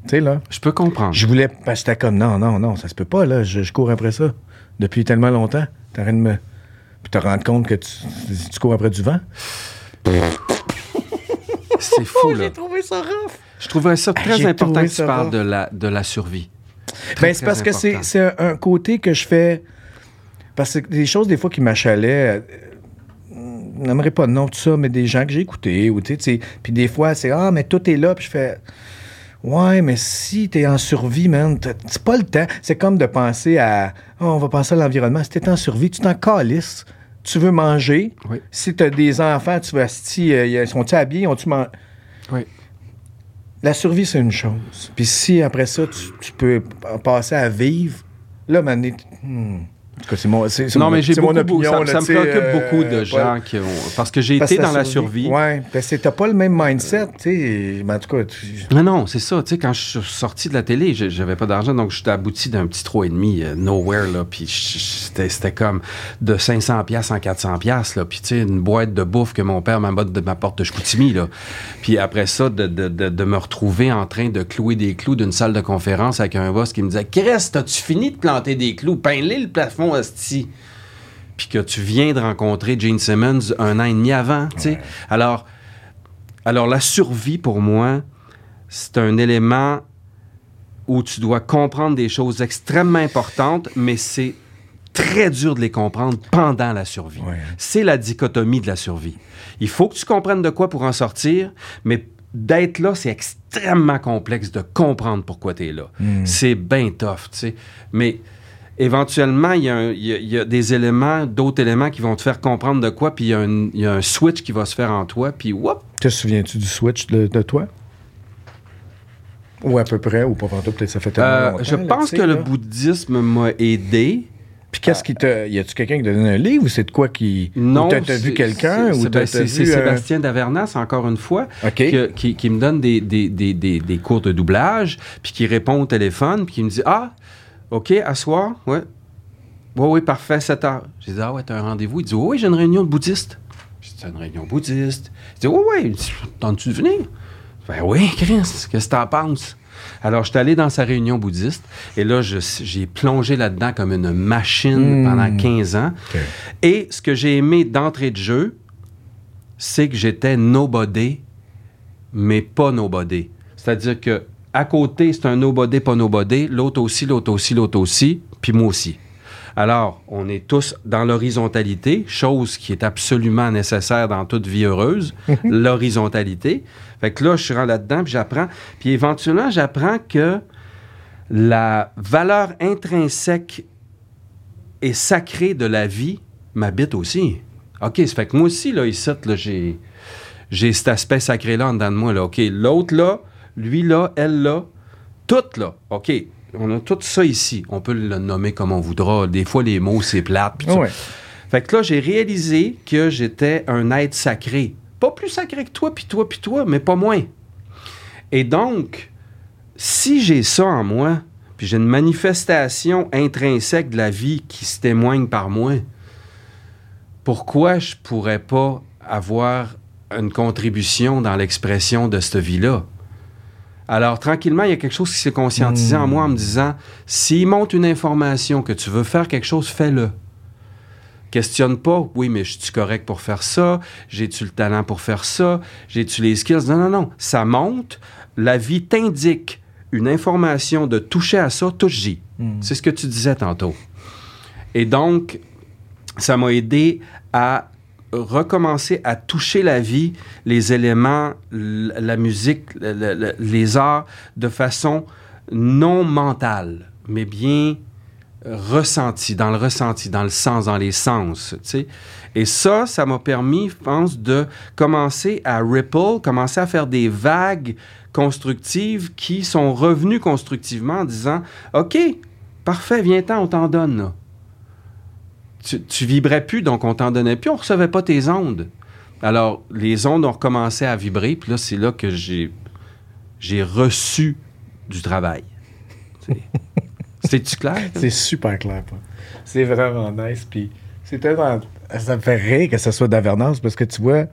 Tu sais, là. Je peux comprendre. Je voulais. Parce que c'était comme non, non, non, ça se peut pas, là. Je, je cours après ça. Depuis tellement longtemps. T'arrêtes de me. Puis te rendre compte que tu, tu cours après du vent? C'est fou, là. trouvé ça rough. Je trouvais ça très j'ai important que tu parles de la, de la survie. Ben, c'est parce que c'est, un, un côté que je fais. Parce que des choses, des fois, qui m'achalaient. euh, je n'aimerais pas de nom, tout ça, mais des gens que j'ai écoutés. Ou, tu sais, puis des fois, c'est Ah, mais tout est là. Puis je fais Ouais, mais si t'es en survie, man, c'est pas le temps. C'est comme de penser à Ah, on va penser à l'environnement. Si t'es en survie, tu t'en calisses. Tu veux manger. Oui. Si t'as des enfants, tu vas asti, euh, ils sont-ils habillés? Ont-tu man- Oui. la survie, c'est une chose. Puis si après ça, tu, tu peux passer à vivre, là, mané, hmm, c'est mon, Non, mais j'ai beaucoup, opinion. ça, là, ça me préoccupe euh, beaucoup de gens qui ont... Parce que j'ai été dans la survie. Ouais, parce que t'as pas le même mindset, tu sais. Mais en tout cas, tu- Non, non, c'est ça. Tu sais, quand je suis sorti de la télé, j'avais pas d'argent, donc j'étais abouti d'un petit 3,5 euh, nowhere, là. Puis c'était comme de 500 pièces en 400 pièces là. Puis tu sais, une boîte de bouffe que mon père m'apporte de ma porte de Chicoutimi, là. Puis après ça, de, de- de- de me retrouver en train de clouer des clous d'une salle de conférence avec un boss qui me disait « Chris, as-tu fini de planter des clous? Peins-les le plafond, asti! » Puis que tu viens de rencontrer Gene Simmons un an et demi avant, tu sais. Alors... Alors, la survie, pour moi, c'est un élément où tu dois comprendre des choses extrêmement importantes, mais c'est très dur de les comprendre pendant la survie. Ouais. C'est la dichotomie de la survie. Il faut que tu comprennes de quoi pour en sortir, mais d'être là, c'est extrêmement complexe de comprendre pourquoi tu es là. C'est bien tough, tu sais. Mais éventuellement, il y, a un- il y a- il y a des éléments, d'autres éléments qui vont te faire comprendre de quoi, puis il y, a un- il y a un switch qui va se faire en toi, puis whoop, te souviens-tu du switch de, de toi? Ou à peu près, ou pas tantôt, peut-être ça fait tellement Euh, longtemps. je pense que le bouddhisme m'a aidé. Puis qu'est-ce qui te. Y a-tu quelqu'un qui t'a donné un livre ou c'est de quoi qui. Non. T'as, t'as vu quelqu'un c'est- ou c'est- t'as, ben, t'as c'est, vu. euh, Sébastien Davernas, encore une fois, que- qui, qui me donne des, des, des, des, des cours de doublage, puis qui répond au téléphone, puis qui me dit Ah, OK, à soir, ouais. Oui, oui, parfait, 7 heures. J'ai dit Ah, ouais, t'as un rendez-vous. Il dit Oui, oui, j'ai une réunion de bouddhistes. J'ai dit C'est une réunion bouddhiste. Il dit Oui, oui, Tentes-tu de venir? Ben oui, Chris, qu'est-ce que t'en penses? Alors, je suis allé dans sa réunion bouddhiste et là, j'ai plongé là-dedans comme une machine Hmm. pendant 15 ans. Et ce que j'ai aimé d'entrée de jeu, c'est que j'étais nobody, mais pas nobody. C'est-à-dire que à côté, c'est un nobody, pas nobody, l'autre aussi, l'autre aussi, l'autre aussi, puis moi aussi. Alors, on est tous dans l'horizontalité, chose qui est absolument nécessaire dans toute vie heureuse, l'horizontalité. Fait que là, je suis là-dedans, puis j'apprends. Puis éventuellement, j'apprends que la valeur intrinsèque et sacrée de la vie m'habite aussi. OK, ça fait que moi aussi, là, ici, là, j'ai, j'ai cet aspect sacré-là en dedans de moi. Là. OK, l'autre là, lui là, elle là, tout là. OK, on a tout ça ici. On peut le nommer comme on voudra. Des fois, les mots, c'est plate. Ouais. Fait que là, j'ai réalisé que j'étais un être sacré. Pas plus sacré que toi, puis toi, puis toi, mais pas moins. Et donc, si j'ai ça en moi, puis j'ai une manifestation intrinsèque de la vie qui se témoigne par moi, pourquoi je pourrais pas avoir une contribution dans l'expression de cette vie-là? Alors, tranquillement, il y a quelque chose qui s'est conscientisé en moi en me disant, s'il monte une information que tu veux faire quelque chose, fais-le. Questionne pas, oui, mais je suis correct pour faire ça? J'ai-tu le talent pour faire ça? J'ai-tu les skills? Non, non, non. Ça monte. La vie t'indique une information de toucher à ça, touche-y. C'est ce que tu disais tantôt. Et donc, ça m'a aidé à recommencer à toucher la vie, les éléments, la musique, le- le- le- les arts, de façon non mentale, mais bien ressenti, dans le ressenti, dans le sens, dans les sens. Et ça, ça m'a permis, je pense, de commencer à ripple, commencer à faire des vagues constructives qui sont revenues constructivement en disant, OK, parfait, viens-t'en, on t'en donne, là. Tu, tu vibrais plus, donc on t'en donnait plus, on recevait pas tes ondes. Alors, les ondes ont recommencé à vibrer, puis là, c'est là que j'ai, j'ai reçu du travail. C'est- C'est-tu clair? C'est super clair. C'est vraiment nice. Puis c'est tellement. Ça me fait rire que ce soit d'Avernance parce que tu vois,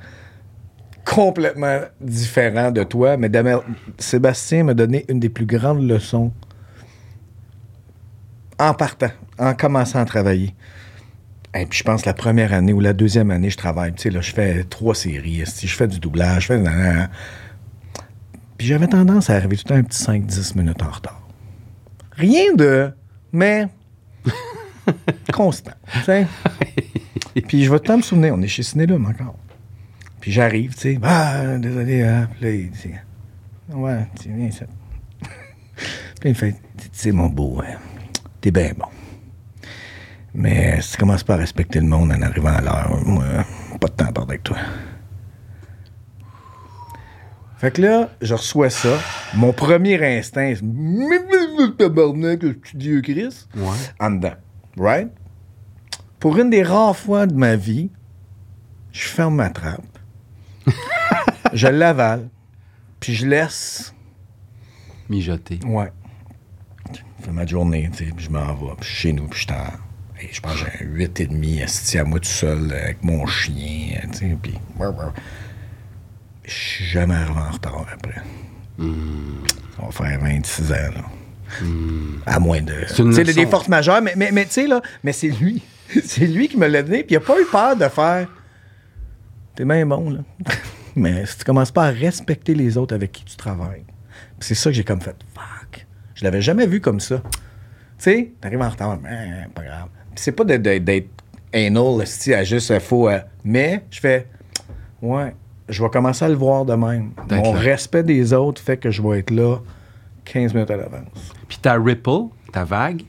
complètement différent de toi, mais Sébastien m'a donné une des plus grandes leçons en partant, en commençant à travailler. Et puis je pense la première année ou la deuxième année, je travaille. Tu sais, là, je fais trois séries. Je fais du doublage, je fais. Puis j'avais tendance à arriver tout le temps un petit 5-10 minutes en retard. Rien de. Mais. constant. tu sais. Puis je vais tout le temps me souvenir, on est chez Cinélum encore. Puis j'arrive, tu sais. Ah, désolé, hein. Puis là, il. Ouais, tu viens ça. Puis il me fait. Tu sais, mon beau, hein, t'es bien bon. Mais si tu commences pas à respecter le monde en arrivant à l'heure, moi, pas de temps à parler avec toi. Fait que là, je reçois ça. Mon premier instinct, c'est. Le petit Dieu Christ. Ouais. En dedans. Right? pour une des rares fois de ma vie, je ferme ma trappe, je l'avale, puis je laisse. Mijoter. Ouais. Je fais ma journée, tu sais, puis je m'en vais, puis je suis chez nous, puis je t'en. Je pense que j'ai un 8 et demi assis à moi tout seul avec mon chien, tu sais, puis. Je suis jamais arrivé en retard après. Ça va faire 26 ans, là. À moins de. C'est des forces majeures, mais, mais, mais tu sais, là, mais c'est lui. c'est lui qui me l'a donné, puis il a pas eu peur de faire. T'es bien bon, là. mais si tu commences pas à respecter les autres avec qui tu travailles, c'est ça que j'ai comme fait. Fuck. Je l'avais jamais vu comme ça. Tu sais, t'arrives en retard, mais pas grave. C'est pas d'être anal, esti, à juste euh, faut. euh, mais je fais. Ouais, je vais commencer à le voir de même. Mon respect des autres fait que je vais être là 15 minutes à l'avance. Puis ta ripple, ta vague,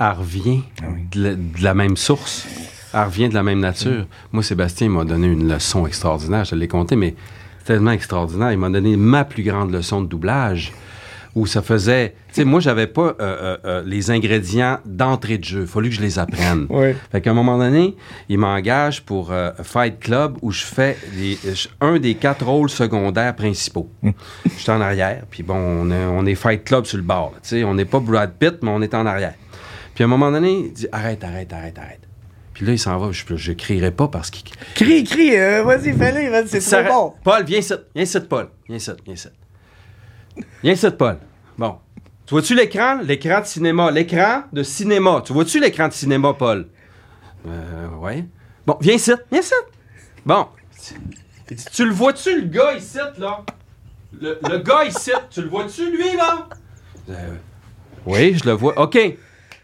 elle revient Ah oui. de, la, de la même source. Elle revient de la même nature. Moi, Sébastien m'a donné une leçon extraordinaire. Je te l'ai compté, mais tellement extraordinaire. Il m'a donné ma plus grande leçon de doublage où ça faisait. Tu sais, moi, j'avais pas euh, euh, euh, les ingrédients d'entrée de jeu. Il fallu que je les apprenne. Oui. Fait qu'à un moment donné, il m'engage pour euh, Fight Club où je fais les- je- un des quatre rôles secondaires principaux. je suis en arrière, puis bon, on est, on est Fight Club sur le bord. tu sais, on n'est pas Brad Pitt, mais on est en arrière. Puis à un moment donné, il dit arrête, arrête, arrête, arrête. Puis là, il s'en va. Je ne crierai pas parce qu'il. Crie, crie, vas-y, fais-le, c'est Ça- trop bon. Paul, viens ici. Viens ici, Paul. Viens ici, viens ici. Viens ici, Paul. Bon. Tu vois-tu l'écran? L'écran de cinéma. L'écran de cinéma. Tu vois-tu l'écran de cinéma, Paul? Euh, ouais. Bon, viens ici. Viens ici. Bon. Tu le vois-tu, le gars ici, là? Le, le gars ici, tu le vois-tu, lui, là? Euh, oui, je le vois. OK.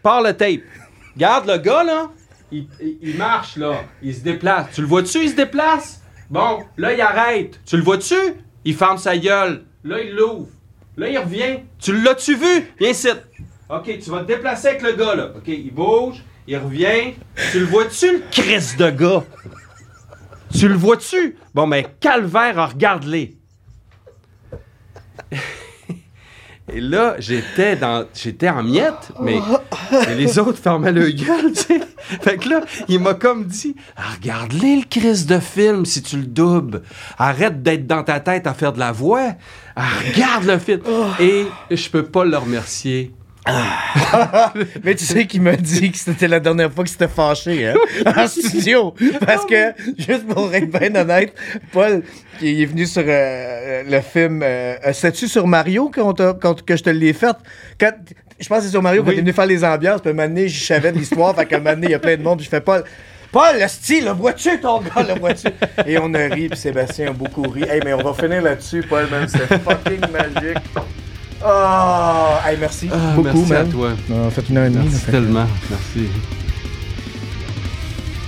Pars le tape. Garde le gars, là. Il, il- il marche, là. Il se déplace. Tu le vois-tu, il se déplace? Bon, là, il arrête. Tu le vois-tu? Il ferme sa gueule. Là, il l'ouvre. Là, il revient. Tu l'as-tu vu? Viens ici. OK, tu vas te déplacer avec le gars, là. OK, il bouge. Il revient. Tu le vois-tu, le Christ de gars? Tu le vois-tu? Bon, mais calvaire, regarde-les. Et là, j'étais dans, j'étais en miettes, mais, les autres fermaient le gueule, tu sais. Fait que là, il m'a comme dit, Ah, regarde-les le Christ de film si tu le doubles. Arrête d'être dans ta tête à faire de la voix. Ah, regarde le film. Et je peux pas le remercier. Mais tu sais qu'il m'a dit que c'était la dernière fois que c'était fâché, hein, en studio. Parce que, juste pour être bien honnête, Paul, qui est venu sur euh, le film, euh, euh, c'est-tu sur Mario qu'on t'a- qu'on- que je te l'ai fait? Quand, je pense que c'est sur Mario quand Oui. t'es venu faire les ambiances, puis un moment donné, je savais de l'histoire, fait qu'un moment donné, il y a plein de monde, puis je fais Paul, Paul, le style, le vois-tu, ton gars, le vois-tu? Et on a ri, puis Sébastien a beaucoup ri. Hey, mais on va finir là-dessus, Paul, man, c'était fucking magique. Oh! Hey, merci Ah, beaucoup, merci à toi. On a fait une heure et demie. Merci là, fait que- tellement. Merci.